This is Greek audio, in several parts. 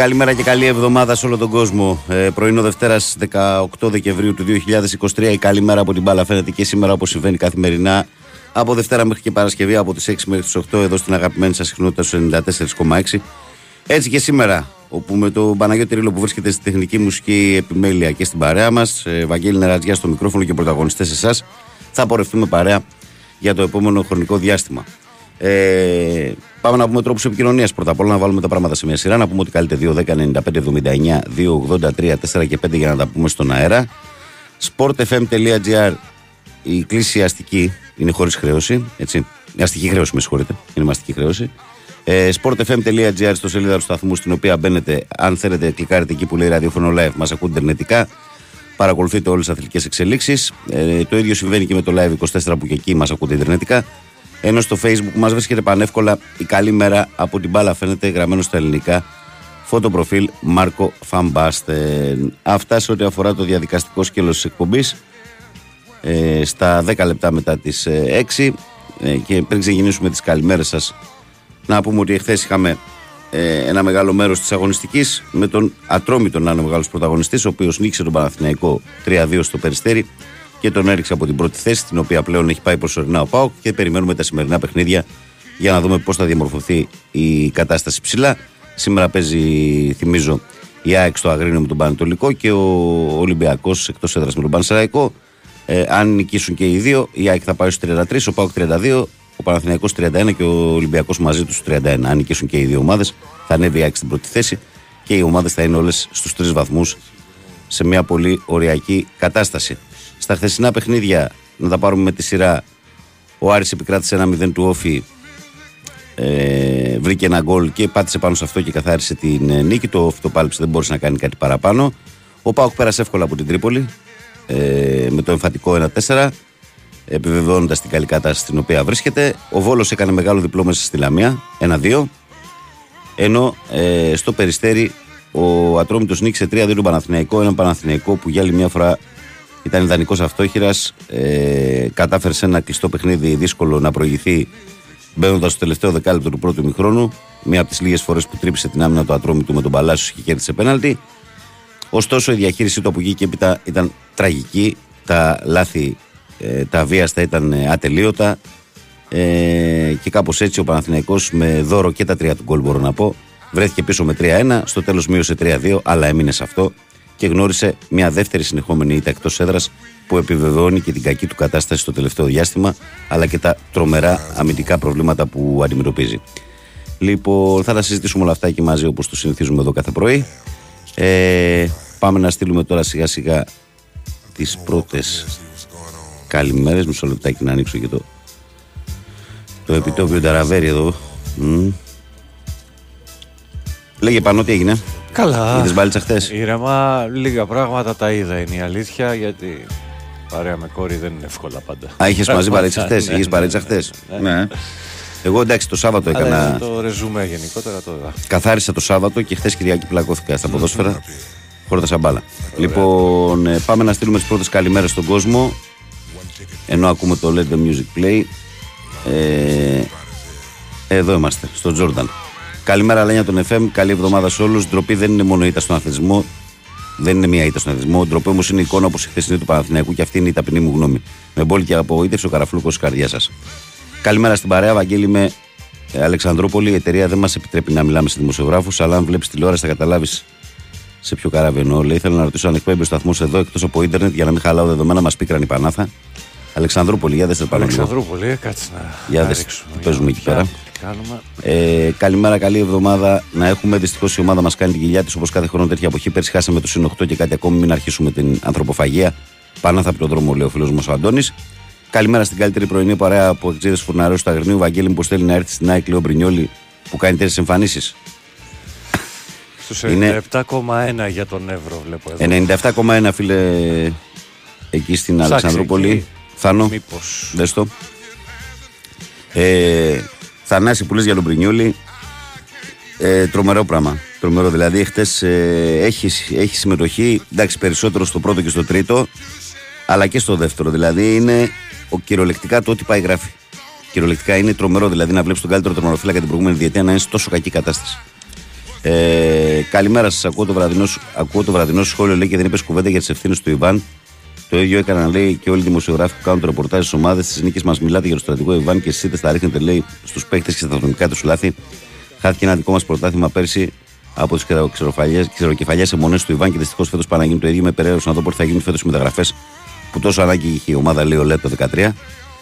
καλημέρα και καλή εβδομάδα σε όλο τον κόσμο. Ε, πρωινό Δευτέρας 18 Δεκεμβρίου του 2023. Η καλή μέρα από την μπάλα φαίνεται και σήμερα όπως συμβαίνει καθημερινά. Από Δευτέρα μέχρι και Παρασκευή από τις 6 μέχρι τις 8 εδώ στην αγαπημένη σας συχνότητα στους 94,6. Έτσι και σήμερα, όπου με τον Παναγιώτη Ρίλο που βρίσκεται στη τεχνική μουσική επιμέλεια και στην παρέα μας, Βαγγέλη Νερατζιά στο μικρόφωνο και πρωταγωνιστές εσάς, θα πορευτούμε παρέα για το επόμενο χρονικό διάστημα. Ε, πάμε να πούμε τρόπους επικοινωνίας πρώτα απ' όλα, να βάλουμε τα πράγματα σε μια σειρά. Να πούμε ότι καλείτε 2, 10, 95, 79, 2, 83, 4 και 5 για να τα πούμε στον αέρα. sportfm.gr η κλίση αστική είναι χωρίς χρέωση. Έτσι. Η αστική χρέωση, με συγχωρείτε. Είναι με αστική χρέωση. Ε, sportfm.gr στο σελίδα του σταθμού στην οποία μπαίνετε. Αν θέλετε, κλικάρετε εκεί που λέει ραδιόφωνο live, μας ακούτε ιντερνετικά. Παρακολουθείτε όλες τις αθλητικές εξελίξεις. Ε, το ίδιο συμβαίνει και με το live 24 που και εκεί μας ακούτε ιντερνετικά. Ενώ στο facebook μας βρίσκεται πανεύκολα η καλή μέρα από την μπάλα φαίνεται γραμμένο στα ελληνικά. Φωτοπροφίλ Μάρκο Φαμπάστεν. Αυτά σε ό,τι αφορά το διαδικαστικό σκέλος της εκπομπής ε, στα 10 λεπτά μετά τις ε, 6 ε, και πριν ξεκινήσουμε τις καλημέρες σας να πούμε ότι εχθές είχαμε ε, ένα μεγάλο μέρος της αγωνιστικής με τον Ατρόμητο να είναι ο μεγάλος πρωταγωνιστής ο οποίος νίκησε τον Παναθηναϊκό 3-2 στο Περιστέρι και τον έριξε από την πρώτη θέση την οποία πλέον έχει πάει προσωρινά ο ΠΑΟΚ και περιμένουμε τα σημερινά παιχνίδια για να δούμε πώς θα διαμορφωθεί η κατάσταση ψηλά Σήμερα παίζει, θυμίζω, Η ΑΕΚ στο Αγρίνιο με τον Πανετολικό και ο Ολυμπιακός εκτός έδρας με τον Πανσεραϊκό. Ε, αν νικήσουν και οι δύο, η ΑΕΚ θα πάει στους 33, ο ΠΑΟΚ 32, ο Παναθηναϊκός 31 και ο Ολυμπιακός μαζί τους 31. Αν νικήσουν και οι δύο ομάδες, θα ανέβει η ΑΕΚ στην πρώτη θέση και οι ομάδες θα είναι όλες στους τρεις βαθμούς σε μια πολύ ωριακή κατάσταση. Στα χθεσινά παιχνίδια, να τα πάρουμε με τη σειρά, ο Άρης επικράτησε ένα 0 του Όφη, ε, βρήκε ένα γκολ και πάτησε πάνω σε αυτό και καθάρισε την ε, νίκη. Το Όφη το πάλεψε, δεν μπόρεσε να κάνει κάτι παραπάνω. Ο Πάουκ πέρασε εύκολα από την Τρίπολη ε, με το εμφατικό 1-4, επιβεβαιώνοντας την καλή κατάσταση στην οποία βρίσκεται. Ο Βόλος έκανε μεγάλο διπλό μέσα στη Λαμία, 1-2. Ενώ ε, στο περιστέρι ο Ατρόμητος νίκησε 3-2 τον Παναθηναϊκό. Ένα Παναθηναϊκό που για άλλη μια φορά ήταν ιδανικός αυτόχειρα. Ε, κατάφερε σε ένα κλειστό παιχνίδι δύσκολο να προηγηθεί μπαίνοντας στο τελευταίο δεκάλεπτο του πρώτου μηχρόνου. Μία από τις λίγες φορές που τρύπησε την άμυνα του Ατρόμητου με τον Παλάσιος και κέρδισε πέναλτι. Ωστόσο η διαχείρισή του από εκεί και έπειτα ήταν τραγική. Τα λάθη, ε, τα βίαστα ήταν ε, ατελείωτα. Ε, και κάπως έτσι ο Παναθηναϊκός με δώρο και τα τρία του γκολ μπορώ να πω βρέθηκε πίσω με 3-1, στο τέλος μείωσε 3-2, αλλά έμεινε σε αυτό και γνώρισε μια δεύτερη συνεχόμενη ήττα εκτός έδρας που επιβεβαιώνει και την κακή του κατάσταση στο τελευταίο διάστημα, αλλά και τα τρομερά αμυντικά προβλήματα που αντιμετωπίζει. Λοιπόν, θα τα συζητήσουμε όλα αυτά εκεί μαζί όπως το συνηθίζουμε εδώ κάθε πρωί. Ε, πάμε να στείλουμε τώρα σιγά σιγά τις πρώτες καλημέρες. Μισό λεπτάκι να ανοίξω και το, το επιτόπιο Ταραβέρι εδώ. Μ. Λέγε πάνω τι έγινε. Καλά. Είδες μπάλιτσα χθες; Ήρεμα, λίγα πράγματα τα είδα είναι η αλήθεια γιατί παρέα με κόρη δεν είναι εύκολα πάντα. Α, είχες μαζί παρέτσα χθες; Ναι, Είχες ναι, παρέτσα χθες; ναι, Ναι. Εγώ εντάξει το Σάββατο Αλλά έκανα. είναι το ρεζουμέ γενικότερα το είδα. Καθάρισα το Σάββατο και χθες Κυριακή πλακώθηκα στα ποδόσφαιρα. Χόρτασα μπάλα. Λοιπόν, ε, πάμε να στείλουμε τις πρώτες καλημέρες στον κόσμο. Ενώ ακούμε το Let the Music Play. Ε, εδώ είμαστε, στο Τζόρνταν. Καλημέρα, Λένια των FM. Καλή εβδομάδα σε όλους. Ντροπή δεν είναι μόνο ήττα στον αθλητισμό. Δεν είναι μία ήττα στον αθλητισμό. Ντροπή όμως είναι εικόνα όπως η χθεσινή του Παναθηναϊκού και αυτή είναι η ταπεινή μου γνώμη. Με μπόλ και απογοήτευση ο καραφλούκος τη καρδιά σας. Καλημέρα στην παρέα, Βαγγέλη με ε, Αλεξανδρόπολη. Η εταιρεία δεν μας επιτρέπει να μιλάμε σε δημοσιογράφους, αλλά αν βλέπεις τηλεόραση θα καταλάβεις σε ποιο καράβι εννοώ. Λέει, ήθελα να ρωτήσω αν εκπέμπει ο σταθμός εδώ εκτός από ίντερνετ για να μην χαλάω δεδομένα, μας πήκραν η Πανάθα. Αλεξανδρούπολη, για δεύτερο πάνω λίγο. Αλεξανδρούπολη, ε, κάτσε να, Για να δες ρίξουμε. τι παίζουμε εκεί Για πέρα. Τι κάνουμε. Ε, καλημέρα, καλή εβδομάδα να έχουμε. Δυστυχώς η ομάδα μας κάνει την κοιλιά της όπως κάθε χρόνο τέτοια εποχή. Πέρσι χάσαμε το συν 8 και κάτι ακόμη. Μην αρχίσουμε την ανθρωποφαγία. Πανάθα από τον δρόμο, λέει ο φίλος μας ο Αντώνης. Καλημέρα στην καλύτερη πρωινή παρέα από εξήδε φουρναρέου του Αγρινίου. Βαγγέλη μου, που στέλνει να έρθει στην ΑΕΚ, λέει ο Μπρινιόλη που κάνει τέσσερι εμφανίσεις. Στους Είναι- 97,1 για τον Εύρο βλέπω εδώ. 97,1 φίλε εκεί στην Ψάξε Αλεξανδρούπολη. εκεί. Θάνο, Μήπως. δες το. Ε, Θανάση που λες για τον Μπρινιόλη, ε, τρομερό πράγμα. Τρομερό. Δηλαδή, χτες ε, έχεις, έχεις συμμετοχή, εντάξει, περισσότερο στο πρώτο και στο τρίτο, αλλά και στο δεύτερο. Δηλαδή, είναι ο, κυριολεκτικά το ότι πάει γράφει. Κυριολεκτικά είναι τρομερό. Δηλαδή, να βλέπεις τον καλύτερο τερματοφύλακα την προηγούμενη διετία να είναι σε τόσο κακή κατάσταση. Ε, καλημέρα σας. Ακούω, το βραδινό σου- ακούω το βραδινό σου σχόλιο λέει και δεν είπες κουβέντα για τις ευθύνες του Ιβάν. Το ίδιο έκαναν λέει και όλοι οι δημοσιογράφοι που κάνουν το ρεπορτάζ στις ομάδες της νίκης μας. Μιλάτε για το στρατηγό Ιβάν και εσείς είτε τα ρίχνετε λέει στους παίχτες και στα ατομικά του λάθη. Χάθηκε ένα δικό μας πρωτάθλημα πέρσι από τις ξεροκεφαλιές αιμονέ του Ιβάν και δυστυχώς φέτος πάνε να γίνει το ίδιο με περαίρου να δω πότε θα γίνουν φέτος οι μεταγραφές που τόσο ανάγκη είχε η ομάδα λέει ο Λέτ το 13.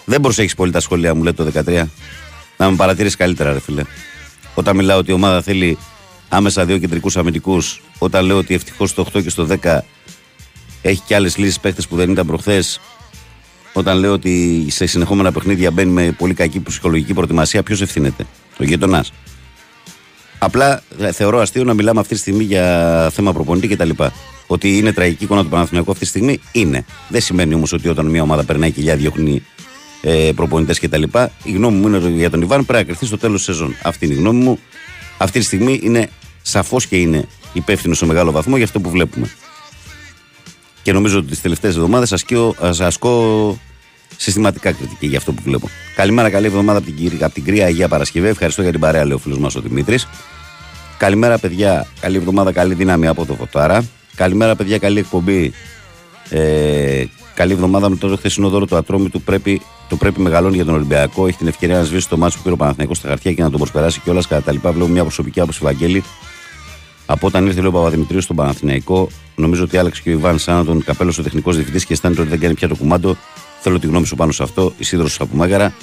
Δεν προσέχεις πολύ τα σχόλια μου, λέει το 13. Να με παρατηρήσεις καλύτερα, ρε φίλε. Όταν μιλάω ότι η ομάδα θέλει άμεσα δύο κεντρικούς αμυντικούς, όταν λέω ότι ευτυχώς στο 8 και στο 10 έχει και άλλες λύσεις παίχτε που δεν ήταν προχθές, όταν λέω ότι σε συνεχόμενα παιχνίδια μπαίνει με πολύ κακή ψυχολογική προετοιμασία, ποιος ευθύνεται, ο γείτονα. Απλά ε, θεωρώ αστείο να μιλάμε αυτή τη στιγμή για θέμα προπονητή κτλ. Ότι είναι τραγική εικόνα του Παναθηναϊκού αυτή τη στιγμή είναι. Δεν σημαίνει όμως ότι όταν μια ομάδα περνάει κοιλιά, διώχνει ε, προπονητές κτλ. Η γνώμη μου είναι ότι για τον Ιβάν πρέπει να κρυφθεί στο τέλος της σεζόν. Αυτή είναι η γνώμη μου. Αυτή τη στιγμή είναι σαφώς και είναι υπεύθυνος σε μεγάλο βαθμό για αυτό που βλέπουμε. Και νομίζω ότι τις τελευταίες εβδομάδες ασκώ, ας ασκώ συστηματικά κριτική για αυτό που βλέπω. Καλημέρα, καλή εβδομάδα από την, κυρία- από την Κρία Αγία Παρασκευή. Ευχαριστώ για την παρέα, λέει ο φίλος μας ο Δημήτρης. Καλημέρα, παιδιά. Καλή εβδομάδα, καλή δύναμη από το Φωτάρα. Καλημέρα, παιδιά. Καλή εκπομπή. Ε, καλή εβδομάδα με το χθεσινό δώρο του Ατρόμη του πρέπει, το πρέπει μεγαλώνει για τον Ολυμπιακό. Έχει την ευκαιρία να σβήσει το μάτσο που πήρε ο Παναθηναϊκός στα χαρτιά και να τον προσπεράσει κιόλας. Κατά τα λοιπά, βλέπω μια προσωπική άποψη Βαγγέλη. Από όταν ήρθε λέει, ο Παπαδημητρίου στον Παναθηναϊκό, νομίζω ότι άλλαξε και ο Ιβάν σαν τον καπέλο ο τεχνικός διευθυντής και αισθάνεται ότι δεν κάνει πια το κουμάντο. Θέλω τη γνώμη σου πάνω σε αυτό. Ισίδρο από Μέγαρα.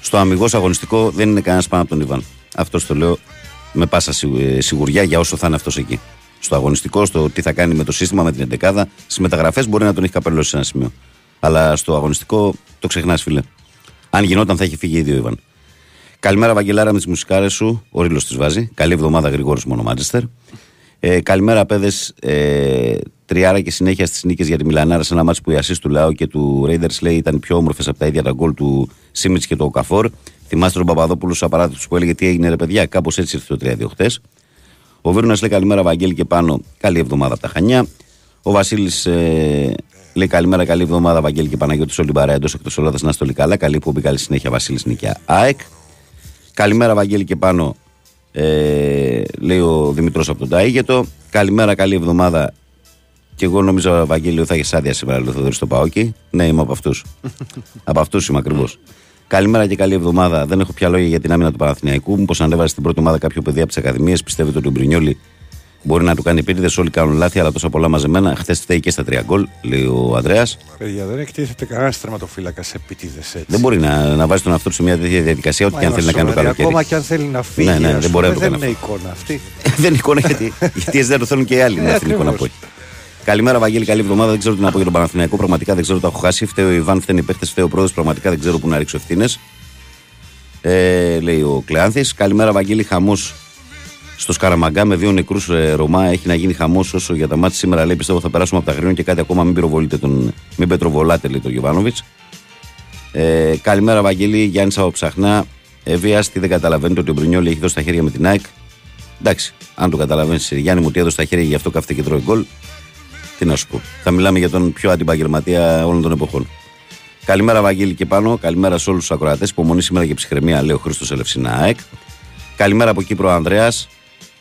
Στο αμυγός αγωνιστικό δεν είναι κανένας πάνω από τον Ιβάν. Αυτός το λέω με πάσα σιγου- ε, σιγουριά για όσο θα είναι αυτός εκεί. Στο αγωνιστικό, στο τι θα κάνει με το σύστημα, με την εντεκάδα. Στις μεταγραφές μπορεί να τον έχει καπελώσει σε ένα σημείο. Αλλά στο αγωνιστικό το ξεχνάς, φίλε. Αν γινόταν, θα έχει φύγει ήδη ο Ιβάν. Καλημέρα, Βαγγελάρα, με τις μουσικάρες σου. Ο Ρίλος τη βάζει. Καλή εβδομάδα, Γρηγόρη μόνο Μάντσεστερ. Ε, καλημέρα, παιδες. Ε, τριάρα και συνέχεια στις νίκες για τη Μιλανάρα σε ένα μάτσο που οι ασεί του Λάου και του Raiders λέει ήταν πιο όμορφες από τα ίδια τα γκολ του Σίμιτς και του Οκαφόρ. Θυμάστε τον Παπαδόπουλο στου απαράδεκτου που έλεγε τι έγινε, ρε παιδιά. Κάπως έτσι ήρθε το 3-2 χτες. Ο Βίρουνα λέει καλημέρα, Βαγγέλη και πάνω. Καλή εβδομάδα από τα Χανιά. Ο Βασίλης ε, λέει καλημέρα, καλή εβδομάδα, Βαγγέλη και Παναγιώτης όλη παρέα εντός εκτός Ελλάδα. Να είστε όλοι καλά. Καλή που καλή συνέχεια, Βασίλης Νικιά ΑΕΚ. Καλημέρα, Βαγγέλη και πάνω. Ε, λέει ο Δημητρός από τον Ταίγετο. Καλημέρα, καλή εβδομάδα. Και εγώ νομίζω, Βαγγέλη, ότι θα έχεις άδεια σήμερα, λέει ο Θοδωρή στο Παόκι. Ναι, είμαι από αυτούς. από αυτούς είμαι ακριβώς. Καλημέρα και καλή εβδομάδα. Δεν έχω πια λόγια για την άμυνα του Παναθηναϊκού. Μήπως ανέβασε στην πρώτη ομάδα κάποιο παιδί από τις Ακαδημίες. Πιστεύετε ότι ο Μπρινιόλη μπορεί να του κάνει επίτηδες. Όλοι κάνουν λάθη, αλλά τόσα πολλά μαζεμένα. Χθες φταίει και στα τρία γκολ, λέει ο Ανδρέας. Παιδιά, δεν εκτίθεται κανένα τερματοφύλακα επίτηδες έτσι. Δεν μπορεί να, να βάζει τον εαυτό του σε μια τέτοια διαδικασία, ό,τι Μα και αν θέλει να είμαστε κάνει το σοβαροί. καλοκαίρι. Ακόμα και αν θέλει να φύγει. Ναι, ναι, ας δεν μπορεί να πούμε, το Δεν κάνει είναι εικόνα αυτή. δεν είναι εικόνα γιατί, γιατί έτσι δεν το θέλουν και οι άλλοι Ε, με αυτήν την εικόνα ακριβώς. που έχει. Καλημέρα, Βαγγέλη, καλή εβδομάδα. Δεν ξέρω τι να πω για τον Παναθηναϊκό. Πραγματικά δεν ξέρω τι έχω χάσει. Φταίει ο Ιβάν, φταίνει οι παίχτε, φταίει ο πρόεδρος. Πραγματικά δεν ξέρω πού να ρίξω ευθύνες. Ε, λέει ο Κλεάνθης. Καλημέρα, Βαγγέλη. Χαμός στο Σκαραμαγκά με δύο νεκρούς ε, Ρωμά. Έχει να γίνει χαμός όσο για τα μάτια σήμερα. Λέει πιστεύω θα περάσουμε από τα γρήγορα και κάτι ακόμα. Μην πυροβολείτε τον. Μην πετροβολάτε, λέει τον Γιωβάνοβιτς. Ε, καλημέρα, Βαγγέλη. Γιάννη από Ψαχνά. Εβίαστη, δεν καταλαβαίνετε ότι ο Μπρινιόλη έχει δώσει τα χέρια με την ΑΕΚ. Εντάξει, αν το καταλαβαίνεις, Γιάννη μου, τι έδωσε τα χέρια γι' αυτό κάθεται και τρώει γκολ. Τι να σου πω. Θα μιλάμε για τον πιο αντιπαγγελματία όλων των εποχών. Καλημέρα, Βαγγέλη και πάνω. Καλημέρα σε όλους τους ακροατές. Υπομονή σήμερα και ψυχραιμία, λέει ο Χρήστος Ελευσίνα ΑΕΚ. Καλημέρα από Κύπρο, Ανδρέας.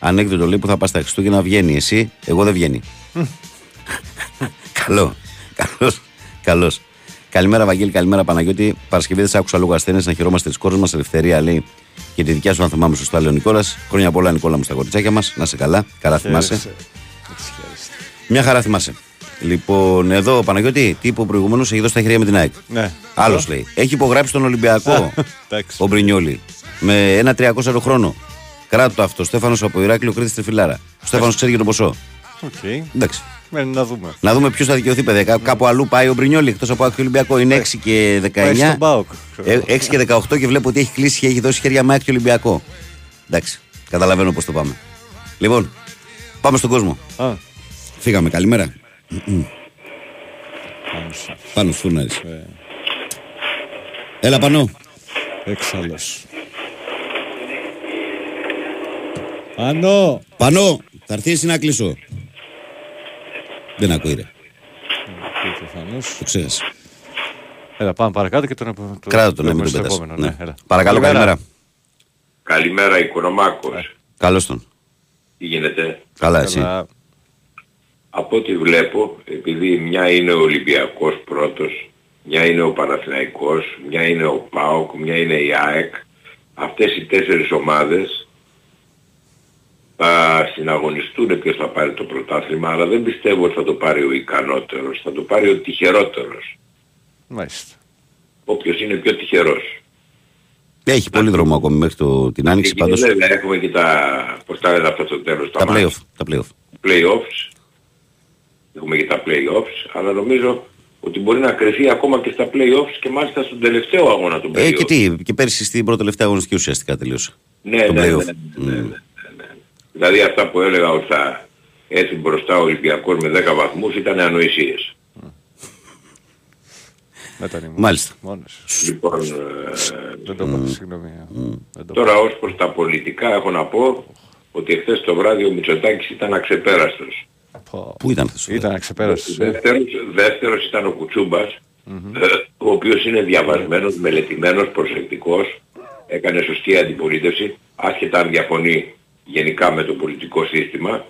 Ανέκδοτο λέει που θα πας στα Χριστούγεννα, βγαίνει εσύ. Εγώ δεν βγαίνει. Καλό. Καλός. Καλός. Καλημέρα, Βαγγέλη. Καλημέρα, Παναγιώτη. Παρασκευή δεν σ' άκουσα λόγω ασθένειας να χαιρόμαστε τις κόρες μας. Ελευθερία λέει και τη δικιά σου, αν θυμάμαι σωστά, λέει ο Νικόλας. Χρόνια πολλά, Νικόλα μου, στα κοριτσάκια μας. Να 'σαι καλά. Καλά θυμάσαι. Χαίρεσαι. Έτσι χαίρεσαι. Μια χαρά θυμάσαι. Λοιπόν, εδώ Παναγιώτη, τι είπε ο προηγούμενος, έχει δώσει τα χέρια με την ΑΕΚ. Ναι. Άλλος λέει. Έχει υπογράψει τον Ολυμπιακό Εντάξει. ο Μπρινιόλη με ένα 300 χρόνο. Κράτα το αυτό. Στέφανος από Ηράκλειο Κρήτης Τριφυλάρα. Ο Στέφανος ξέρει και το ποσό. Οκ. Εντάξει. Μένει να δούμε. Να δούμε ποιος θα δικαιωθεί, παιδιά. Κά- Κάπου αλλού πάει ο Μπρινιόλη εκτός από ΑΕΚ και Ολυμπιακό. Είναι 6 και Πάει 19. στον ΠΑΟΚ. Ε, 6 και 18 και βλέπω ότι έχει κλείσει και έχει δώσει χέρια με ΑΕΚ και Ολυμπιακό. Εντάξει. Καταλαβαίνω πώς το πάμε. Λοιπόν, πάμε στον κόσμο. Α, Φύγαμε. Καλημέρα. πάνω σε- Πάνω φούρναρης. ε, Έλα πανώ. Έξαλλος. Πάνω. Πανώ. Θα έρθεις εσύ να κλείσω; Δεν ακούει ρε. Και προφανώς. Το ξέχασε. Έλα, πάμε παρακάτω και τον επο- το- Κράτα τον, να μην λέμε τον στο πετάς. επόμενο, Ναι. ναι, έλα. Παρακαλώ, καλημέρα. Καλημέρα Οικονομάκος. Καλώς τον. Τι γίνεται; Καλά, εσύ. Καλά. Από ό,τι βλέπω, επειδή μια είναι ο Ολυμπιακός πρώτος, μια είναι ο Παναθηναϊκός, μια είναι ο ΠΑΟΚ, μια είναι η ΑΕΚ, αυτές οι τέσσερις ομάδες θα συναγωνιστούν ποιος θα πάρει το πρωτάθλημα, αλλά δεν πιστεύω ότι θα το πάρει ο ικανότερος, θα το πάρει ο τυχερότερος. Μάλιστα. Όποιος είναι πιο τυχερός. Έχει πολύ δρόμο ακόμη μέχρι το, την άνοιξη Και πάντως. βέβαια έχουμε και τα, πώς τα λένε αυτά στο τέλος, Τα μάτια. playoff. Τα playoff. play-offs. Έχουμε και τα play-offs, αλλά νομίζω ότι μπορεί να κρυθεί ακόμα και στα play-offs και μάλιστα στον τελευταίο αγώνα του play-offs. Ε, και τι, και πέρσι στην πρώτη τελευταία αγωνιστική ουσιαστικά τελείωσε. Ναι, το ναι, ναι, play-off. ναι, ναι, ναι, ναι, ναι. Δηλαδή αυτά που έλεγα ότι θα έρθει μπροστά ο Ολυμπιακός με 10 βαθμούς ήταν ανοησίες. Δεν ήταν ήμουν. Μάλιστα. Μόνος. Λοιπόν, ε, Δεν το είπα, συγγνώμη. Δεν το τώρα ως προς τα πολιτικά έχω να πω ότι εχθές το βράδυ ο Μητσοτάκης ήταν αξεπέραστος. πω. Πού ήταν αυτός ο Ήταν αξεπέραστος. ε. Δεύτερος, δεύτερος ήταν ο κουτσουμπας ε, ο οποίος είναι διαβασμένος, μελετημένος, προσεκτικός, έκανε σωστή αντιπολίτευση, άσχετα αν διαφωνεί γενικά με το πολιτικό σύστημα,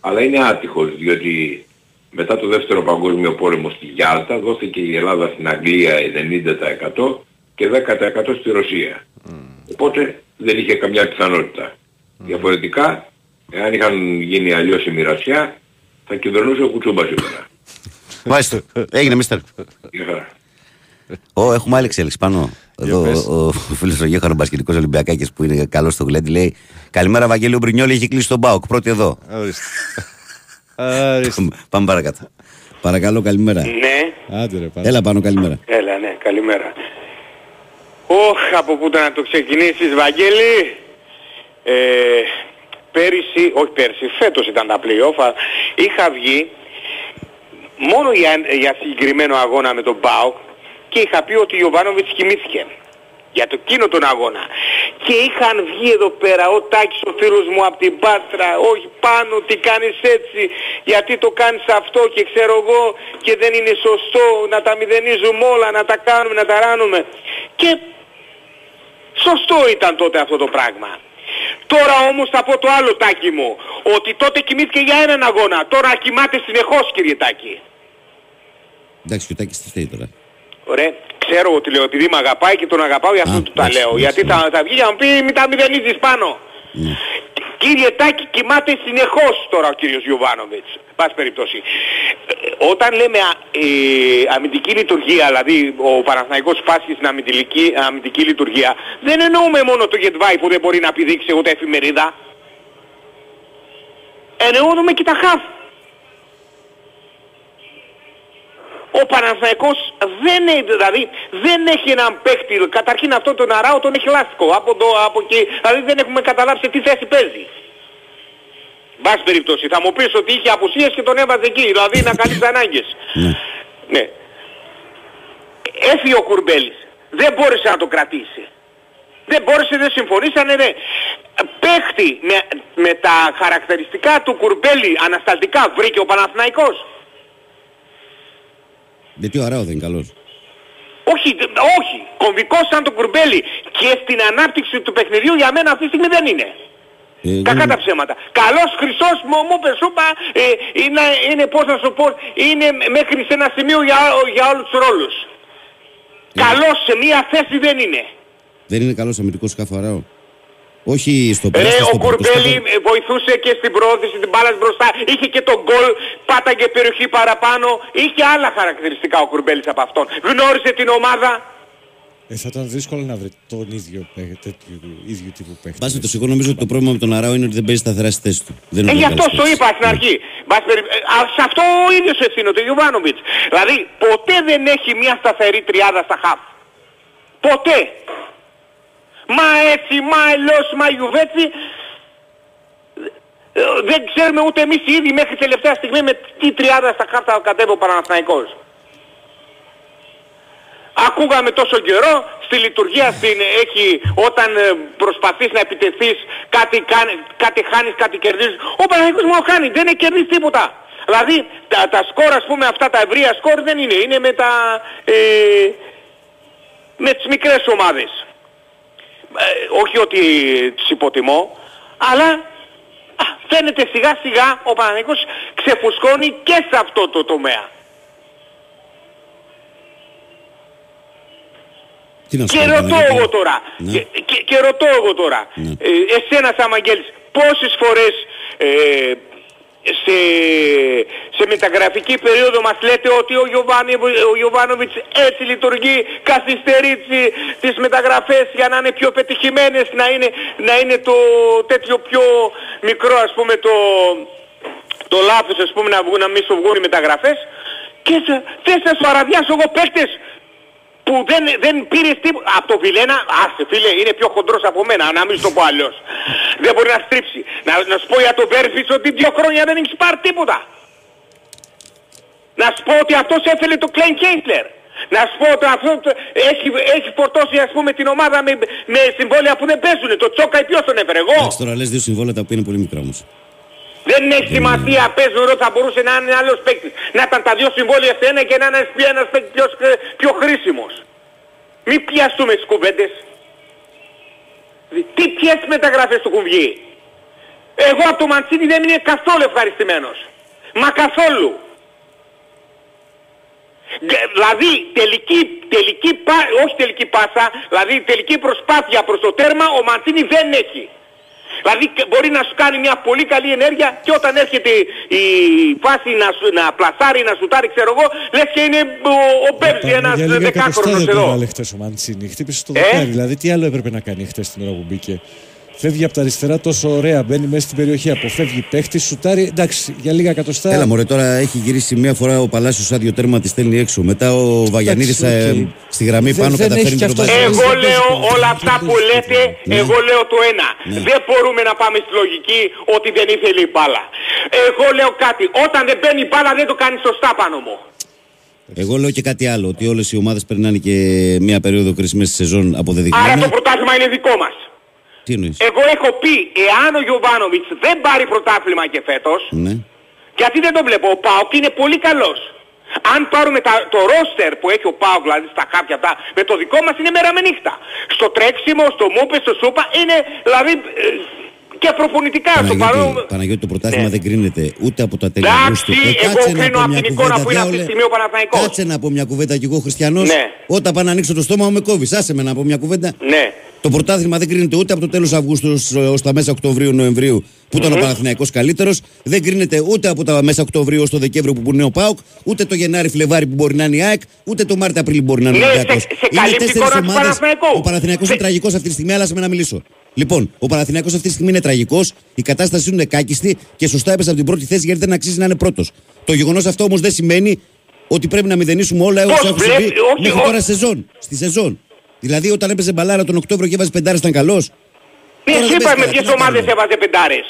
αλλά είναι άτυχος, διότι μετά το δεύτερο παγκόσμιο πόλεμο στη Γιάλτα δόθηκε η Ελλάδα στην Αγγλία 90% και 10% στη Ρωσία. Οπότε δεν είχε καμιά πιθανότητα. Διαφορετικά Εάν είχαν γίνει αλλιώς η μοιρασιά, θα κυβερνούσε ο Κουτσούμπας σήμερα. Μάλιστα. Έγινε, μίστερ. Γεια χαρά. Ω, έχουμε άλλη εξέλιξη πάνω. Εδώ πες. ο, ο φίλος ο Γέχαρος Μπασκετικός Ολυμπιακάκης που είναι καλός στο γλέντι λέει Καλημέρα, Βαγγέλιο Μπρινιόλη, έχει κλείσει τον Μπάουκ. Πρώτη εδώ. Ορίστε. Ορίστε. Πάμε παρακάτω. Παρακαλώ, καλημέρα. Ναι, Άντε ρε, πάμε. Έλα πάνω, καλημέρα. έλα ναι, καλημέρα. Όχ, από πού να το ξεκινήσεις Βαγγέλη; Ε, πέρυσι, όχι πέρυσι, φέτος ήταν τα play-off, α, είχα βγει μόνο για, για συγκεκριμένο αγώνα με τον ΠΑΟΚ και είχα πει ότι ο Ιωβάνοβιτς κοιμήθηκε. Για το εκείνο τον αγώνα. Και είχαν βγει εδώ πέρα ο Τάκης ο φίλος μου από την Πάτρα, όχι πάνω, τι κάνεις έτσι, γιατί το κάνεις αυτό και ξέρω εγώ και δεν είναι σωστό να τα μηδενίζουμε όλα, να τα κάνουμε, να τα ράνουμε. Και σωστό ήταν τότε αυτό το πράγμα. Τώρα όμως θα πω το άλλο Τάκη μου, ότι τότε κοιμήθηκε για έναν αγώνα, τώρα κοιμάται συνεχώς κύριε Τάκη. Εντάξει, και ο Τάκης τι φταίει τώρα. Ωραία. Ξέρω ότι λέω επειδή με αγαπάει και τον αγαπάω για αυτό Α, του τα εντάξει, λέω. εντάξει, Γιατί ναι. θα, θα βγει για να μου πει μην τα μηδενίζεις πάνω. Ναι. Κύριε Τάκη κοιμάται συνεχώς τώρα ο κύριος Γιωβάνοβιτς. Πάση περιπτώσει. Ε, Όταν λέμε α, ε, αμυντική λειτουργία, δηλαδή ο Παναθηναϊκός πάσχει στην αμυντική, αμυντική λειτουργία, δεν εννοούμε μόνο το Γετβάη που δεν μπορεί να πηδήξει ούτε εφημερίδα. Εννοούμε και τα χαφ. Ο Παναθηναϊκός δεν, έχει- δηλαδή, δεν έχει έναν παίχτη, καταρχήν αυτό τον Αράο τον έχει λάστικο, από, το, από εκεί, δηλαδή δεν έχουμε καταλάβει σε τι θέση παίζει. Μπας περιπτώσει, θα μου πεις ότι είχε απουσίες και τον έβαζε εκεί, δηλαδή να καλύψει ανάγκες. Ναι. Ναι. Έφυγε ο Κουρμπέλης. Δεν μπόρεσε να το κρατήσει. Δεν μπόρεσε, δεν συμφωνήσανε, ναι. Παίχτη με, με τα χαρακτηριστικά του Κουρμπέλη ανασταλτικά βρήκε ο Παναθηναϊκός. Γιατί ο Αράο δεν είναι καλός. Όχι, δε- όχι. Κομβικός σαν το Κουρμπέλη και στην ανάπτυξη του παιχνιδιού για μένα αυτή τη στιγμή δεν είναι. Ε, Κακά τα ψέματα. Καλός χρυσός μου, μου είπε, σου είπα, ε, είναι, είναι πώς να σου πω, είναι μέχρι σε ένα σημείο για, για όλους τους ρόλους. Καλός σε μία θέση δεν είναι. Δεν είναι καλός αμυντικός σκάφο Αράο. Όχι στο Ρε, πέρασμα, ο στο Κουρμπέλη πέρασμα. ε, βοηθούσε και στην πρόθεση την μπάλας μπροστά. Είχε και τον γκολ, πάταγε περιοχή παραπάνω. Είχε άλλα χαρακτηριστικά ο Κουρμπέλης από αυτόν. Γνώρισε την ομάδα. Ε, θα ήταν δύσκολο να βρει τον ίδιο, παίχτη, τέτοιου ίδιου τύπου παίχτη. Πάση το εγώ νομίζω ότι το πρόβλημα με τον Αράο είναι ότι δεν παίζει σταθερά στη θέση του. Δεν Ε, είναι γι' πολύ αυτό καλός το παίκτης. είπα στην Ναι. αρχή. Μπας περι- ε, α, σε αυτό ο ίδιος ευθύνεται, ο Γιωβάνοβιτς. Δηλαδή, ποτέ δεν έχει μια σταθερή τριάδα στα χαφ. Ποτέ. Μα έτσι, μα αλλιώς, μα γιουβέτσι. Ε, Δεν ξέρουμε ούτε εμείς οι ίδιοι μέχρι τελευταία στιγμή με τι τριάδα στα χαφ θα κατέβει ο Παναθηναϊκός. Ακούγαμε τόσο καιρό, στη λειτουργία στην έχει, όταν ε, προσπαθείς να επιτεθείς, κάτι, κάνει, κάτι χάνεις, κάτι κερδίζεις. Ο Παναγικός μόνο χάνει, δεν έχει κερδίσει τίποτα. Δηλαδή τα, τα σκορ, ας πούμε, αυτά τα ευρεία σκορ δεν είναι, είναι με τα... Ε, με τις μικρές ομάδες. Ε, όχι ότι τις υποτιμώ, αλλά α, φαίνεται σιγά σιγά ο Παναγικός ξεφουσκώνει και σε αυτό το τομέα. Τι να σου Και πω, ρωτώ Παναγιώτη. εγώ τώρα, Ναι. και, και, και ρωτώ εγώ τώρα, Ναι. ε, εσένα σαν Αγγέλης, πόσες φορές ε, σε, σε μεταγραφική περίοδο μας λέτε ότι ο, Γιωβάνι, ο Γιωβάνοβιτς έτσι λειτουργεί, καθυστερεί τσι- τις μεταγραφές για να είναι πιο πετυχημένες, να είναι, να είναι το τέτοιο πιο μικρό ας πούμε το, το λάθος ας πούμε να, βγουν, να μην σου βγουν οι μεταγραφές. Και σε- θες να σου αραδιάσω εγώ παίκτες; Που δεν, δεν πήρες τίποτα. Από το Βιλένα, άσε φίλε, είναι πιο χοντρός από μένα, να μην σου το πω αλλιώς. δεν μπορεί να στρίψει. Να, να σου πω για τον Βέρφης ότι δύο χρόνια δεν έχεις πάρει τίποτα. Να σου πω ότι αυτός έφερε το Κλέιν Κέισλερ. Να σου πω ότι αυτό το- έχει, έχει φορτώσει ας πούμε την ομάδα με, με συμβόλαια που δεν παίζουν. Το Τσόκα ποιος τον έφερε, εγώ. Εντάξει, τώρα λες δύο συμβόλαια τα οποία είναι πολύ μικρά όμως. Δεν έχει σημασία, παίζουν ρόλο, θα μπορούσε να είναι άλλος παίκτης. Να ήταν τα δύο συμβόλαια σε ένα και να είναι ένας παίκτης πιο, σκ- πιο χρήσιμος. Μην πιαστούμε στις κουβέντες. Δη- Τι ποιες μεταγραφές του έχουν βγει; Εγώ από το Μαντσίνη δεν είμαι καθόλου ευχαριστημένος. Μα καθόλου. Γκ- Δηλαδή τελική, τελική, πα- όχι τελική πάσα, δηλαδή τελική προσπάθεια προς το τέρμα ο Μαντσίνη δεν έχει. Δηλαδή και μπορεί να σου κάνει μια πολύ καλή ενέργεια και όταν έρχεται η φάση να, σου, να πλασάρει, να σουτάρει ξέρω εγώ, λες και είναι ο, ο Μπέμζη ένας Για λίγα δεκάχρονος εκατοστά δεν εδώ. το έβαλε χτες ο Μαντσίνη. Χτύπησε στο Ε; δοκάρι. Δηλαδή, τι άλλο έπρεπε να κάνει χτες την ώρα που μπήκε; Φεύγει από τα αριστερά τόσο ωραία, μπαίνει μέσα στην περιοχή, αποφεύγει παίχτη, σουτάρει. Εντάξει, για λίγα εκατοστά. Έλα, μωρέ, τώρα έχει γυρίσει μία φορά ο Παλάσιος άδειο τέρμα, τη στέλνει έξω. Μετά ο Βαγιανίδης Εντάξει, οκ. στη γραμμή Δεν- πάνω δεν καταφέρνει έχει τον κι αυτός βάζει. σημασία. Εγώ δεν παίζει λέω ποδόσφαιρο, όλα δεν αυτά παίζει που λέτε, Ναι. εγώ λέω το ένα. Δεν μπορούμε να πάμε στη λογική ότι δεν ήθελε η μπάλα. Εγώ λέω κάτι, όταν δεν μπαίνει η μπάλα δεν το κάνει σωστά πάνω μου. Εγώ λέω και κάτι άλλο, ότι όλες οι ομάδες περνάνε και μία περίοδο κρίσιμη στη σεζόν Άρα το αποδεδειγμένα. πρωτάθλημα είναι δικό μας. Τι εννοείς; Εγώ έχω πει, εάν ο Γιωβάνοβιτς δεν πάρει πρωτάθλημα και φέτος, Ναι. γιατί δεν το βλέπω, ο Πάοκ είναι πολύ καλός. Αν πάρουμε τα, το ρόστερ που έχει ο Πάοκ, δηλαδή στα κάποια αυτά, με το δικό μας είναι μέρα με νύχτα. Στο τρέξιμο, στο μούπε, στο σούπα, είναι δηλαδή ε, και προπονητικά στο παρόν... Παναγιώτη, Παναγιώτη, το πρωτάθλημα Ναι. δεν κρίνεται ούτε από τα τέλη Εντάξει, Αυγούστου. Ε, εγώ κάτσε να κρίνω πω από μια την εικόνα κουβέντα, που είναι αυτή τη διάολε. στιγμή ο Παναθηναϊκός. Κάτσε να πω μια κουβέντα κι εγώ χριστιανός. Ναι. Όταν πάω να ανοίξω το στόμα μου με κόβεις. Άσε με να πω μια κουβέντα. Ναι. Το πρωτάθλημα δεν κρίνεται ούτε από το τέλος Αυγούστου ως τα μέσα Οκτωβρίου-Νοεμβρίου που ήταν ο Παναθηναϊκός καλύτερος. Δεν κρίνεται ούτε από τα μέσα Οκτωβρίου ως το Δεκέμβριο που είναι ο Πάοκ. Ούτε το Γενάρη-Φλεβάρι που μπορεί να είναι η ΑΕΚ. Ούτε το Μάρτιο-Απρίλιο που μπορεί να είναι ο Ναι, σε- Ολυμπιακός. σε καλύπτει τέσσερις εικόνα του ομάδες. Παναθηναϊκού. Ο Παναθηναϊκός είναι Σε- τραγικός αυτή τη στιγμή, αλλά σε με να μιλήσω. Λοιπόν, ο Παναθηναϊκός αυτή τη στιγμή είναι τραγικός. Η κατάσταση είναι κάκιστη και σωστά έπεσε από την πρώτη θέση γιατί δεν αξίζει να είναι πρώτος. Το γεγονός αυτό όμως δεν σημαίνει ότι πρέπει να μηδενίσουμε όλα Πώς όσα έχουν βλέπει- συμβεί όχι, μέχρι όχι. τώρα σεζόν. Στη σεζόν. Δηλαδή, όταν έπαιζε μπαλάρα τον Οκτώβριο και έβαζε πεντάρες, ήταν καλός. Ναι, Τώρα σου δεν είπα παίζει με καλά, ποιες τι να ομάδες κάνουμε; έβαζε πεντάρες;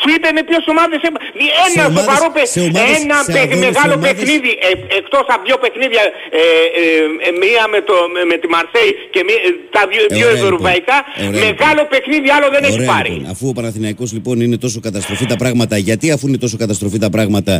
Σου είπε με ποιες ομάδες έβαζε. Ένα ομάδες- σοβαρό σε παιχνίδι. ομάδες- Ένα σε παι- αγώνες, μεγάλο σε ομάδες- παιχνίδι. Ε, εκτός από δύο παιχνίδια. Ε, ε, ε, μία με, το, με, με τη Μαρσέη και μία, ε, τα δύο, Ε, δύο ωραία, λοιπόν. ευρωπαϊκά. Ε, ωραία, μεγάλο παιχνίδι άλλο δεν έχει Ωραία, πάρει. λοιπόν. Αφού ο Παναθηναϊκός λοιπόν είναι τόσο καταστροφή τα πράγματα, γιατί αφού είναι τόσο καταστροφή τα πράγματα,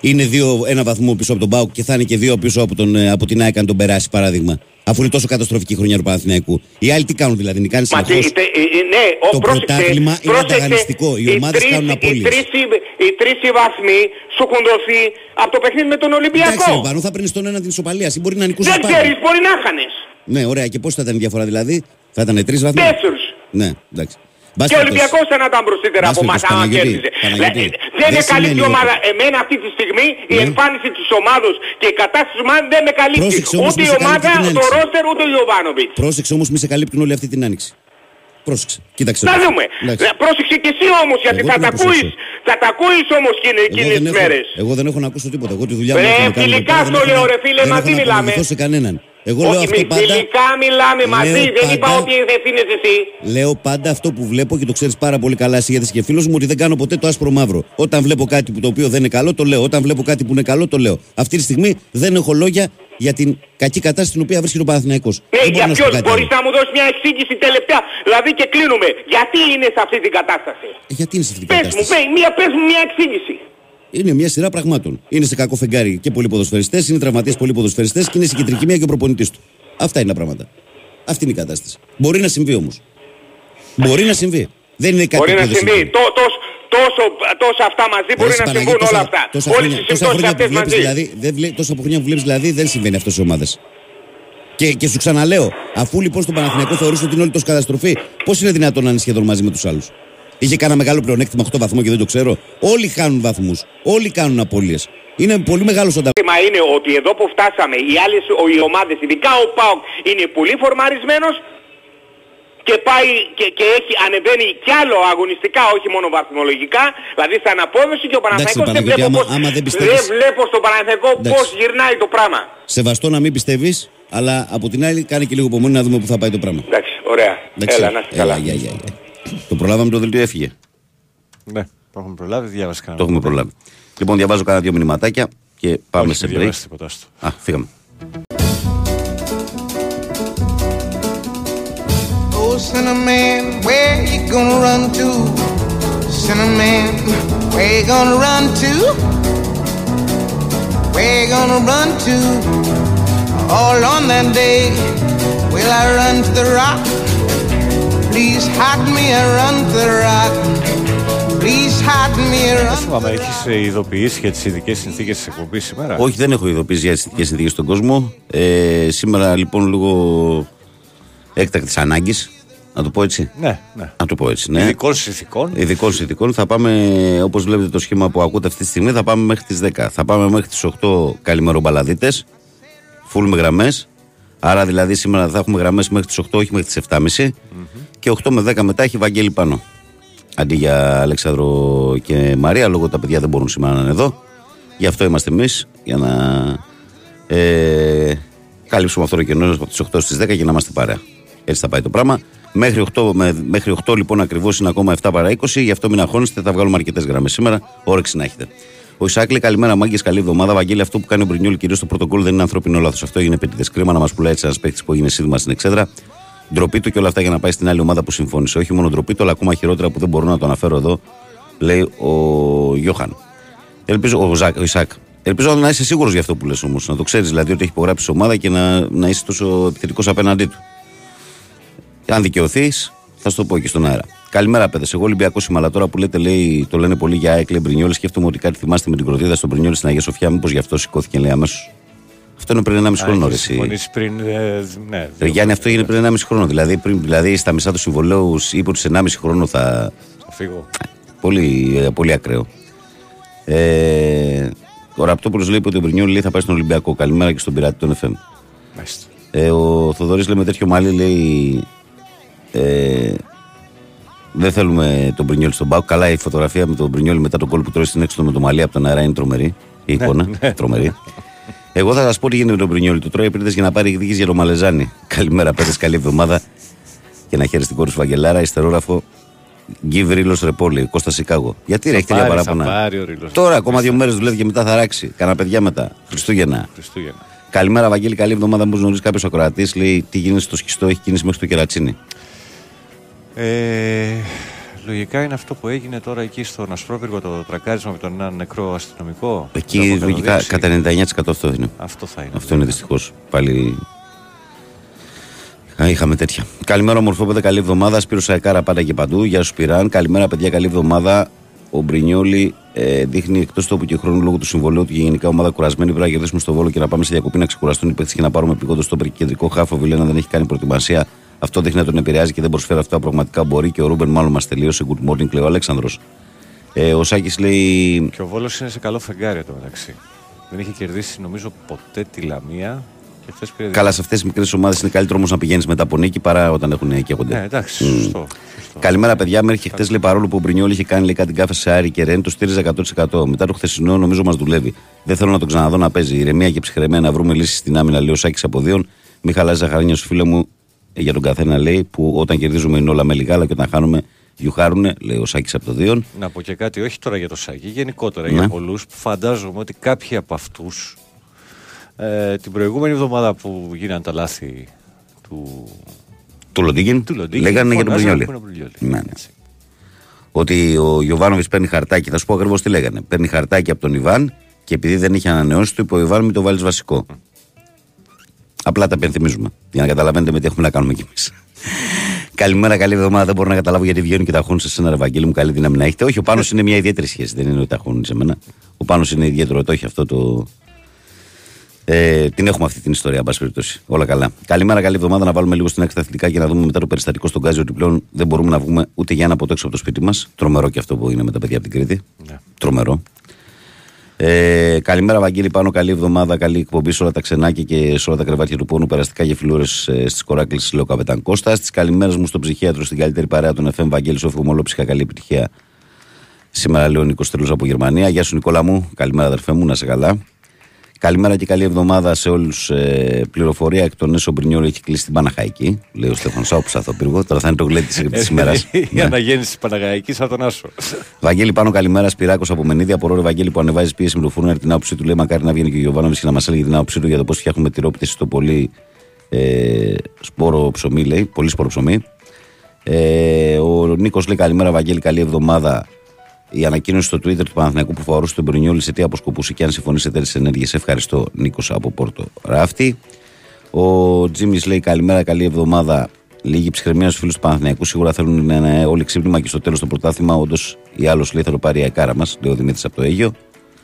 είναι δύο, ένα βαθμό πίσω από τον Πάουκ και θα είναι και δύο πίσω από, τον, ε, από την ΑΕΚ αν τον περάσει παράδειγμα. Αφού είναι τόσο καταστροφική η χρονιά του Παναθηναϊκού. Οι άλλοι τι κάνουν δηλαδή, νικάνε Μα τι, συνεχώς. τε- ε, ε, ναι, ο, Το πρόσεξε, πρωτάθλημα είναι πρόσεξε, ανταγωνιστικό. Οι ομάδες τρεις- κάνουν απώλειες. Οι τρεις, οι- οι τρεις οι βαθμοί σου έχουν δοθεί από το παιχνίδι με τον Ολυμπιακό. Εντάξει, ρε Βαρού, θα παίρνει τον ένα την ισοπαλία. Ή μπορεί να νικούσε δεν ξέρεις, μπορεί να χάνεις. Ναι, ωραία. Και πώς θα ήταν η διαφορά δηλαδή, θα ήταν τρεις βαθμοί. Τέσσερις. Ναι, εντάξει. Μπας Και ο περιπτώσει. Ολυμπιακός θα ήταν μπροστύτερα Μπας από μας περιπτώσει, άμα Παναγιώτη, κέρδιζε. Παναγιώτη. Δηλαδή, Δεν είναι Δεν καλή η σημαίνει ομάδα. ότι- Εμένα αυτή τη στιγμή η Ναι. εμφάνιση της ομάδος και η κατάσταση της ομάδας δεν με καλύπτει. Πρόσεξε όμως, Ούτε μη η σε καλύπτει ομάδα, την το άνοιξη. ρόστερ, ούτε ο Ιωβάνοβιτς. Πρόσεξε όμως, μη σε καλύπτουν όλη αυτή την άνοιξη. Πρόσεξε. Κοίταξε. Να το. δούμε. Εντάξει. Ε, Πρόσεξε και εσύ όμως γιατί Εγώ θα τι τα να ακούεις. προσέξω. Θα τα ακούεις όμως εκείνη- Εγώ εκείνες δεν, τις έχω, μέρες. εγώ δεν έχω να ακούσω τίποτα. Εγώ τη δουλειά μου Ρε, έχω να κάνω. φιλικά εδώ πέρα, στο δεν λέω, έχω να- ρε φίλε, δεν μαζί έχω να μιλάμε. αποδειχθώ σε κανέναν. Εγώ λέω Όχι, αυτό μη- πάντα. φιλικά μιλάμε μαζί. Λέω Δεν είπα πάντα- ότι ευθύνες εσύ. Λέω πάντα αυτό που βλέπω και το ξέρεις πάρα πολύ καλά εσύ γιατί είσαι και φίλος μου ότι δεν κάνω ποτέ το άσπρο μαύρο. Όταν βλέπω κάτι που το οποίο δεν είναι καλό, το λέω. Όταν βλέπω κάτι που είναι καλό, το λέω. Αυτή τη στιγμή δεν έχω λόγια για την κακή κατάσταση στην οποία βρίσκεται ο Παναθηναϊκός. Ναι, δεν μπορώ για να σου πω ποιος κάτι μπορείς άλλο. να μου δώσεις μια εξήγηση τελευταία; Δηλαδή και κλείνουμε. Γιατί είναι σε αυτή την κατάσταση; Ε, Γιατί είναι σε αυτή την Πες μου, κατάσταση; πες, μία, πες μου μια εξήγηση. Είναι μια σειρά πραγμάτων. Είναι σε κακό φεγγάρι και πολλοί ποδοσφαιριστές, είναι τραυματίες πολλοί ποδοσφαιριστές και είναι σε κεντρική μία και ο προπονητής του. Αυτά είναι τα πράγματα. Αυτή είναι η κατάσταση. Μπορεί να συμβεί όμως. Μπορεί να συμβεί. Δεν είναι κάτι Μπορεί που να δεν συμβεί. Τό- τόσ- τόσο, τόσα αυτά μαζί μπορεί Εσύ, να Παναγιώτη, συμβούν όλα τόσα- αυτά. Τόσα Όλες χρόνια, τις τόσα συμπτώσεις χρόνια που αυτές βλέπεις μαζί. δηλαδή, δεν βλέ, τόσα χρόνια που βλέπεις δηλαδή δεν συμβαίνει αυτό σε ομάδες. Και, και σου ξαναλέω, αφού λοιπόν στον Παναθηναϊκό θεωρούσε ότι είναι όλη τόσο καταστροφή, πώς είναι δυνατόν να είναι σχεδόν μαζί με τους άλλους; Είχε κανένα μεγάλο πλεονέκτημα 8 βαθμό και δεν το ξέρω. Όλοι χάνουν βαθμούς. Όλοι κάνουν απώλειες. Είναι πολύ μεγάλος ο Το θέμα είναι ότι εδώ που φτάσαμε οι άλλες ο- οι ομάδες, ειδικά ο ΠΑΟΚ, είναι πολύ φορμαρισμένος και πάει και, και έχει ανεβαίνει κι άλλο αγωνιστικά, όχι μόνο βαθμολογικά, δηλαδή σαν απόδοση και ο Παναθηναϊκός δεν Παναγιώτη, βλέπω, άμα- πώς, άμα δεν πιστεύεις- δεν βλέπω στον Παναθηναϊκό Εντάξει. πώς γυρνάει το πράγμα. Σεβαστό να μην πιστεύεις, αλλά από την άλλη κάνει και λίγο υπομονή να δούμε πού θα πάει το πράγμα. Εντάξει, ωραία. Εντάξει. Έλα, να είσαι καλά. Έλα, γεια, γεια, γεια. Το προλάβαμε το δελτίο έφυγε. Ναι, το έχουμε προλάβει, διάβασε κανένα. Το έχουμε προλάβει. Λοιπόν, διαβάζω κάνα δύο μηνυματάκια και πάμε Όχι, σε δεν break. διαβάσει τίποτα στο. Α, φύγαμε. Oh, Cinnamon, where you gonna run to? Cinnamon, where you gonna run to? Where you gonna run to? All on that day, will I run to the rock? Please hide me, I run to the rock. Please hide me, I Δεν run. θυμάμαι, έχεις ειδοποιήσει για τις ειδικές συνθήκες της εκπομπής σήμερα; Όχι, δεν έχω ειδοποιήσει για τις ειδικές συνθήκες στον κόσμο. Ε, σήμερα λοιπόν λόγω έκτακτης ανάγκης Να το πω έτσι. Ναι, ναι. Να το πω έτσι. Ναι. Ειδικών συνθηκών. Ειδικών συνθηκών θα πάμε, όπως βλέπετε το σχήμα που ακούτε αυτή τη στιγμή, θα πάμε μέχρι τις 10. Θα πάμε μέχρι τις 8 καλημεροπαλαδίτες. Φουλ με γραμμές. Άρα δηλαδή σήμερα θα έχουμε γραμμές μέχρι τις 8, όχι μέχρι τις 7.30. Και 8 με 10 μετά έχει Βαγγέλη πάνω. Αντί για Αλεξάνδρο και Μαρία, λόγω τα παιδιά δεν μπορούν σήμερα να είναι εδώ. Γι' αυτό είμαστε εμείς, για να ε, καλύψουμε αυτό το κενό από τις 8 στις 10 και να είμαστε παρέα. Έτσι θα πάει το πράγμα. Μέχρι 8, με, μέχρι 8 λοιπόν ακριβώς είναι ακόμα 7 παρά 20, γι' αυτό μην αγχώνεστε, θα βγάλουμε αρκετές γραμμές σήμερα. Όρεξη να έχετε. Ο Ισάκλη, καλημέρα, μάγκες, καλή εβδομάδα. Βαγγέλη, αυτό που κάνει ο Μπρινιόλ κυρίως στο πρωτοκόλλο δεν είναι ανθρώπινο λάθος. Αυτό έγινε επίτηδε. Κρίμα να μας πουλάει έτσι ένας παίχτη που έγινε σύνδημα στην εξέδρα. Ντροπή του και όλα αυτά για να πάει στην άλλη ομάδα που συμφώνησε. Όχι μόνο ντροπή του, αλλά ακόμα χειρότερα που δεν μπορώ να το αναφέρω εδώ, λέει ο Γιώχαν. Ελπίζω, ο, Ζακ, ο Ισάκ. Ελπίζω να είσαι σίγουρος για αυτό που λες όμως. Να το ξέρεις δηλαδή ότι έχει υπογράψει ομάδα και να, να είσαι τόσο επιθετικός απέναντί του. Και αν δικαιωθείς, θα σου το πω και στον αέρα. Καλημέρα, παιδες. Εγώ Ολυμπιακός είμαι, αλλά τώρα που λέτε, λέει, το λένε πολύ για Άικλε Μπρινιόλ, σκέφτομαι ότι κάτι θυμάστε με την κροτίδα στον Μπρινιόλ στην Αγία Σοφιά. Μήπως γι' αυτό σηκώθηκε, λέει αμέσως. Αυτό είναι πριν 1,5 χρόνο, ρε. Έχει εσύ. συμφωνήσει πριν. ε, ναι, Ρε Γιάννη, αυτό έγινε πριν 1,5 χρόνο. Δηλαδή, πριν, δηλαδή στα μισά του συμβολέου είπε ότι σε 1,5 χρόνο θα. Θα φύγω. Πολύ, ε, πολύ ακραίο. Ε, ο Ραπτόπουλος λέει ότι ο Μπρινιόλ λέει θα πάει στον Ολυμπιακό. Καλημέρα και στον πειράτη των FM. Μάλιστα. Ε, ο Θοδωρής λέει με τέτοιο μαλλί λέει. Ε, δεν θέλουμε τον Μπρινιόλ στον Πάο. Καλά, η φωτογραφία με τον Μπρινιόλ μετά τον κόλ που τρώει στην έξοδο με το μαλλί από τον αέρα είναι τρομερή. Η εικόνα. τρομερή. Εγώ θα σας πω τι γίνεται με τον Μπρινιόλ. Του τρώει επίτηδε για να πάρει εκδίκηση για το Μαλεζάνι. Καλημέρα, πέντε, καλή εβδομάδα. Και να χαίρεσαι την κόρη σου Βαγγελάρα. Ιστερόγραφο Γκίβ Ρίλο Ρεπόλη, Κώστα Σικάγο. Γιατί ρε, έχει τρία πάρει, θα παράπονα. πάρει ο Ρήλος. Τώρα, ακόμα δύο μέρες δουλεύει και μετά θα ράξει. Κάνα παιδιά μετά. Χριστούγεννα. Χριστούγεννα. Καλημέρα, Βαγγέλη. Καλή εβδομάδα. Μου γνωρίζει κάποιος ακροατή. Λέει τι γίνεται στο σκιστό, έχει κίνηση μέχρι το κερατσίνι. Ε, λογικά είναι αυτό που έγινε τώρα εκεί στον Ασπρόπυργο το τρακάρισμα με τον ένα νεκρό αστυνομικό. Το Εκεί έχω λογικά κανονίσει. κατά 99% αυτό είναι. Αυτό θα είναι. Αυτό είναι δυστυχώς. Πάλι. Α, είχαμε τέτοια. Καλημέρα, ομορφόπεδα. Καλή εβδομάδα. Σπύρος Σαϊκάρα πάντα και παντού. Γεια σου, Πυράν. Καλημέρα, παιδιά. Καλή εβδομάδα. Ο Μπρινιόλη ε, δείχνει εκτός τόπου και χρόνου λόγω του συμβολέου του και γενικά ομάδα κουρασμένη. Πρέπει να κερδίσουμε στο βόλο και να πάμε σε διακοπή να ξεκουραστούν οι παίχτε και να πάρουμε πηγόντω στο και κεντρικό χάφο. Βιλένα δεν έχει κάνει προετοιμασία. Αυτό δείχνει να τον επηρεάζει και δεν προσφέρει αυτά που πραγματικά μπορεί. Και ο Ρούμπεν μάλλον μας τελείωσε. Good morning, λέει ο Αλέξανδρος. Ε, ο Σάκης λέει. Και ο Βόλος είναι σε καλό φεγγάρι εδώ μεταξύ. Δεν είχε κερδίσει νομίζω ποτέ τη Λαμία και χθες πήρε. Καλά, σε αυτές τις μικρές ομάδες είναι καλύτερο όμως να πηγαίνεις μετά από νίκη παρά όταν έχουν καίγονται. Ναι, εντάξει, σωστό. σωστό. Καλημέρα, παιδιά. Μέχρι χτε λέει παρόλο που ο Μπρινιόλ είχε κάνει λέει, κάτι γκάφε σε Άρη και Ρεν, το στήριζε 100%. Μετά το χθεσινό νομίζω μας δουλεύει. Δεν θέλω να τον ξαναδώ να παίζει. Ηρεμία και ψυχραιμία να βρούμε λύσεις στην άμυνα, λέει ο Σάκης από δύο. Μην χαλάζει ζαχαρίνια σου, φίλε μου, ε, για τον καθένα λέει που όταν κερδίζουμε είναι όλα με λιγά, αλλά και όταν χάνουμε γιουχάρουνε, λέει ο Σάκης από το δύο. Να πω και κάτι, όχι τώρα για το Σάκη, γενικότερα Ναι. για πολλούς που φαντάζομαι ότι κάποιοι από αυτούς ε, την προηγούμενη εβδομάδα που γίνανε τα λάθη του, Του Λοντίγκιν, του Λοντίνγκη, λέγανε για τον φωνάζανε Μπρινιόλη. που είναι ο Μπρινιόλη. Ναι, ναι. Ότι ο Γιωβάνοβιτς παίρνει χαρτάκι, θα σου πω ακριβώς τι λέγανε. Παίρνει χαρτάκι από τον Ιβάν και επειδή δεν είχε ανανεώσει, του είπε ο Ιβάν, μην το βάλεις βασικό. Απλά τα επενθυμίζουμε. Για να καταλαβαίνετε με τι έχουμε να κάνουμε κι εμείς. Καλημέρα, καλή εβδομάδα. Δεν μπορώ να καταλάβω γιατί βγαίνουν και τα χώνουν σε ένα Ευαγγέλιο μου. Καλή δύναμη να έχετε. Όχι, ο Πάνος είναι μια ιδιαίτερη σχέση. Δεν είναι ότι τα χώνουν σε μένα. Ο Πάνος είναι ιδιαίτερο. Το έχει αυτό το. Ε, την έχουμε αυτή την ιστορία, εν πάση περιπτώσει. Όλα καλά. Καλημέρα, καλή εβδομάδα. Να βάλουμε λίγο στην άκρη τα αθλητικά και να δούμε μετά το περιστατικό στον Γκάζι ότι πλέον δεν μπορούμε να βγούμε ούτε για ένα ποτέ έξω από το σπίτι μας. Τρομερό και αυτό που είναι με τα παιδιά από την Κρήτη. Ναι. Τρομερό. Ε, καλημέρα, Βαγγέλη. Πάνω, καλή εβδομάδα. Καλή εκπομπή σε όλα τα ξενάκια και σε όλα τα κρεβάτια του πόνου. Περαστικά και φιλούρες ε, στις κοράκλες, λέει ο Καπετάν Κώστας. Τις καλημέρες μου στον ψυχίατρο στην καλύτερη παρέα των FM Βαγγέλη Σόφου Μολόψυχα. Καλή επιτυχία. Σήμερα λέω Νίκος Τρελό από Γερμανία. Γεια σου, Νικόλα μου. Καλημέρα, αδερφέ μου. Να σε καλά. Καλημέρα και καλή εβδομάδα σε όλους. Ε, πληροφορία εκ των Έσο Μπρινιόλ έχει κλείσει την Παναχαϊκή. Λέει ο Στέφαν Σάουπ, θα πύργο. Τώρα θα είναι το γλέτι της ημέρας. Η αναγέννηση της Παναγαϊκή από τον Άσο. Βαγγέλη πάνω καλημέρα, Σπυράκος από Μενίδη. Απορώ, ρε Βαγγέλη που ανεβάζει πίεση με το φούρνο την άποψή του. Λέει μακάρι να βγαίνει και ο Γιωβάνοβιτς και να μας έλεγε την άποψή του για το πώς φτιάχνουμε τυρόπιτε στο πολύ ε, σπόρο ψωμί, λέει. Πολύ σπόρο ψωμί. Ε, ο Νίκος λέει καλημέρα, Βαγγέλη, καλή εβδομάδα. Η ανακοίνωση στο Twitter του Παναθηναϊκού που φορούσε τον Μπρινιόλη σε τι αποσκοπούσε και αν συμφωνεί σε τέτοιε ενέργειε. Ευχαριστώ, Νίκος από Πόρτο Ράφτη. Ο Τζίμις λέει καλημέρα, καλή εβδομάδα. Λίγη ψυχραιμία στους φίλους του Παναθηναϊκού. Σίγουρα θέλουν να είναι όλοι ξύπνημα και στο τέλος το πρωτάθλημα. Όντως ή άλλος λέει θα το πάρει η αεκάρα μας, λέει ο Δημήτρης από το Αίγιο. Καλημέρα,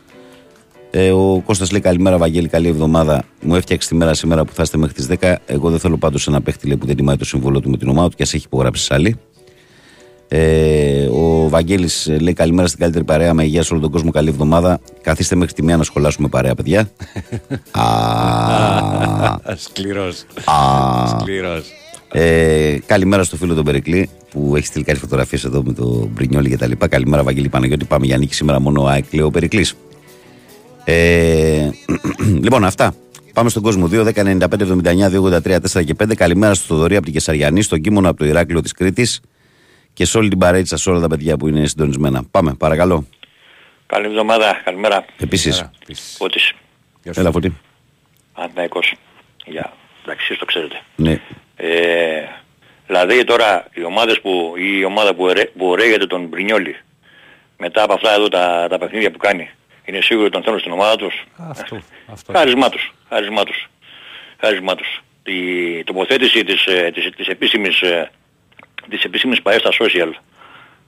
καλή εβδομάδα να βάλουμε λίγο στην άκρη τα αθλητικά και να δούμε μετά το περιστατικό στον Γκάζι ότι πλέον δεν μπορούμε να βγούμε ούτε για ένα ποτέ έξω από το σπίτι μα. Τρομερό και αυτό που είναι με τα παιδιά από την Κρήτη. Ε, ο Κώστας λέει καλημέρα Βαγγέλη, καλή εβδομάδα. Μου έφτιαξε τη μέρα σήμερα που θα είστε μέχρι τις 10. Εγώ δεν θέλω πάντως ένα παίχτη λέει, που δεν τιμάει το συμβόλο του με την ομάδα του και ας έχει υπογράψει άλλη. Ε, ο Βαγγέλης λέει καλημέρα στην καλύτερη παρέα με υγεία σε όλο τον κόσμο. Καλή εβδομάδα. Καθίστε μέχρι τη μία να σχολάσουμε παρέα, παιδιά. Α, Σκληρός. α, Σκληρός. ε, καλημέρα στο φίλο τον Περικλή που έχει στείλει κάτι φωτογραφίες εδώ με το Μπρινιόλι και τα λοιπά. Καλημέρα, Βαγγέλη Παναγιώτη. Πάμε για νίκη σήμερα μόνο ο ΑΕΚ, λέει ο Περικλής. Ε, λοιπόν, αυτά. Πάμε στον κόσμο 2, 10, 95, 79, 283, 4 και 5. Καλημέρα στο Θοδωρή από την Κεσαριανή, στον Κίμωνα από το Ηράκλειο της Κρήτης και σε όλη την παρέτσα, σε όλα τα παιδιά που είναι συντονισμένα. Πάμε, παρακαλώ. Καλή εβδομάδα, καλημέρα. Επίσης. Φώτης, Γεια σου. Έλα, φωτή. Αναϊκός. Για, εντάξει, εσείς το ξέρετε. Ναι. Ε, δηλαδή τώρα οι ομάδες που, η ομάδα που, ερε, που ωραίγεται τον Μπρινιόλι μετά από αυτά εδώ τα, τα παιχνίδια που κάνει είναι σίγουρο ότι τον θέλουν στην ομάδα τους; Αυτό. αυτό. Χάρισμά τους. Χάρισμά τους. Χάρισμά τους. Η τοποθέτηση της, ε, της, της επίσημης, ε, της επίσημης ΠαΕ στα social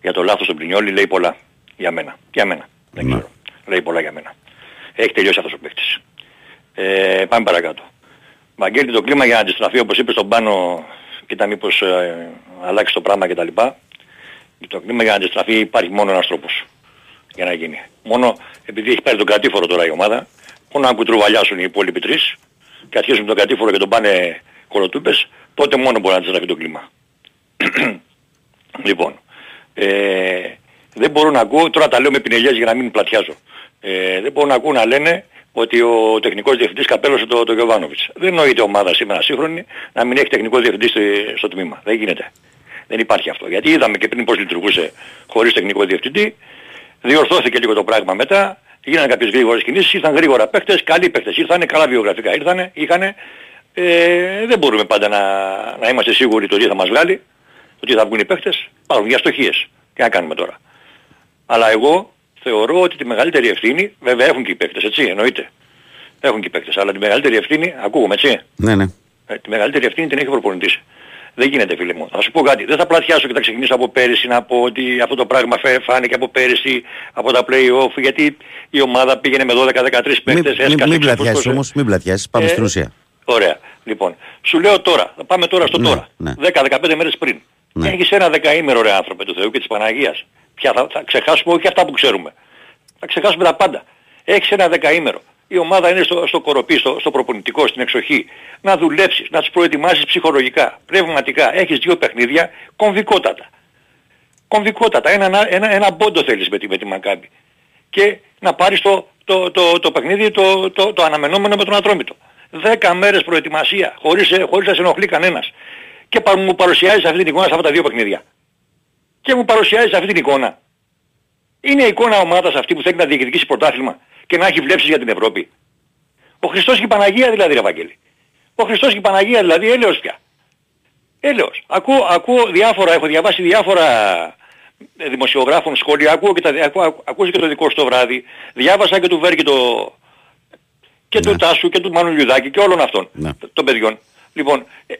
για το λάθος του Μπρινιόλι λέει πολλά. Για μένα. Για μένα. Δεν Ναι. ξέρω. Λέει πολλά για μένα. Έχει τελειώσει αυτός ο παίκτης. Ε, πάμε παρακάτω. Βαγγέλη το κλίμα για να αντιστραφεί όπως είπες στον πάνω κοίτα μήπως ε, αλλάξει το πράγμα κτλ. Το κλίμα για να αντιστραφεί υπάρχει μόνο ένας τρόπος για να γίνει. Μόνο επειδή έχει πάρει τον κατήφορο τώρα η ομάδα, μόνο αν κουτρουβαλιάσουν οι υπόλοιποι τρεις και αρχίσουν τον κατήφορο και τον πάνε κολοτούπες, τότε μόνο μπορεί να αντιστραφεί το κλίμα. λοιπόν, ε, δεν μπορώ να ακούω, τώρα τα λέω με πινελιές για να μην πλατιάζω. Ε, δεν μπορώ να ακούω να λένε ότι ο τεχνικός διευθυντής καπέλωσε το, το Γιωβάνοβιτς. Δεν νοείται ομάδα σήμερα σύγχρονη να μην έχει τεχνικό διευθυντή στη- στο τμήμα. Δεν γίνεται. Δεν υπάρχει αυτό. Γιατί είδαμε και πριν πώς λειτουργούσε χωρίς τεχνικό διευθυντή. Διορθώθηκε λίγο το πράγμα μετά. Γίνανε κάποιες γρήγορες κινήσεις, ήρθαν γρήγορα παίχτες, καλοί παίχτες ήρθανε, καλά βιογραφικά ήρθανε, είχανε. Ε, δεν μπορούμε πάντα να, να είμαστε σίγουροι το τι θα μας βγάλει, το τι θα βγουν οι παίχτες. Υπάρχουν διαστοχίες. Τι να κάνουμε τώρα. Αλλά εγώ θεωρώ ότι τη μεγαλύτερη ευθύνη, βέβαια έχουν και οι παίκτες, έτσι, εννοείται. Έχουν και οι παίκτες, αλλά τη μεγαλύτερη ευθύνη, ακούγουμε, έτσι. Ναι, ναι. Ε, τη μεγαλύτερη ευθύνη την έχει ο προπονητής. Δεν γίνεται φίλε μου. Θα σου πω κάτι. Δεν θα πλατιάσω και θα ξεκινήσω από πέρυσι να πω ότι αυτό το πράγμα φε- φάνηκε από πέρυσι από τα play-off γιατί η ομάδα πήγαινε με 12-13 Μην, παίκτες, μην, έσκασε, μην πλατιάσεις ξεφούσκωσε. όμως, μην πλατιάσεις. Πάμε Ε, στην ουσία. Ωραία. Λοιπόν, σου λέω τώρα, θα πάμε τώρα στο Ναι, τώρα. ναι. 10-15 μέρες πριν. Ναι. Έχεις ένα δεκαήμερο ρε άνθρωπε του Θεού και της Παναγίας. Πια θα, θα ξεχάσουμε όχι αυτά που ξέρουμε. Θα ξεχάσουμε τα πάντα. Έχεις ένα δεκαήμερο. Η ομάδα είναι στο, στο κοροπή, στο, στο προπονητικό, στην εξοχή. Να δουλέψεις, να τις προετοιμάσεις ψυχολογικά, πνευματικά. Έχεις δύο παιχνίδια κομβικότατα. Κομβικότατα. Ένα, ένα, ένα, ένα μπόντο θέλεις με τη, με τη Μακάμπη. Και να πάρεις το, το, το, το παιχνίδι το, το, το αναμενόμενο με τον Ατρόμητο. Δέκα μέρες προετοιμασία, χωρίς, ε, χωρίς να σε ενοχλεί κανένας. Και πα, μου παρουσιάζεις αυτή την εικόνα σε αυτά τα δύο παιχνίδια. Και μου παρουσιάζεις αυτή την εικόνα. Είναι η εικόνα ομάδας αυτή που θέλει να διεκδικήσει πρωτάθλημα και να έχει βλέψεις για την Ευρώπη. Ο Χριστός και η Παναγία δηλαδή, ρε Βαγγέλη. Ο Χριστός και η Παναγία δηλαδή, έλεος πια. Έλεος. Ακούω, ακούω διάφορα, έχω διαβάσει διάφορα ε, δημοσιογράφων σχόλια, ακούω και τα, ακούω, ακούω και το δικό σου το βράδυ, διάβασα και του Βέρ και το, και του Τάσου και του Μανουλιουδάκη και όλων αυτών Ναι. των παιδιών. Λοιπόν, ε,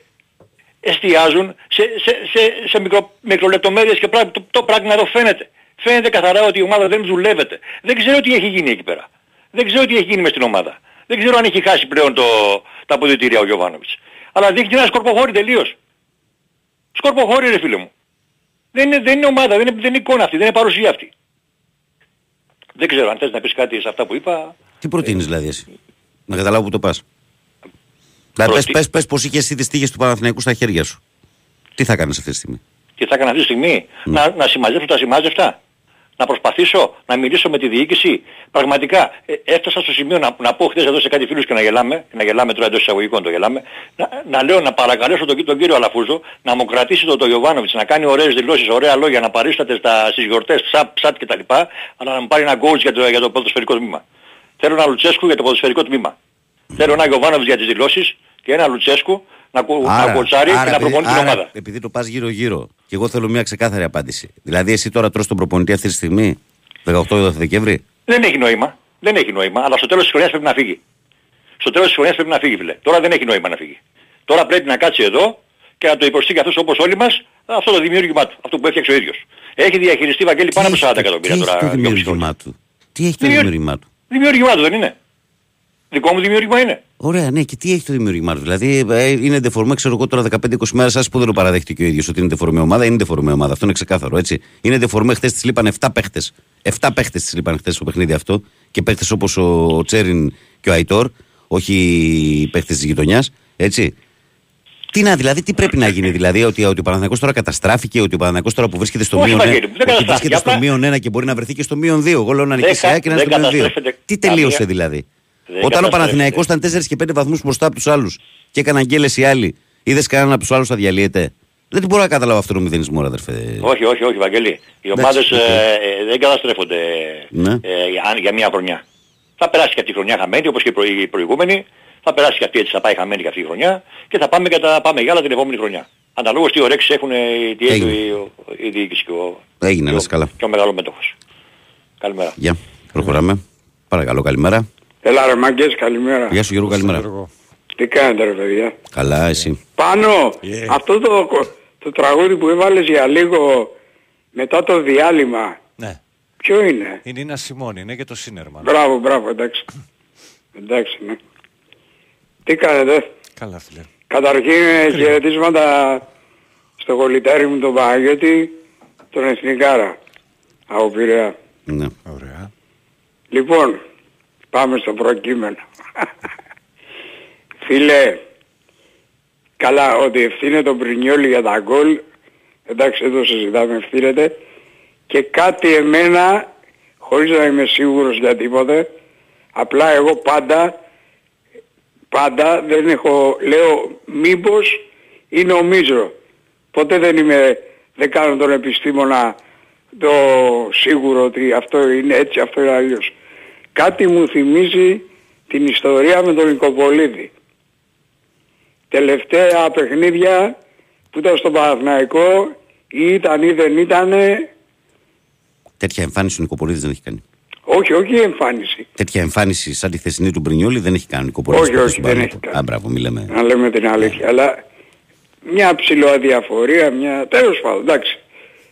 εστιάζουν σε, σε, σε, σε μικρο, μικρολεπτομέρειες και πράγμα, το, το πράγμα εδώ φαίνεται. Φαίνεται καθαρά ότι η ομάδα δεν δουλεύεται. Δεν ξέρω τι έχει γίνει εκεί πέρα. Δεν ξέρω τι έχει γίνει μες στην ομάδα. Δεν ξέρω αν έχει χάσει πλέον το, τα αποδητήρια ο Γιωβάνοβιτς. Αλλά δείχνει ένα σκορποχώρι τελείως. Σκορποχώρι ρε φίλε μου. Δεν είναι, δεν είναι ομάδα, δεν είναι, δεν είναι εικόνα αυτή, δεν είναι παρουσία αυτή. Δεν ξέρω αν θες να πεις κάτι σε αυτά που είπα. Τι προτείνεις δηλαδή εσύ; Να καταλάβω που το πας. Δηλαδή, πες, Προτι- πες, πες πώς είχες εσύ τις τύχες του Παναθηναϊκού στα χέρια σου. Τι θα κάνεις αυτή τη στιγμή; Τι θα έκανα αυτή τη στιγμή; Ναι. Να, να συμμαζέψω τα συμμάζευτα; Να προσπαθήσω να μιλήσω με τη διοίκηση; Πραγματικά ε, έφτασα στο σημείο να, να πω χθες εδώ σε κάτι φίλους και να γελάμε, να γελάμε τώρα εντός εισαγωγικών το γελάμε, να, να λέω να παρακαλέσω τον, τον κύριο Αλαφούζο να μου κρατήσει τον το Γιωβάνοβιτς, να κάνει ωραίες δηλώσεις, ωραία λόγια, να παρίσταται στα, στις γιορτές, ψαπ, ψατ κτλ. Αλλά να μου πάρει ένα coach για το, για το ποδοσφαιρικό τμήμα. Θέλω ένα Λουτσέσκου για το ποδοσφαιρικό τμήμα. Θέλω ένα Γιωβάνοβιτς για τις δηλώσεις και ένα Λουτσέσκου να, κου- να κοτσάρει και να επειδή- προπονεί την άρα, ομάδα. επειδή το πας γύρω-γύρω και εγώ θέλω μια ξεκάθαρη απάντηση. Δηλαδή εσύ τώρα τρως τον προπονητή αυτή τη στιγμή, 18 Δεκέμβρη; Δεν έχει νόημα. Δεν έχει νόημα, αλλά στο τέλος της χρονιάς πρέπει να φύγει. Στο τέλος της χρονιάς πρέπει να φύγει, φίλε. Τώρα δεν έχει νόημα να φύγει. Τώρα πρέπει να κάτσει εδώ και να το υποστεί καθώς όπως όλοι μας αυτό το δημιούργημά του, αυτό που έφτιαξε ο ίδιος. Έχει διαχειριστεί Βαγγέλη πάνω από 40 εκατομμύρια τι τώρα. έχει το δυόμιση χρόνια. δημιούργημά του; Τι έχεις το Δημιούργη- δημιούργημά του; Δημιούργημά του δεν είναι. Δικό μου δημιούργημα είναι. Ωραία, ναι, και τι έχει το δημιούργημά του. Δηλαδή, ε, είναι ντεφορμέ, ξέρω εγώ τώρα 15-20 μέρες, σα που δεν το παραδέχτηκε ο ίδιος ότι είναι ντεφορμέ ομάδα, είναι ντεφορμέ ομάδα. Αυτό είναι ξεκάθαρο, έτσι. Είναι ντεφορμέ, χθες της λείπαν 7 παίχτες. 7 παίχτες της λείπαν χθες στο παιχνίδι αυτό. Και παίχτες όπως ο, ο Τσέριν και ο Αϊτόρ, όχι οι παίχτες της γειτονιάς, έτσι. Τι να, δηλαδή, τι πρέπει να γίνει, δηλαδή, ότι, ότι ο Παναθηναϊκός τώρα καταστράφηκε, ότι ο Παναθηναϊκός τώρα που βρίσκεται στο Όχι, μείον Βαγγέλη, δεν ότι βρίσκεται καταστράφηκε, στο απλά- μείον 1 και μπορεί να βρεθεί και στο μείον 2. Εγώ λέω να νικήσει κα- η ΑΕΚ και να δεν είναι στο μείον 2. καταστρέφεται Τι τελείωσε καμία- δηλαδή; Δεν Όταν ο καταστρέφεται. Παναθηναϊκός ήταν 4 και 5 βαθμούς μπροστά από τους άλλους και έκαναν γκέλε οι άλλοι, είδες κανέναν από τους άλλους να διαλύεται. Δεν μπορώ να καταλάβω αυτό το μηδενισμό, ρε αδερφέ. Όχι, όχι, όχι, Βαγγέλη. Οι Εντάξει, ομάδες οκ. ε, ε, δεν καταστρέφονται Ναι. ε, για, για μια χρονιά. Θα περάσει και αυτή η χρονιά χαμένη όπως και οι προ- οι προηγούμενοι. Θα περάσει και αυτή έτσι θα πάει χαμένη και αυτή η χρονιά και θα πάμε, και τα, πάμε για άλλα την επόμενη χρονιά. Αναλόγως τι ωρέξεις έχουν ε, τι Έγινε. έχει η, η διοίκηση και ο, Έγινε, και να ο, είσαι καλά. και ο μεγάλος μέτοχος. Καλημέρα. Γεια, προχωράμε. Παρακαλώ, καλημέρα. Έλα ρε μάγκες, καλημέρα. Γεια σου Γιώργο, καλημέρα. Γιώργο. Τι κάνετε ρε παιδιά; Καλά, εσύ. Πάνω, Yeah. αυτό το, το τραγούδι που έβαλες για λίγο μετά το διάλειμμα, Ναι. ποιο είναι; Είναι η Νίνα Σιμώνη, είναι και το Σίνερμαν. Μπράβο, μπράβο, εντάξει. εντάξει, ναι. Τι κάνετε; Καλά, φίλε. Καταρχήν ε, χαιρετίσματα στο κολλητάρι μου τον Παναγιώτη, τον Εθνικάρα. Από Πειραιά. Ναι. Ωραία. Λοιπόν, πάμε στο προκείμενο. Φίλε, καλά, ότι ευθύνεται τον Πρινιόλη για τα γκολ, εντάξει δεν το συζητάμε, ευθύνεται. Και κάτι εμένα, χωρίς να είμαι σίγουρος για τίποτε, απλά εγώ πάντα, πάντα δεν έχω, λέω μήπως ή νομίζω. Ποτέ δεν είμαι, δεν κάνω τον επιστήμονα το σίγουρο ότι αυτό είναι έτσι, αυτό είναι αλλιώς. Κάτι μου θυμίζει την ιστορία με τον Νικοπολίδη. Τελευταία παιχνίδια που ήταν στο Παναθηναϊκό ή ήταν ή δεν ήταν, Τέτοια εμφάνιση ο Νικοπολίδης δεν έχει κάνει. όχι, όχι η εμφάνιση. Τέτοια εμφάνιση σαν τη θεσινή του Μπρινιόλη δεν έχει κάνει ο Νικοπολίδης. Όχι, ποτέ όχι, στον δεν Παναθηναϊκό. έχει κάνει. Α, μπράβο, μη λέμε. να λέμε την αλήθεια. Αλλά μια ψηλοαδιαφορία, μια... Τέλος πάντων, εντάξει.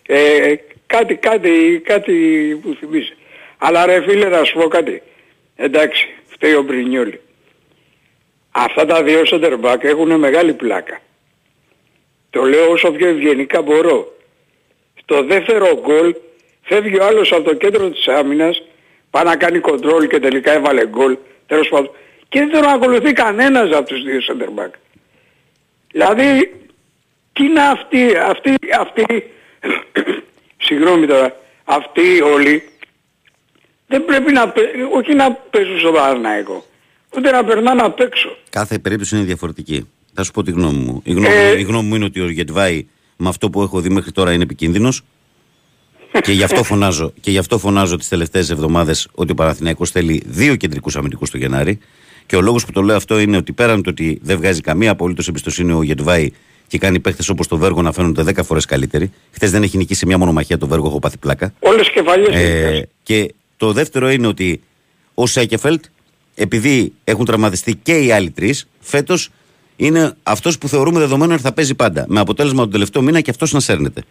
Ε, κάτι, κάτι, κάτι που θυμίζει. Αλλά ρε φίλε να σου πω κάτι. Εντάξει, φταίει ο Μπρινιόλη. Αυτά τα δύο center back έχουν μεγάλη πλάκα. Το λέω όσο πιο ευγενικά μπορώ. Στο δεύτερο γκολ φεύγει ο άλλος από το κέντρο της άμυνας, πάει να κάνει κοντρόλ και τελικά έβαλε γκολ, τέλος πάντων. Και δεν τον ακολουθεί κανένας από τους δύο center back. Δηλαδή, τι είναι αυτοί, αυτοί, αυτοί, συγγνώμη τώρα, αυτοί όλοι, δεν πρέπει να, παι- όχι να παίζουν στο Παναθηναϊκό, ούτε να περνάνε απ' έξω. Κάθε περίπτωση είναι διαφορετική. Θα σου πω τη γνώμη μου. Η γνώμη, Ε, η γνώμη μου είναι ότι ο Γετβάη με αυτό που έχω δει μέχρι τώρα είναι επικίνδυνος. και γι' αυτό φωνάζω, και γι αυτό φωνάζω τις τελευταίες εβδομάδες ότι ο Παναθηναϊκός θέλει δύο κεντρικούς αμυντικούς το Γενάρη. Και ο λόγος που το λέω αυτό είναι ότι πέραν το ότι δεν βγάζει καμία απολύτως εμπιστοσύνη ο Γετβάη και κάνει παίχτες όπως το Βέργο να φαίνονται 10 φορές καλύτεροι. Χθες δεν έχει νικήσει μια μονομαχία το Βέργο, έχω πάθει πλάκα. Όλες κεφαλιές Ε, και το δεύτερο είναι ότι ο Σέκεφελτ, επειδή έχουν τραυματιστεί και οι άλλοι τρεις, φέτος είναι αυτός που θεωρούμε δεδομένο ότι θα παίζει πάντα. Με αποτέλεσμα τον τελευταίο μήνα και αυτός να σέρνεται.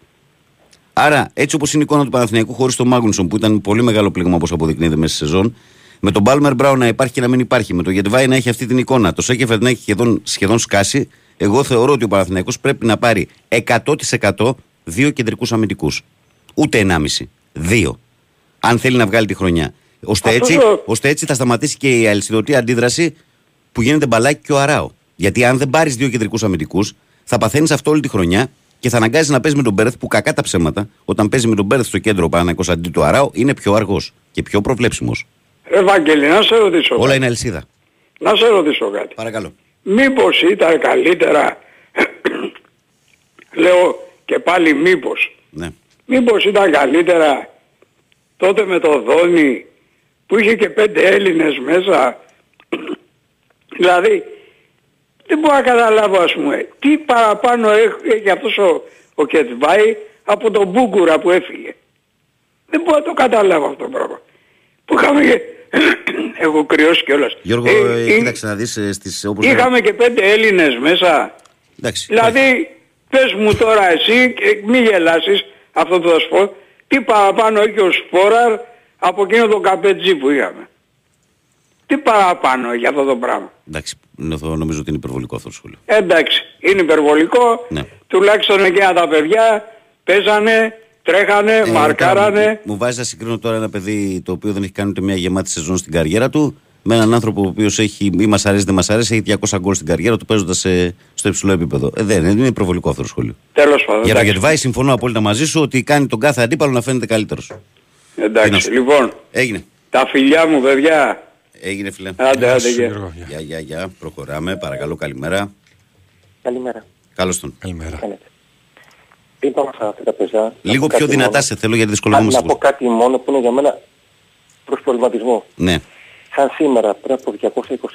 Άρα, έτσι όπως είναι η εικόνα του Παναθηναϊκού χωρίς τον Μάγνουσον, που ήταν πολύ μεγάλο πλήγμα όπως αποδεικνύεται μέσα στη σεζόν, με τον Μπάλμερ Μπράουν να υπάρχει και να μην υπάρχει, με τον Γετβάη να έχει αυτή την εικόνα, το Σέκεφελτ να έχει σχεδόν, σχεδόν σκάσει, εγώ θεωρώ ότι ο Παναθηναϊκός πρέπει να πάρει 100% δύο κεντρικούς αμυντικούς. Ούτε 1,5. Δύο αν θέλει να βγάλει τη χρονιά. Ώστε Αυτός έτσι, το- ώστε έτσι θα σταματήσει και η αλυσιδωτή αντίδραση που γίνεται μπαλάκι και ο Αράο. Γιατί αν δεν πάρεις δύο κεντρικούς αμυντικούς, θα παθαίνεις αυτό όλη τη χρονιά και θα αναγκάζεις να παίζει με τον Μπέρεθ που κακά τα ψέματα, όταν παίζει με τον Μπέρεθ στο κέντρο Παναγικό αντί του Αράο, είναι πιο αργός και πιο προβλέψιμος. Ευαγγελή, να σε ρωτήσω. Όλα κάτι. είναι αλυσίδα. Να σε ρωτήσω κάτι. Παρακαλώ. Μήπως ήταν καλύτερα, λέω και πάλι μήπως, Ναι. μήπως ήταν καλύτερα τότε με το Δόνι που είχε και πέντε Έλληνες μέσα. δηλαδή δεν μπορώ να καταλάβω ας πούμε τι παραπάνω έχει, έχει αυτός ο, ο Κετβάη από τον Μπούγκουρα που έφυγε. Δεν μπορώ να το καταλάβω αυτό το πράγμα. Που είχαμε και... Έχω κρυώσει κιόλας. Γιώργο, Ε, ε, ε, κοίταξε να δεις στις. Όπως Είχαμε και πέντε Έλληνες μέσα. Εντάξει. Δηλαδή, πες μου τώρα εσύ, και μη γελάσεις, αυτό που θα σου πω, τι παραπάνω έχει ο Σπόραρ από εκείνο το καπέτζι που είχαμε. Τι παραπάνω για αυτό το πράγμα. Εντάξει, νο- νομίζω ότι είναι υπερβολικό αυτό το σχόλιο. Εντάξει, είναι υπερβολικό. Ναι. Τουλάχιστον εκείνα τα παιδιά παίζανε, τρέχανε, Ε, μαρκάρανε. τώρα, Μου βάζεις να συγκρίνω τώρα ένα παιδί το οποίο δεν έχει κάνει ούτε μια γεμάτη σεζόν στην καριέρα του με έναν άνθρωπο ο οποίος έχει ή μας αρέσει δεν μας αρέσει, έχει 200 γκολ στην καριέρα του παίζοντας στο υψηλό επίπεδο. Ε, δεν είναι υπερβολικό αυτό το σχόλιο. Τέλος πάντων. Για το εντάξει. Γετβάη συμφωνώ απόλυτα μαζί σου ότι κάνει τον κάθε αντίπαλο να φαίνεται καλύτερος. Εντάξει, λοιπόν, Έγινε. τα φιλιά μου παιδιά. Έγινε, φίλε. Άντε, άντε, γεια. Γεια, γεια, γεια. Προχωράμε. Παρακαλώ, καλημέρα. Καλημέρα. Καλώς τον. Καλημέρα. Πριν πάμε σε αυτά τα πεζά... Λίγο να πω πιο κάτι δυνατά μόνο- σε θέλω γιατί να, δυσκολευόμαστε. να πω κάτι μόνο που είναι για μένα προς προβληματισμό. Ναι, Σαν σήμερα, πριν από 220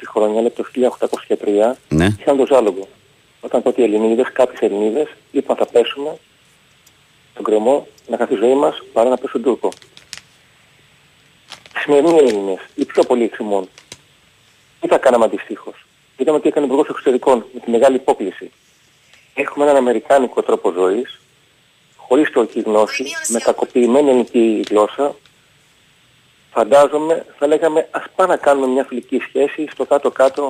χρόνια, λέει το 1803, ναι. είχαν το ζάλογο. Όταν τότε οι Ελληνίδες, κάποιες Ελληνίδες, είπαν θα πέσουμε στον κρεμό να χαθεί η ζωή μας παρά να πέσουν Τούρκο. Οι σημερινοί Έλληνες, οι πιο πολλοί εξημών, τι θα κάναμε αντιστοίχως; Είδαμε τι έκανε ο Υπουργός Εξωτερικών με τη μεγάλη υπόκληση. Έχουμε έναν αμερικάνικο τρόπο ζωής, χωρίς τουρκική γνώση, με κακοποιημένη ελληνική γλώσσα, φαντάζομαι θα λέγαμε ας πάμε να κάνουμε μια φιλική σχέση, στο κάτω-κάτω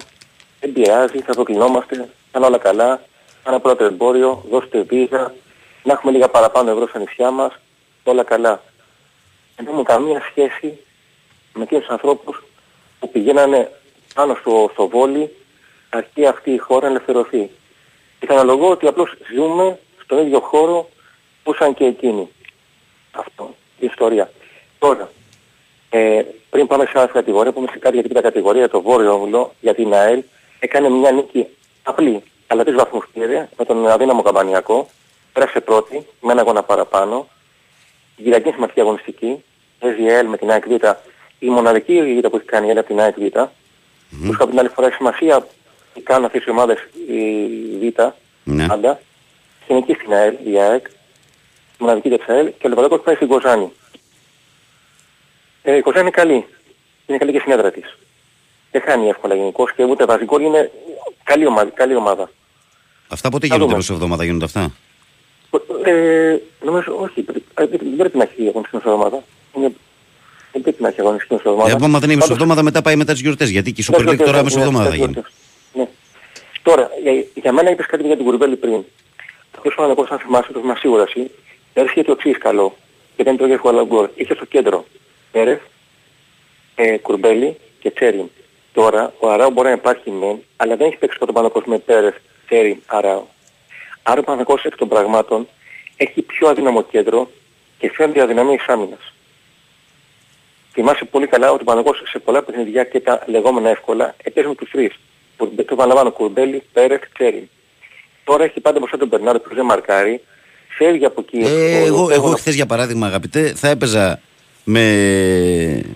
δεν πειράζει, θα αποκλεινόμαστε, θα είναι όλα καλά, θα είναι πρώτο εμπόριο, δώστε βίζα, να έχουμε λίγα παραπάνω ευρώ στα νησιά μας, όλα καλά. Δεν έχουμε καμία σχέση με εκείνους τους ανθρώπους που πηγαίνανε πάνω στο, στο βόλι αρκεί αυτή η χώρα να ελευθερωθεί. Και θα αναλογώ ότι απλώς ζούμε στον ίδιο χώρο που ήσαν και εκείνοι. Αυτό, η ιστορία. Τώρα, ε, πριν πάμε σε άλλη κατηγορία, που είμαι σε κάτι για την κατηγορία, το Βόρειο Όμιλο, για την ΑΕΛ, έκανε μια νίκη απλή, αλλά τρεις βαθμούς πήρε, με τον αδύναμο Καμπανιακό, πέρασε πρώτη, με ένα αγώνα παραπάνω, η Κυριακή σημαντική αγωνιστική, παίζει η ΑΕΛ με την ΑΕΚ Β, η μοναδική η Β που έχει κάνει η ΑΕΛ από την ΑΕΚ Β, που είχα την άλλη φορά έχει σημασία τι κάνουν αυτές οι ομάδες η Β, Ναι. πάντα, στην εκεί στην ΑΕΛ, η ΑΕΚ, η μοναδική της ΑΕΛ. Και ο Λεβαδόκος πάει στην Κοζάνη. Ε, η Κοζάνη είναι καλή. Είναι καλή και στην έδρα της. Δεν χάνει εύκολα γενικώς και ούτε βάζει γκολ. Είναι καλή ομάδα. Καλή ομάδα. Αυτά πότε Θα γίνονται δούμε. μέσα εβδομάδα, γίνονται αυτά; Ε, νομίζω όχι. πρέ- ε, Δεν δεν πρέπει να έχει αγωνιστική μες εβδομάδα. Είναι- Δεν πρέπει να έχει αγωνιστική μες εβδομάδα. Ε, άμα δεν είναι Πάντως, μεσοβδόμαδα, μετά πάει μετά τις γιορτές. Γιατί και η Super Μες League τώρα γιορτές, μεσοβδόμαδα ναι, θα γίνει. μες γιορτές. Ναι. Τώρα, για, για μένα είπες κάτι για την Κουρμπέλη πριν. Το πιο σημαντικό, αν θυμάσαι, το θυμάσαι σίγουρα εσύ, πέρυσι είχε το εξής καλό. Και δεν το είχε ο Αλαγκόρ. Είχε στο κέντρο Πέρεθ, ε, Κουρμπέλη και Τσέριν. Τώρα, ο Αράου μπορεί να υπάρχει μεν, αλλά δεν έχει παίξει ποτέ πάνω με Πέρεθ, Τσέριν, Αράου. Άρα ο Παναγός εκ των πραγμάτων έχει πιο αδύναμο κέντρο και φαίνεται η αδυναμία της άμυνας. Θυμάσαι πολύ καλά ότι ο Παναγός σε πολλά παιχνιδιά και τα λεγόμενα εύκολα έπαιζε με τους τρεις. Κουρμπε- Το επαναλαμβάνω, Κουρμπέλη, Πέρεθ, Τσέριν. Τώρα έχει πάντα μπροστά τον Μπερνάρdo που δεν μαρκάρει, φεύγει από εκεί. Ε, ο- εγώ, ο- εγώ ο- χθες για παράδειγμα, αγαπητέ, θα έπαιζα με,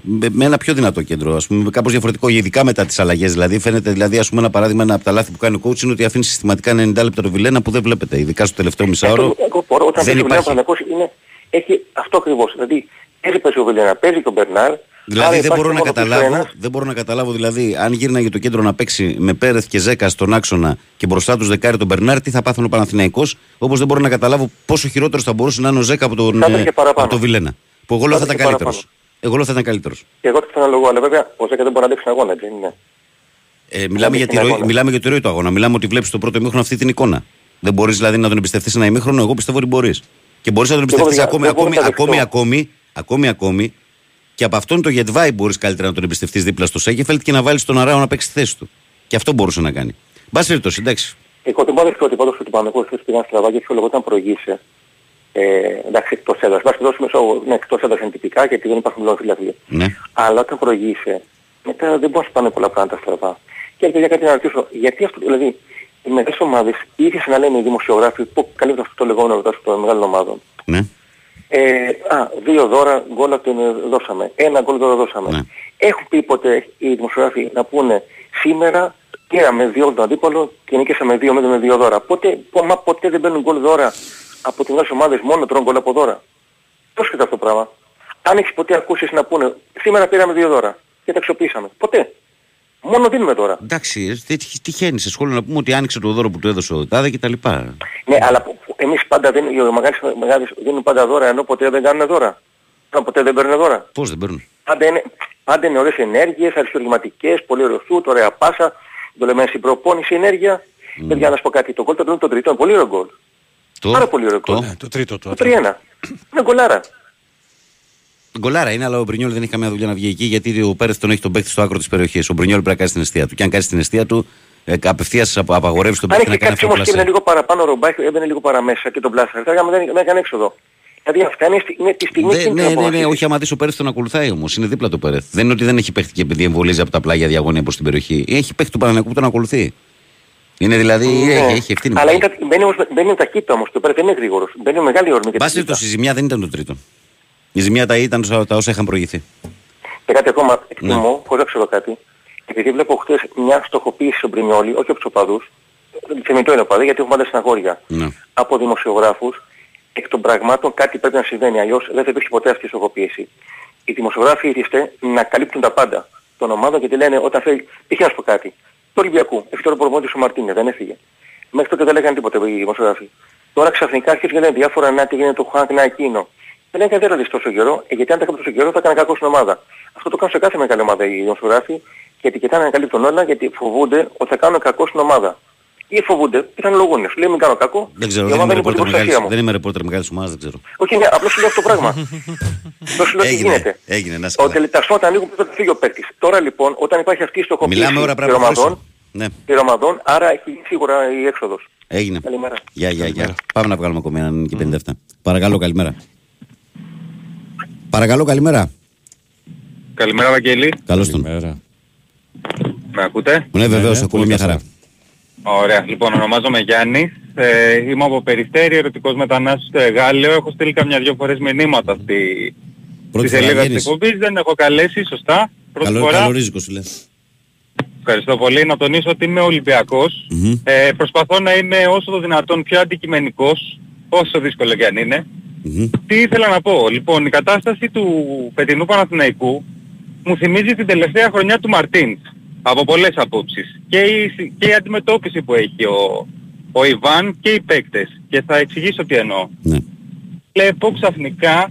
με, με ένα πιο δυνατό κέντρο, ας πούμε, κάπως διαφορετικό, ειδικά μετά τις αλλαγές. Δηλαδή, φαίνεται, δηλαδή, ας πούμε, ένα παράδειγμα, ένα από τα λάθη που κάνει ο coach είναι ότι αφήνει συστηματικά 90 λεπτά το Βιλένα που δεν βλέπετε, ειδικά στο τελευταίο μισάωρο. Εγώ- εγώ μπορώ, όταν δεν παίζει ο Βιλένα, υπάρχει. ο Παναγός είναι, έχει αυτό ακριβώς. Δηλαδή, έτσι παίζει ο Βιλένα, παίζει και ο Μπερνάρ. Δηλαδή άρα δεν υπάρχει μπορώ, να μόνο καταλάβω, ένας. δεν μπορώ να καταλάβω δηλαδή αν γύρναγε το κέντρο να παίξει με Πέρεθ και Ζέκα στον άξονα και μπροστά τους δεκάρι τον Μπερνάρ, τι θα πάθουν ο Παναθηναϊκός; Όπως δεν μπορώ να καταλάβω πόσο χειρότερος θα μπορούσε να είναι ο Ζέκα από τον, Θα έπαιζε ε, παραπάνω. από τον Βιλένα. Που εγώ λέω θα Θα ήταν έπαιζε καλύτερο. Εγώ λέω θα ήταν καλύτερος. Και εγώ το ξαναλογώ, αλλά βέβαια ο Ζέκα δεν μπορεί να αντέξει τον αγώνα, έτσι δεν είναι. Ε, μιλάμε, για τη στην ροή, αγώνα. μιλάμε για τη ροή του αγώνα. Μιλάμε ότι βλέπεις το πρώτο ημίχρονο αυτή την εικόνα. Δεν μπορείς δηλαδή να τον εμπιστευτείς ένα ημίχρονο. Εγώ πιστεύω ότι μπορείς. Και μπορείς να τον Και εγώ εμπιστευτείς δεν- ακόμη, δεν μπορώ ακόμη, να τα ακόμη, δεχτώ. ακόμη, ακόμη, ακόμη. Και από αυτόν το Γετβάη μπορείς καλύτερα να τον εμπιστευτείς δίπλα στο Σέγεφελτ και να βάλεις τον Αράο να παίξει τη θέση του. Και αυτό μπορούσε να κάνει. Μπας περιπτώσει, εντάξει. Εγώ δεν μπορώ ότι πάντως ότι πάμε εγώ χθες πήγαν στραβά και ποιο λόγο όταν προηγείσαι. Ε, εντάξει, εκτός έδρας. Βάσει δώσουμε σο, ναι, εκτός έδρας είναι τυπικά γιατί δεν υπάρχουν λόγοι φιλαθλοί. Ναι. Αλλά όταν προηγείσαι, μετά δεν μπορείς να πάνε πολλά πράγματα στραβά. Και για κάτι να ρωτήσω, γιατί αυτό, δηλαδή, οι μεγάλες ομάδες ήρθαν να λένε οι δημοσιογράφοι που καλύπτουν αυτό το λεγόμενο ρωτάς των μεγάλων ομάδων. Ναι. Ε, α, δύο δώρα γκολ από την ε, δώσαμε. Ένα γκολ δώρα δώσαμε. Ναι. Έχουν πει ποτέ οι δημοσιογράφοι να πούνε σήμερα πήραμε δύο τον αντίπαλο και νίκησαμε δύο με δύο δώρα. Ποτέ, πο- μα ποτέ δεν παίρνουν γκολ δώρα από τις μεγάλες ομάδες μόνο τρώνε γκολ από δώρα. Πώς και αυτό το πράγμα; Αν έχεις ποτέ ακούσει να πούνε σήμερα πήραμε δύο δώρα και τα αξιοποιήσαμε. Ποτέ. Μόνο δίνουμε τώρα. Εντάξει, τι- τι- τυχαίνει σε σχόλιο να πούμε ότι άνοιξε το δώρο που του έδωσε ο Τάδε και τα λοιπά. Ναι, αλλά που- που εμείς πάντα δίνουμε, οι μεγάλες, μεγάλες δίνουν πάντα δώρα ενώ ποτέ δεν κάνουν δώρα. Ενώ ποτέ δεν παίρνουν δώρα. Πώς δεν παίρνουν; Πάντα είναι, Άντε είναι ωραίες ενέργειες, αριστοργηματικές, πολύ ωραίο σούτ, ωραία πάσα, το λέμε στην προπόνηση ενέργεια. Mm. Παιδιά να σου πω κάτι, το γκολ των των τριτών, πολύ ωραίο γκολ. Το, Πάρα πολύ ωραίο γκολ. Ναι, το τρίτο το. Το 3-1. Είναι γκολάρα. Γκολάρα είναι, αλλά ο Μπρινιόλ δεν έχει καμία δουλειά να βγει εκεί γιατί ο Πέρεθ τον έχει τον παίκτη στο άκρο της περιοχής. Ο Μπρινιόλ πρέπει να κάνει την αιστεία του. Και αν κάνει την αιστεία του, ε, απευθείας απαγορεύεις τον Αν παίκτη να είχε κάνει κάτι αυτό όμως που και είναι λίγο παραπάνω ρομπάκι, έμπαινε λίγο παραμέσα και τον πλάσαρε. Θα δεν, δεν έκανε έξοδο. Δηλαδή αυτά είναι, στη- είναι τη στιγμή Ναι, εκείνη ναι, την ναι, ναι, αποφασίζει. όχι, άμα δεις ο Πέρεθ τον ακολουθάει όμως. Είναι δίπλα το Πέρεθ. Δεν είναι ότι δεν έχει παίχτη και επειδή εμβολίζει από τα πλάγια διαγωνία προς την περιοχή. Έχει παίχτη του Παναγιακού που τον ακολουθεί. Είναι δηλαδή, Ναι. έχει, έχει ευθύνη. Αλλά είναι, τα- μπαίνει, όμως, μπαίνει με ταχύτητα όμως, το πέρα δεν είναι γρήγορος. Μπαίνει με μεγάλη όρμη και Μπάση ταχύτητα. περιπτώσει, η ζημιά δεν ήταν το τρίτο. Η ζημιά τα ήταν τα τα όσα είχαν προηγηθεί. Και κάτι ακόμα Ναι. εκτιμώ, χωρίς να ξέρω κάτι, επειδή βλέπω χτες μια στοχοποίηση στον Πρινιόλη, όχι από τους οπαδούς, θεμητό είναι οπαδοί γιατί έχουμε πάντα συναγόρια, Ναι. από δημοσιογράφους, εκ των πραγμάτων κάτι πρέπει να συμβαίνει, αλλιώς δεν θα υπήρχε ποτέ αυτή η στοχοποίηση. Οι δημοσιογράφοι ήρθε να καλύπτουν τα πάντα των ομάδων γιατί λένε όταν θέλει, π.χ. να σου πω κάτι, του Ολυμπιακού, έφυγε τώρα ο προμότης ο Μαρτίνε, δεν έφυγε. Μέχρι τότε δεν λέγανε τίποτα οι δημοσιογράφοι. Τώρα ξαφνικά αρχίζουν και λένε διάφορα να τι γίνεται το Χουάνκ να εκείνο. Δεν έκανε δεν ρωτήσει τόσο καιρό, ε, γιατί αν τα έκανε τόσο καιρό θα έκανε κακό στην ομάδα. Αυτό το κάνουν σε κάθε μεγάλη ομάδα οι δημοσιογράφοι και ετικετάνε να καλύπτουν όλα γιατί φοβούνται ότι θα κάνουν κακό στην ομάδα. Ή φοβούνται, πιθανολογούν. Σου λέει μην κάνω κακό. Δεν ξέρω, η δεν ομάδα είμαι είναι υπό την ρεπόρτερ προστασία μεγάλης- μου. δεν είμαι ρεπόρτερ μεγάλης ομάδας, δεν ξέρω. Όχι, ναι, απλώς σου λέω αυτό το πράγμα. Απλώς σου λέω τι Έγινε, γίνεται. έγινε, να είσαι Ότι καλά. τα σώματα ανοίγουν πριν το φύγει ο παίκτης. Τώρα λοιπόν, όταν υπάρχει αυτή η στοχοποίηση Μιλάμε ώρα πρέπει να πυρωμαδών, προχωρήσουμε. Ναι, πυρωμαδών, άρα έχει σίγουρα η έξοδος. έγινε. Καλημέρα. Γεια, γεια, γεια. Πάμε να βγάλουμε ακόμη έναν και 57. Παρακαλώ, καλημέρα. Παρακαλώ, καλημέρα. Καλημέρα, Βαγγέλη. Καλώς τον. Καλημέρα. Με ακούτε; Ναι, βεβαίως, ναι, ακούμε πολύ μια καλά. χαρά. Ωραία. Λοιπόν, ονομάζομαι Γιάννης. Ε, είμαι από Περιστέρη, ερωτικός μετανάστης στο Εγάλεο. Έχω στείλει καμιά δυο φορές μηνύματα στη, Πρώτη στη φορά σελίδα της βγαίνεις. εκπομπής. Δεν έχω καλέσει, σωστά. Πρώτη Καλό, φορά. καλό ρίζικο σου λέει. Ευχαριστώ πολύ. Να τονίσω ότι είμαι Ολυμπιακός. Μμμ. Ε, προσπαθώ να είμαι όσο το δυνατόν πιο αντικειμενικός, όσο δύσκολο και αν είναι. Μμμ. Τι ήθελα να πω. Λοιπόν, η κατάσταση του φετινού Παναθηναϊκού μου θυμίζει την τελευταία χρονιά του Μαρτίν. Από πολλές απόψεις. Και η, συ- και η αντιμετώπιση που έχει ο, ο Ιβάν και οι παίκτες. Και θα εξηγήσω τι εννοώ. Ναι. Βλέπω ξαφνικά,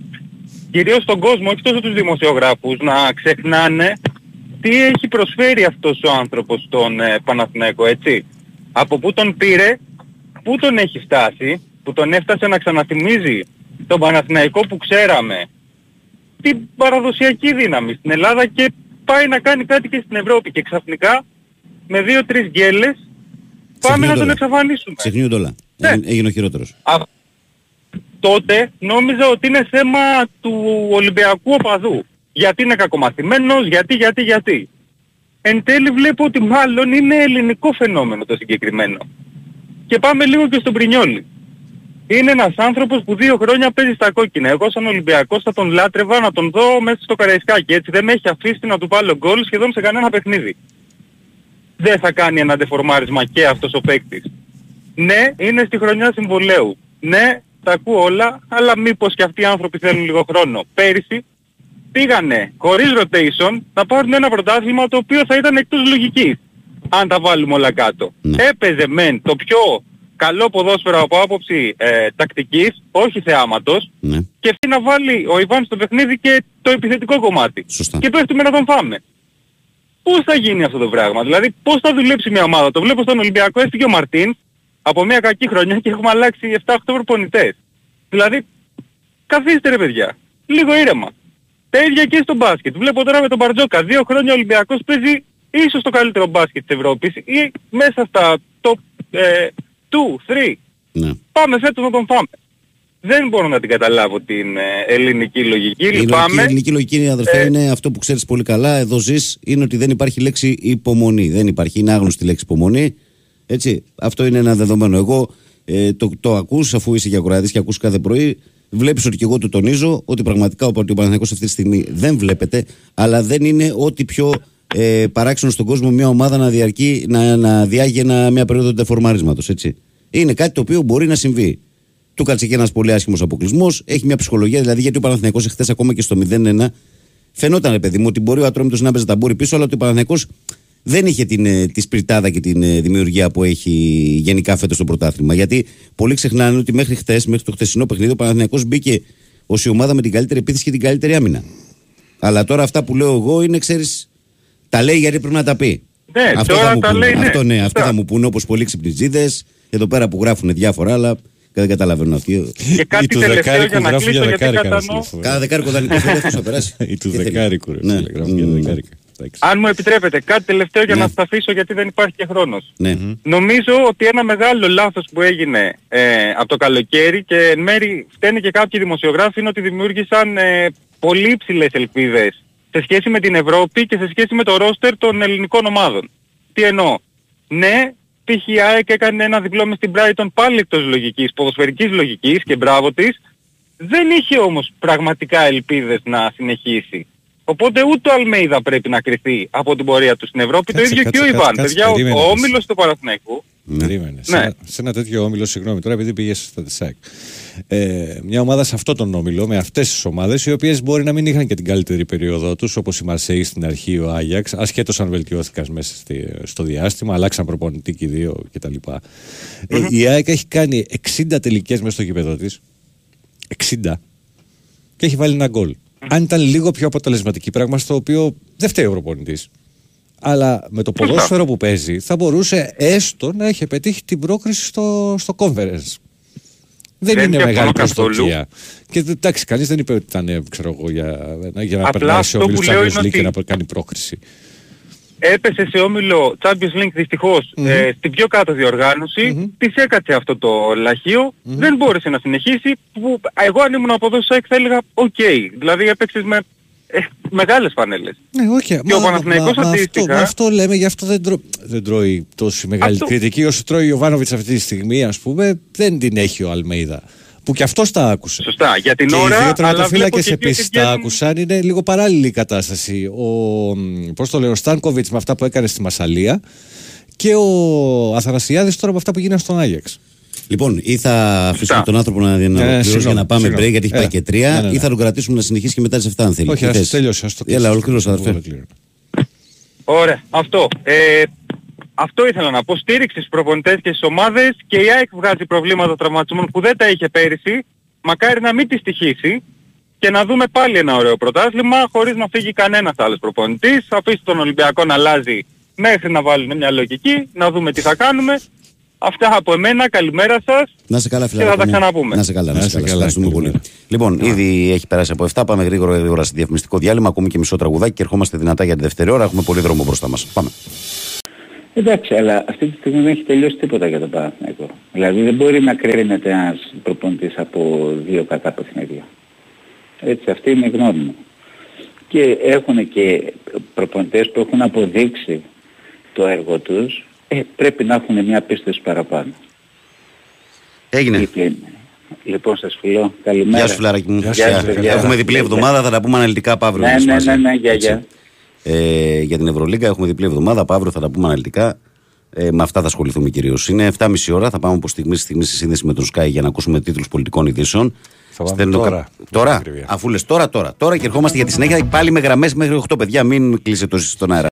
κυρίως στον κόσμο, όχι τόσο τους δημοσιογράφους, να ξεχνάνε τι έχει προσφέρει αυτός ο άνθρωπος στον ε, Παναθηναϊκό, έτσι. Από πού τον πήρε, πού τον έχει φτάσει, που τον έφτασε να ξαναθυμίζει τον Παναθηναϊκό που ξέραμε την παραδοσιακή δύναμη στην Ελλάδα και πάει να κάνει κάτι και στην Ευρώπη και ξαφνικά με δύο-τρεις γκέλες πάμε να τον όλα. εξαφανίσουμε. Ξεχνιούνται όλα. Ναι. Έγινε- Έγινε ο χειρότερος. Α, τότε νόμιζα ότι είναι θέμα του Ολυμπιακού οπαδού. Γιατί είναι κακομαθημένος, γιατί, γιατί, γιατί. Εν τέλει βλέπω ότι μάλλον είναι ελληνικό φαινόμενο το συγκεκριμένο. Και πάμε λίγο και στον Πρινιόλη. Είναι ένας άνθρωπος που δύο χρόνια παίζει στα κόκκινα. Εγώ σαν Ολυμπιακός θα τον λάτρευα να τον δω μέσα στο Καραϊσκάκι. Έτσι δεν με έχει αφήσει να του βάλω γκολ σχεδόν σε κανένα παιχνίδι. Δεν θα κάνει ένα ντεφορμάρισμα και αυτός ο παίκτης. Ναι, είναι στη χρονιά συμβολέου. Ναι, τα ακούω όλα, αλλά μήπως και αυτοί οι άνθρωποι θέλουν λίγο χρόνο. Πέρυσι πήγανε χωρίς rotation να πάρουν ένα πρωτάθλημα το οποίο θα ήταν εκτός λογικής. Αν τα βάλουμε όλα κάτω. Ναι. Έπαιζε μεν το πιο καλό ποδόσφαιρο από άποψη ε, τακτικής, όχι θεάματος, Ναι. και αυτή να βάλει ο Ιβάν στο παιχνίδι και το επιθετικό κομμάτι. Σωστά. Και πέφτουμε να τον φάμε. Πώς θα γίνει αυτό το πράγμα, δηλαδή πώς θα δουλέψει μια ομάδα; Το βλέπω στον Ολυμπιακό, έφυγε ο Μαρτίν από μια κακή χρονιά και έχουμε αλλάξει 7-8 προπονητές. Δηλαδή, καθίστε ρε παιδιά, λίγο ήρεμα. Τα ίδια και στο μπάσκετ. Βλέπω τώρα με τον Μπαρτζόκα, δύο χρόνια ο Ολυμπιακός παίζει ίσως το καλύτερο μπάσκετ της Ευρώπης ή μέσα στα top ε, 2, 3. ναι. Πάμε φέτος να τον φάμε. Δεν μπορώ να την καταλάβω την ε, ελληνική λογική. Η, λογική, η Λυπάμαι. ελληνική λογική, αδερφέ, Ε, είναι αυτό που ξέρεις πολύ καλά. Εδώ ζεις, είναι ότι δεν υπάρχει λέξη υπομονή. Δεν υπάρχει, είναι άγνωστη λέξη υπομονή. Έτσι, αυτό είναι ένα δεδομένο. Εγώ ε, το, το ακούς αφού είσαι και ακροατής και ακούς κάθε πρωί. Βλέπεις ότι και εγώ το τονίζω ότι πραγματικά ο Παρτιό Παναθηναϊκός αυτή τη στιγμή δεν βλέπετε, αλλά δεν είναι ό,τι πιο ε, παράξενο στον κόσμο μια ομάδα να διαρκεί, να, να διάγει ένα, μια περίοδο τεφορμάρισματος, έτσι. Είναι κάτι το οποίο μπορεί να συμβεί. Του κάτσε και ένας πολύ άσχημος αποκλεισμός. Έχει μια ψυχολογία, δηλαδή γιατί ο Παναθηναϊκός εχθές ακόμα και στο 0-1 φαινόταν, ρε παιδί μου, ότι μπορεί ο Ατρόμητος να παίζει ταμπούρι πίσω, αλλά ότι ο Παναθηναϊκός δεν είχε την, ε, τη σπιρτάδα και την ε, δημιουργία που έχει γενικά φέτος στο πρωτάθλημα. Γιατί πολλοί ξεχνάνε ότι μέχρι χθες, μέχρι το χθεσινό παιχνίδι, ο Παναθηναϊκός μπήκε ως η ομάδα με την καλύτερη επίθεση και την καλύτερη άμυνα. Αλλά τώρα αυτά που λέω εγώ είναι, ξέρεις, τα λέει γιατί πρέπει να τα πει. Ναι, αυτό τώρα θα μου τα πούνε. λέει, ναι. Αυτό, ναι, αυτό Σωστά. θα μου πούνε όπως πολλοί ξυπνητζίδες εδώ πέρα που γράφουν διάφορα, αλλά δεν καταλαβαίνω αυτοί. Και κάτι τους τελευταίο δεκάρικου για να γράφουν κλείσω για γιατί δεκάρικα, κατανοώ. ρε φίλε. Cada δεκάρικο δανεικό φίλο αυτό θα περάσει. Ή τους Τι θέλει. δεκάρικου, ρε Ναι. φίλε, γράφουν για Μμμ. δεκάρικα. Εντάξει. Αν μου επιτρέπετε, κάτι τελευταίο για Ναι. να σας αφήσω γιατί δεν υπάρχει και χρόνος. Ναι. Νομίζω ότι ένα μεγάλο λάθος που έγινε ε, από το καλοκαίρι και εν μέρει φταίνε και κάποιοι δημοσιογράφοι είναι ότι δημιούργησαν ε, πολύ υψηλές ελπίδες σε σχέση με την Ευρώπη και σε σχέση με το ρόστερ των ελληνικών ομάδων. Τι εννοώ; Ναι, π.χ. η ΑΕΚ έκανε ένα διπλό μες στην Brighton πάλι εκτός λογικής, ποδοσφαιρικής λογικής και μπράβο της. Δεν είχε όμως πραγματικά ελπίδες να συνεχίσει. Οπότε ούτε ο Αλμέιδα πρέπει να κρυθεί από την πορεία του στην Ευρώπη. Κάτσε, το ίδιο κάτσε, και ο κάτσε, Ιβάν. κάτσε, Παιδιά, ο, περίμενε, ο εσύ. όμιλος του Παναθηναϊκού Περίμενε. Σε, Ναι. ένα, σε ένα τέτοιο όμιλο, συγγνώμη τώρα, επειδή πήγες στα ΤΣΑΚ. Ε, μια ομάδα σε αυτό τον όμιλο, με αυτές τις ομάδες, οι οποίες μπορεί να μην είχαν και την καλύτερη περίοδό τους, όπως η Μαρσέη στην αρχή, ο Άγιαξ, ασχέτως αν βελτιώθηκαν μέσα στη- στο διάστημα, αλλάξαν προπονητή και οι δύο κτλ. Ε, η ΑΕΚ έχει κάνει 60 τελικές μέσα στο γήπεδο της. 60. Και έχει βάλει ένα γκολ. Αν ήταν λίγο πιο αποτελεσματική, πράγμα στο οποίο δεν φταίει ο προπονητής. Αλλά με το ποδόσφαιρο που παίζει θα μπορούσε έστω να έχει πετύχει την πρόκριση στο, στο conference. Δεν, Δεν είναι διαφωνώ μεγάλη καθόλου. προσδοκία. Και εντάξει, κανείς δεν είπε ότι ήταν, ε, ξέρω εγώ, για, για να Απλά περνάει σε αυτό όμιλου που λέω Champions είναι League και ότι- να κάνει πρόκριση. Έπεσε σε όμιλο Champions League δυστυχώς ε, στην πιο κάτω διοργάνωση, της έκατσε αυτό το λαχείο, δεν μπόρεσε να συνεχίσει, που εγώ αν ήμουν οπαδός της ΑΕΚ θα έλεγα οκ, δηλαδή έπαιξες με ε, μεγάλες φανέλες. Ναι, όχι. Και ο Παναθηναϊκός αυτό, αντίστοιχα- με αυτό λέμε, γι' αυτό δεν, τρώ, δεν τρώει τόση μεγάλη Αυτό- κριτική όσο τρώει ο Γιοβάνοβιτς αυτή τη στιγμή, ας πούμε. Δεν την έχει ο Αλμέιδα. Που και αυτός τα άκουσε. Σωστά, για την και ώρα, οι δύο αλλά τερματοφύλακες βλέπω και εκεί επίσης ότι τα βγαίνουν- άκουσαν. Είναι λίγο παράλληλη η κατάσταση. Ο, πώς το λέω, ο Στάνκοβιτς με αυτά που έκανε στη Μασαλία και ο Αθανασιάδης τώρα με αυτά που γίνανε στον Άγιαξ. Λοιπόν, ή θα αφήσουμε τον άνθρωπο να, να ολοκληρώσει Ε, συγγνώμη, για να πάμε συγγνώμη. break γιατί έχει πάει Έλα. και τρία, Ναι, ναι, ναι. ή θα τον κρατήσουμε να συνεχίσει και μετά τις 7 αν θέλει. Όχι, Τι ας θες; τελειώσει, ας το Έλα, κλείσει. ολοκλήρωσε, αδερφέ. Ολοκλήρω. Ωραία, αυτό. Ε, αυτό ήθελα να πω. Στήριξη στους προπονητές και στις ομάδες και η ΑΕΚ βγάζει προβλήματα τραυματισμών που δεν τα είχε πέρυσι. Μακάρι να μην τη στοιχήσει και να δούμε πάλι ένα ωραίο πρωτάθλημα χωρίς να φύγει κανένας άλλος προπονητής. Αφήσει τον Ολυμπιακό να αλλάζει μέχρι να βάλουν μια λογική, να δούμε τι θα κάνουμε. Αυτά από εμένα, καλημέρα σας. Να σε καλά, φίλε. Και θα τα Άκη μου. ξαναπούμε. Να σε καλά, να Να σε σε καλά. καλά, Ευχαριστούμε καλημέρα. πολύ. Λοιπόν, ήδη έχει περάσει από 7. Πάμε γρήγορα, γρήγορα σε διαφημιστικό διάλειμμα. Ακούμε και μισό τραγουδάκι και ερχόμαστε δυνατά για τη δεύτερη ώρα. Έχουμε πολύ δρόμο μπροστά μας. Πάμε. Εντάξει, αλλά αυτή τη στιγμή δεν έχει τελειώσει τίποτα για τον Παναθηναϊκό. Δηλαδή δεν μπορεί να κρίνεται ένας προπονητής από δύο κατά παιχνίδια. Έτσι, αυτή είναι η γνώμη μου. Και έχουν και προπονητές που έχουν αποδείξει το έργο τους, ε, πρέπει να έχουν μια πίστοση παραπάνω. Έγινε. Και- Λοιπόν, σας φιλώ. Καλημέρα. Γεια σου, φιλαράκι μου. Γεια Γεια. σας, παιδιά. Έχουμε διπλή εβδομάδα, θα τα πούμε αναλυτικά από αύριο. Ναι, εμείς ναι, μαζί. ναι, ναι, γεια, Έτσι. γεια. Ε, για την Ευρωλίγκα έχουμε διπλή εβδομάδα. Από αύριο θα τα πούμε αναλυτικά. Ε, με αυτά θα ασχοληθούμε κυρίως. Είναι 7.30 ώρα. Θα πάμε από στιγμή στη στιγμή στη σύνδεση με τον Sky για να ακούσουμε τίτλους πολιτικών ειδήσεων. Θα πάμε Στέλνω τώρα. κα- Τώρα, Ακριβία. αφού λες τώρα, τώρα. Τώρα και ερχόμαστε για τη συνέχεια πάλι με γραμμές μέχρι 8 παιδιά. Μην κλείσετε τόσο στον αέρα.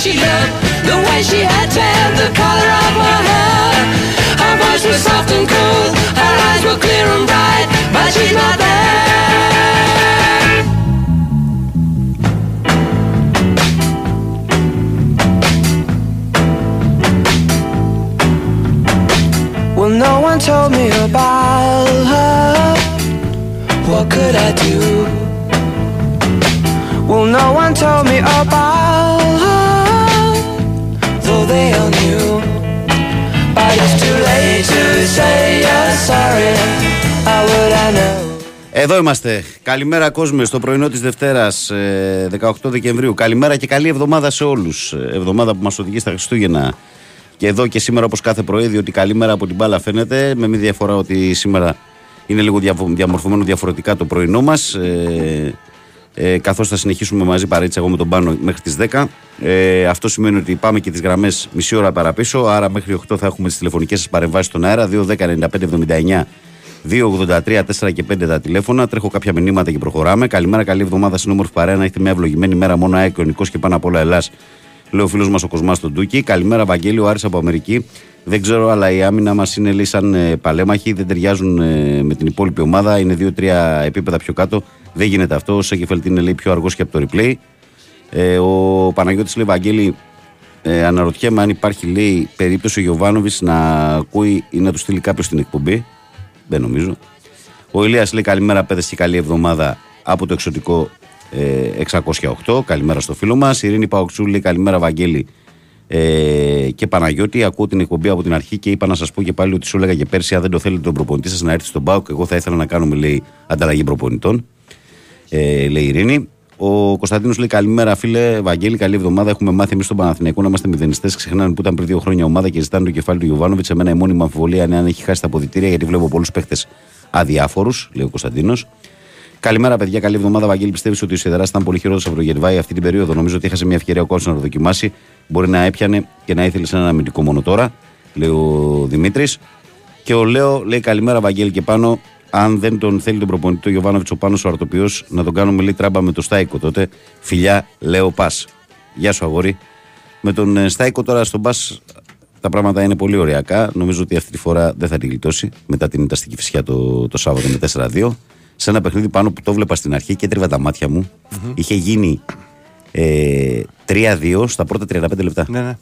She looked, the way she had tan, the color of her hair. Her voice was soft and cool, her eyes were clear and bright, but she's not there. Well, no one told me about her. What could I do? Well, no one told me about say you're sorry. How would I know? Εδώ είμαστε. Καλημέρα κόσμε στο πρωινό της Δευτέρας ε, 18 Δεκεμβρίου. Καλημέρα και καλή εβδομάδα σε όλους. Ε, Εβδομάδα που μας οδηγεί στα Χριστούγεννα. Και εδώ και σήμερα, όπως κάθε πρωί, διότι καλή μέρα από την μπάλα φαίνεται, με μια διαφορά ότι σήμερα είναι λίγο διαβο- διαμορφωμένο διαφορετικά το πρωινό μας. Ε, ε, καθώς θα συνεχίσουμε μαζί παρέτσα εγώ με τον Πάνο μέχρι τις 10 ε, αυτό σημαίνει ότι πάμε και τις γραμμές μισή ώρα παραπίσω άρα μέχρι 8 θα έχουμε τις τηλεφωνικές σας παρεμβάσεις στον αέρα 2, 10, 95, 79 283, 4 και 5 τα τηλέφωνα. Τρέχω κάποια μηνύματα και προχωράμε. Καλημέρα, καλή εβδομάδα στην όμορφη παρέα. Να έχετε μια ευλογημένη μέρα μόνο ΑΕΚ και ο Νικός και πάνω απ' όλα Ελλάς. Λέει ο φίλος μας ο Κοσμάς τον Τούκη. Καλημέρα, Βαγγέλη, ο Άρης από Αμερική. Δεν ξέρω, αλλά η άμυνα μας είναι λέει σαν ε, παλέμαχοι. Δεν ταιριάζουν ε, με την υπόλοιπη ομάδα. Είναι δύο-τρία επίπεδα πιο κάτω. Δεν γίνεται αυτό. Ο Σέκεφελτ είναι λέει πιο αργός και από το replay. Ε, ο Παναγιώτης λέει Βαγγέλη, ε, αναρωτιέμαι αν υπάρχει λέει περίπτωση ο Γιωβάνοβης να ακούει ή να του στείλει κάποιος στην εκπομπή. Δεν νομίζω. Ο Ηλίας λέει καλημέρα παιδες και καλή εβδομάδα από το εξωτικό ε, 608. Καλημέρα στο φίλο μας. Η Ειρήνη Παοξού λέει καλημέρα Βαγγέλη ε, και Παναγιώτη. Ακούω την εκπομπή από την αρχή και είπα να σας πω και πάλι ότι σου έλεγα και πέρσι αν δεν το θέλετε τον προπονητή σας να έρθει στον ΠΑΟΚ εγώ θα ήθελα να κάνουμε λέει ανταλλαγή προπονητών. Ε, λέει η Ειρήνη. Ο Κωνσταντίνος λέει καλημέρα, φίλε Βαγγέλη. Καλή εβδομάδα. Έχουμε μάθει εμείς στον Παναθηναϊκό να είμαστε μηδενιστές. Ξεχνάνε που ήταν πριν δύο χρόνια ομάδα και ζητάνε το κεφάλι του Γιωβάνοβιτ. Σε μένα η μόνιμη αμφιβολία είναι αν έχει χάσει τα αποδητήρια γιατί βλέπω πολλούς παίχτε αδιάφορους, λέει ο Κωνσταντίνος. Καλημέρα, παιδιά. Καλή εβδομάδα. Βαγγέλη, πιστεύεις ότι ο Σιδερά ήταν πολύ χειρότερος από το Γερβάη αυτή την περίοδο; Νομίζω ότι έχασε μια ευκαιρία ο κόσμο να το δοκιμάσει. Μπορεί να έπιανε και να ήθελε σε ένα αμυντικό μόνο τώρα, λέει ο Δημήτρης. Και ο Λέο λέει καλημέρα, Βαγγέλη και πάνω. Αν δεν τον θέλει τον προπονητή, ο Γιωβάνοβιτς ο πάνω ο αρτοποιός, να τον κάνουμε λέει τράμπα με το Στάικο τότε. Φιλιά, λέω πας. Γεια σου, αγόρι. Με τον ε, Στάικο τώρα στον πας τα πράγματα είναι πολύ ωριακά. Νομίζω ότι αυτή τη φορά δεν θα την γλιτώσει μετά την ηταστική φυσιά το, το Σάββατο με 4-2. Σε ένα παιχνίδι πάνω που το βλέπα στην αρχή και έτριβα τα μάτια μου. Είχε γίνει ε, 3-2 στα πρώτα 35 λεπτά. Ναι, ναι.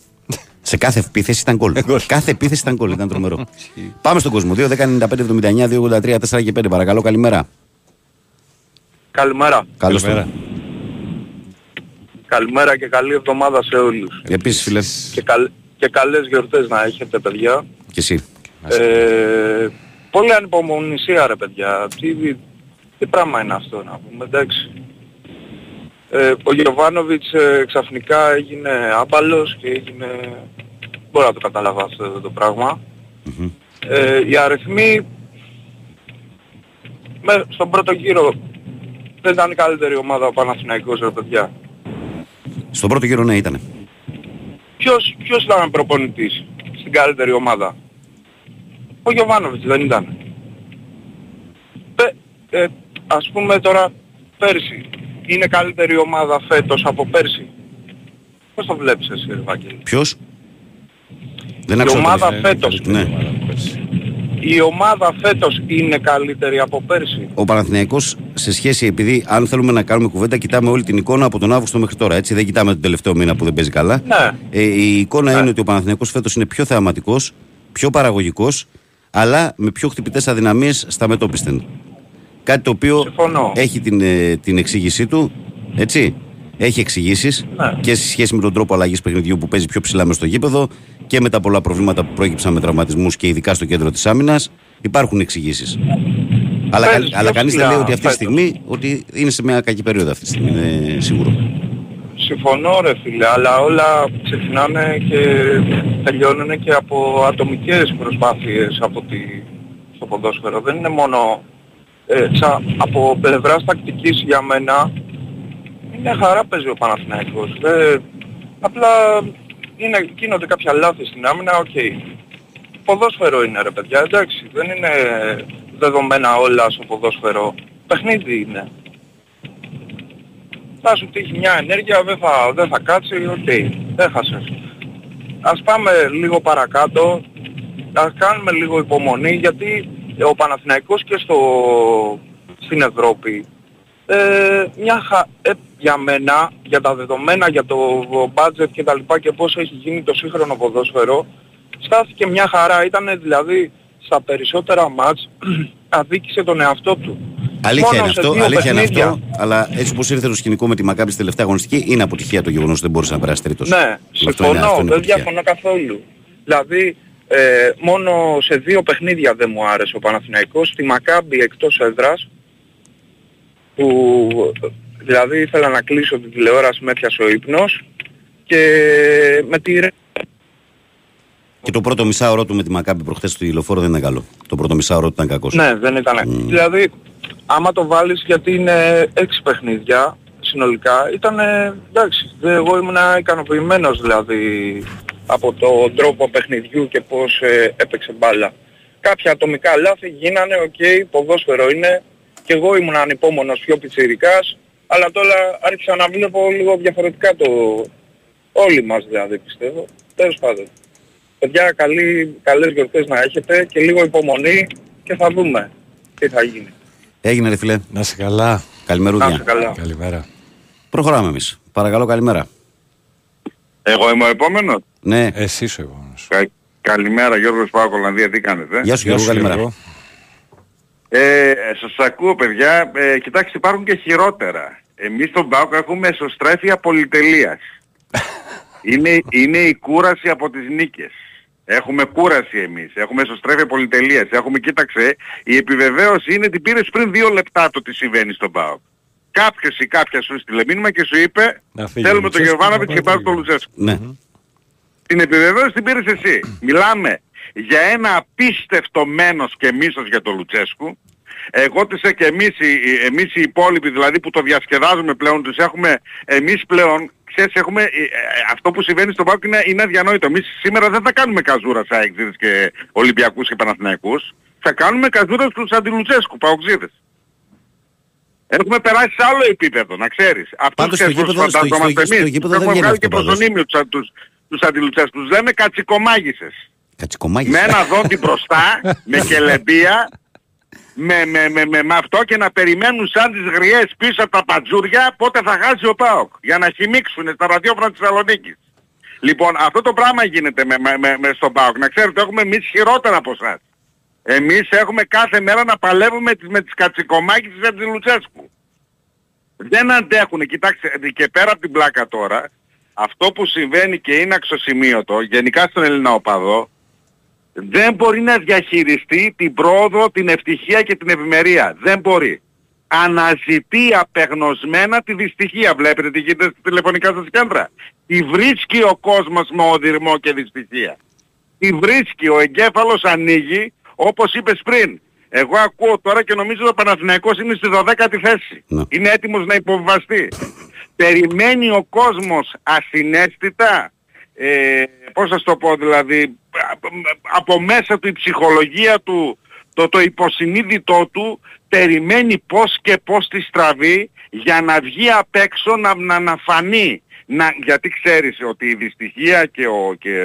Σε κάθε επίθεση ήταν γκολ. κάθε επίθεση ήταν γκολ, ήταν τρομερό. Πάμε στον κόσμο. 2, 10, 95, 79, 2, 83, 4 και 5. Παρακαλώ, καλημέρα. Καλημέρα. Καλώς το. Καλημέρα και καλή εβδομάδα σε όλους. Επίσης, φίλε. Και, καλ... και καλές γιορτές να έχετε παιδιά. Και εσύ. Ε, πολύ ανυπομονησία ρε παιδιά. Τι, τι πράγμα είναι αυτό να πούμε, εντάξει. Ε, ο Γιωβάνοβιτς ε, ξαφνικά έγινε άμπαλος και έγινε... Μπορώ να το καταλάβω αυτό εδώ το πραγμα Ε, οι αριθμοί με, στον πρώτο γύρο δεν ήταν η καλύτερη ομάδα ο Παναθηναϊκός ρε παιδιά. Στον πρώτο γύρο, ναι, ήταν. Ποιος, ποιος ήταν προπονητής στην καλύτερη ομάδα; Ο Γιωβάνοβιτς δεν ήταν. Πε, ε, ας πούμε τώρα πέρσι είναι καλύτερη ομάδα φέτος από πέρσι. Πώς το βλέπεις εσύ ρε Βαγγέλη; Ποιος; Δεν Η άκουσα το ομάδα τελευταίο. φέτος. Ναι. Η ομάδα φέτος είναι καλύτερη από πέρσι. Ο Παναθηναϊκός σε σχέση, επειδή αν θέλουμε να κάνουμε κουβέντα, κοιτάμε όλη την εικόνα από τον Αύγουστο μέχρι τώρα. Έτσι, δεν κοιτάμε τον τελευταίο μήνα που δεν παίζει καλά. Ναι. Ε, η εικόνα είναι ότι ο Παναθηναϊκός φέτος είναι πιο θεαματικός, πιο παραγωγικός, αλλά με πιο χτυπητές αδυναμίες στα μετόπιστεν. Κάτι το οποίο Συμφωνώ. έχει την, ε, την εξήγησή του, έτσι. Έχει εξηγήσεις Ναι. και σε σχέση με τον τρόπο αλλαγής παιχνιδιού που παίζει πιο ψηλά μες στο γήπεδο και με τα πολλά προβλήματα που προέκυψαν με τραυματισμούς και ειδικά στο κέντρο της άμυνας. Υπάρχουν εξηγήσεις. Αλλά, Παίζει αλλά πιο κανείς δεν ψηλά λέει ότι αυτή τη φέτος. στιγμή ότι είναι σε μια κακή περίοδο αυτή τη στιγμή. Είναι σίγουρο. Συμφωνώ ρε φίλε, αλλά όλα ξεκινάνε και τελειώνουν και από ατομικές προσπάθειες από τη, στο ποδόσφαιρο. Δεν είναι μόνο ε, σα, από πλευράς τακτικής για μένα μια χαρά παίζει ο Παναθηναϊκός. Δεν, απλά είναι, γίνονται κάποια λάθη στην άμυνα, οκ. Ποδόσφαιρο είναι ρε παιδιά, εντάξει. Δεν είναι δεδομένα όλα στο ποδόσφαιρο. Παιχνίδι είναι θα σου τύχει μια ενέργεια, δεν θα, δεν θα κάτσει, οκ, έχασες. Ας πάμε λίγο παρακάτω, ας κάνουμε λίγο υπομονή, γιατί ο Παναθηναϊκός και στο, στην Ευρώπη, ε, μια χα... ε, για μένα, για τα δεδομένα, για το budget και τα λοιπά και πώς έχει γίνει το σύγχρονο ποδόσφαιρο, στάθηκε μια χαρά, ήταν δηλαδή στα περισσότερα ματς αδίκησε τον εαυτό του. Αλήθεια Μόνο είναι σε αυτό, δύο αλήθεια είναι παιχνίδια. αυτό, αλλά έτσι όπως ήρθε το σκηνικό με τη Μακάμπη στη τελευταία αγωνιστική, είναι αποτυχία το γεγονός ότι δεν μπορούσε να περάσεις τρίτος. Ναι, συμφωνώ, δεν διαφωνώ καθόλου. Δηλαδή, ε, μόνο σε δύο παιχνίδια δεν μου άρεσε ο Παναθηναϊκός. Στη Μακάμπη εκτός έδρας, που δηλαδή ήθελα να κλείσω την τηλεόραση, με έπιασε ο ύπνος, και με τη Ρε- Και το πρώτο μισάωρο του με τη Μακάμπη προχθές στο λεωφόρο δεν ήταν καλό. Το πρώτο μισάωρο του ήταν κακός. Ναι, δεν ήταν. Δηλαδή, άμα το βάλεις γιατί είναι έξι παιχνίδια συνολικά, ήταν εντάξει. δε- Εγώ ήμουν ικανοποιημένος δηλαδή από τον τρόπο παιχνιδιού και πώς ε, έπαιξε μπάλα. Κάποια ατομικά λάθη γίνανε, οκ, ποδόσφαιρο είναι. Και εγώ ήμουν ανυπόμονος πιο πιτσιρικάς, αλλά τώρα άρχισα να βλέπω λίγο διαφορετικά το... Όλοι μας δηλαδή πιστεύω. Τέλος πάντων. Παιδιά, καλή, καλές γιορτές να έχετε και λίγο υπομονή και θα δούμε τι θα γίνει. Έγινε ρε φίλε. Να σε καλά. Καλημερούδια. Να σε καλά. Καλημέρα. Προχωράμε εμείς. Παρακαλώ καλημέρα. Εγώ είμαι ο επόμενος; Ναι. Εσύ είσαι εγώ. Κα- καλημέρα Γιώργος Πάο Κολανδία, τι κάνετε; Γεια σου Γιώργο, καλημέρα. Ε, σας ακούω παιδιά. Ε, κοιτάξτε υπάρχουν και χειρότερα. Εμείς στον ΠΑΟΚ έχουμε εσωστρέφεια πολυτελείας. είναι, είναι η κούραση από τις νίκες. Έχουμε κούραση εμείς. Έχουμε εσωστρέφεια πολυτελείας. Έχουμε, κοίταξε, η επιβεβαίωση είναι ότι πήρες πριν δύο λεπτά το τι συμβαίνει στον ΠΑΟΚ. Κάποιος ή κάποια σου στείλε μήνυμα και σου είπε Να φύγει ο θέλουμε τον Λουτσέσκου, Γερβάνοβιτς να και πάει πάρουμε τον Λουτσέσκου. Ναι. Την επιβεβαίωση την πήρες εσύ. Μιλάμε για ένα απίστευτο μένος και μίσος για τον Λουτσέσκου. Εγώ τις και εμείς, οι- οι- εμείς οι υπόλοιποι δηλαδή που το διασκεδάζουμε πλέον, τους έχουμε, εμείς πλέον, ξέρεις, έχουμε, ε, ε, αυτό που συμβαίνει στον Πάκο είναι, είναι αδιανόητο. Εμείς σήμερα δεν θα κάνουμε καζούρα σε αεξίδες και Ολυμπιακούς και Παναθηναϊκούς. Θα κάνουμε καζούρα στους αντιλουτσέσκου, Παοξίδες. Έχουμε περάσει σε άλλο επίπεδο, να ξέρεις. Αυτό Πάντως στο γήπεδο- στο- στο- στο γήπεδο δεν έχουμε βγαίνει βγάλει αυτό και πάντως. προσωνύμιο τους, τους, τους αντιλουτσέσκους. Τους λέμε κατσικομάγισσες. Κατσικομάγης. Με ένα δόντι μπροστά, με κελεμπία, με, με, με, με, με αυτό και να περιμένουν σαν τις γριές πίσω από τα πατζούρια πότε θα χάσει ο ΠΑΟΚ για να χυμίξουν στα ραδιόφωνα της Θεσσαλονίκης. Λοιπόν, αυτό το πράγμα γίνεται με, με, με, με στον ΠΑΟΚ. Να ξέρετε, έχουμε εμείς χειρότερα από εσάς. Εμείς έχουμε κάθε μέρα να παλεύουμε τις, με τις κατσικομάκες της Λουτσέσκου. Δεν αντέχουν. Κοιτάξτε, και πέρα από την πλάκα τώρα, αυτό που συμβαίνει και είναι αξιοσημείωτο, γενικά στον Ελληνικό οπαδό, δεν μπορεί να διαχειριστεί την πρόοδο, την ευτυχία και την ευημερία. Δεν μπορεί. Αναζητεί απεγνωσμένα τη δυστυχία. Βλέπετε τι γίνεται στα τηλεφωνικά σας κέντρα. Τη βρίσκει ο κόσμος με οδυρμό και δυστυχία. Τη βρίσκει. Ο εγκέφαλος ανοίγει όπως είπες πριν. Εγώ ακούω τώρα και νομίζω ότι ο Παναθηναϊκός είναι στη 12η θέση. Είναι έτοιμος να υποβιβαστεί. Περιμένει ο κόσμος ασυναίσθητα ε, πώς θα σου το πω δηλαδή από- από μέσα του η ψυχολογία του το, το υποσυνείδητό του περιμένει πώς και πώς τη στραβεί για να βγει απ' έξω να, να, να φανεί να, γιατί ξέρεις ότι η δυστυχία και ο, και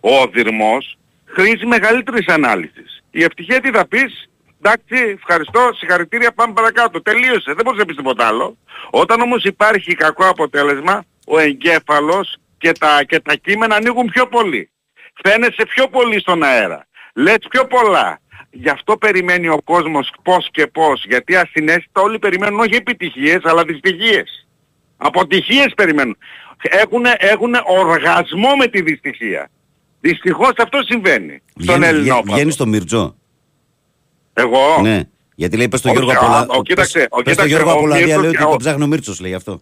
ο οδυρμός χρήζει μεγαλύτερης ανάλυσης η ευτυχία τι θα πεις; Εντάξει ευχαριστώ συγχαρητήρια πάμε παρακάτω τελείωσε δεν μπορείς να πεις τίποτα άλλο όταν όμως υπάρχει κακό αποτέλεσμα ο εγκέφαλος και τα, και τα κείμενα ανοίγουν πιο πολύ. Φαίνεσαι πιο πολύ στον αέρα. Λες πιο πολλά. Γι' αυτό περιμένει ο κόσμος πώς και πώς. Γιατί ασυναίσθητα όλοι περιμένουν όχι επιτυχίες αλλά δυστυχίες. Αποτυχίες περιμένουν. Έχουν, έχουν οργασμό με τη δυστυχία. Δυστυχώς αυτό συμβαίνει στον Βγαίνει- Έλληνα βγαίνει- όπαδο. Βγαίνει στο Μυρτζό. Εγώ; Ναι. Γιατί λέει πες στο Όχι, Γιώργο α, Απολα... ο, κοίταξε, ο, πες στο κοίταξε, Γιώργο ο Απολαδία Μύρτος λέει και ότι ο- τον ψάχνει ο Μύρτσος λέει αυτό.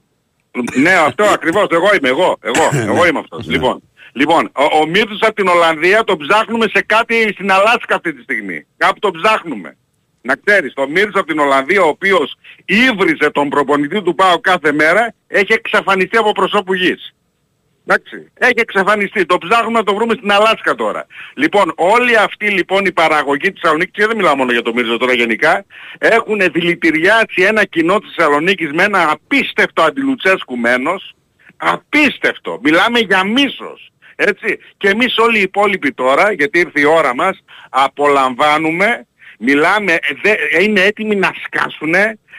Ναι, αυτό ακριβώς. Εγώ είμαι, εγώ. Εγώ, εγώ είμαι αυτός. Λοιπόν, λοιπόν ο, ο Μύρτος από την Ολλανδία τον ψάχνουμε σε κάτι στην Αλάσκα αυτή τη στιγμή. Κάπου τον ψάχνουμε. Να ξέρεις, τον Μύρτος από την Ολλανδία, ο οποίος ύβριζε τον προπονητή του ΠΑΟ κάθε μέρα, έχει εξαφανιστεί από προσώπου γης. Εντάξει, έχει εξαφανιστεί. Το ψάχνουμε να το βρούμε στην Αλάσκα τώρα. Λοιπόν, όλοι αυτοί λοιπόν η παραγωγή της Θεσσαλονίκης, και δεν μιλάω μόνο για το Μύρτζο τώρα γενικά, έχουν δηλητηριάσει ένα κοινό της Θεσσαλονίκης με ένα απίστευτο αντιλουτσέσκου μένος. Απίστευτο. Μιλάμε για μίσος. Έτσι. Και εμείς όλοι οι υπόλοιποι τώρα, γιατί ήρθε η ώρα μας, απολαμβάνουμε, μιλάμε, δε, είναι έτοιμοι να σκάσουνε, Δε-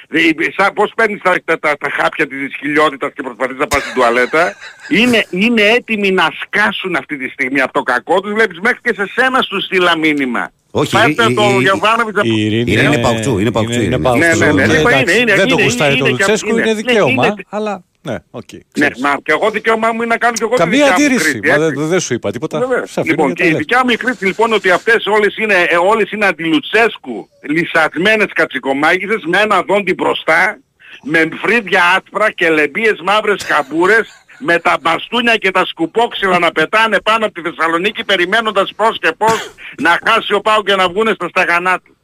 σαν πώς παίρνεις τα, τα, τα, τα χάπια της χιλιότητας και προσπαθείς να πας στην τουαλέτα, είναι, είναι έτοιμοι να σκάσουν αυτή τη στιγμή από το κακό τους, βλέπεις μέχρι και σε σένα σου στείλα μήνυμα. Όχι, Πάρτε η- η- το η- Γιωβάνοβιτς από- Η Ειρήνη Είναι παουτσού, είναι παουτσού, Είναι, είναι. παουτσού. Ναι, ναι, ναι, Ναι, λοιπόν, εντάξει, είναι, δεν το είναι, γουστάρει είναι, το είναι, Λουτσέσκου, είναι, είναι ναι, δικαίωμα. είναι- Αλλά ναι, οκ. Ναι, ξέρεις. μα και εγώ δικαίωμά μου είναι να κάνω και εγώ τη Καμία δικιά μου αντίρρηση. κρίση, Μα έτσι. δεν, δεν σου είπα τίποτα. Βεβαίως. Σε αφήνω Λοιπόν, για και τα η λες. δικιά μου η κρίση λοιπόν ότι αυτές όλες είναι, ε, όλες είναι αντιλουτσέσκου, λυσασμένες κατσικομάγισσες με ένα δόντι μπροστά, με φρύδια άσπρα και λεμπίες μαύρες καμπούρες, με τα μπαστούνια και τα σκουπόξυλα να πετάνε πάνω από τη Θεσσαλονίκη περιμένοντας πώς και πώς να χάσει ο Πάου και να βγούνε στα σταγανά του.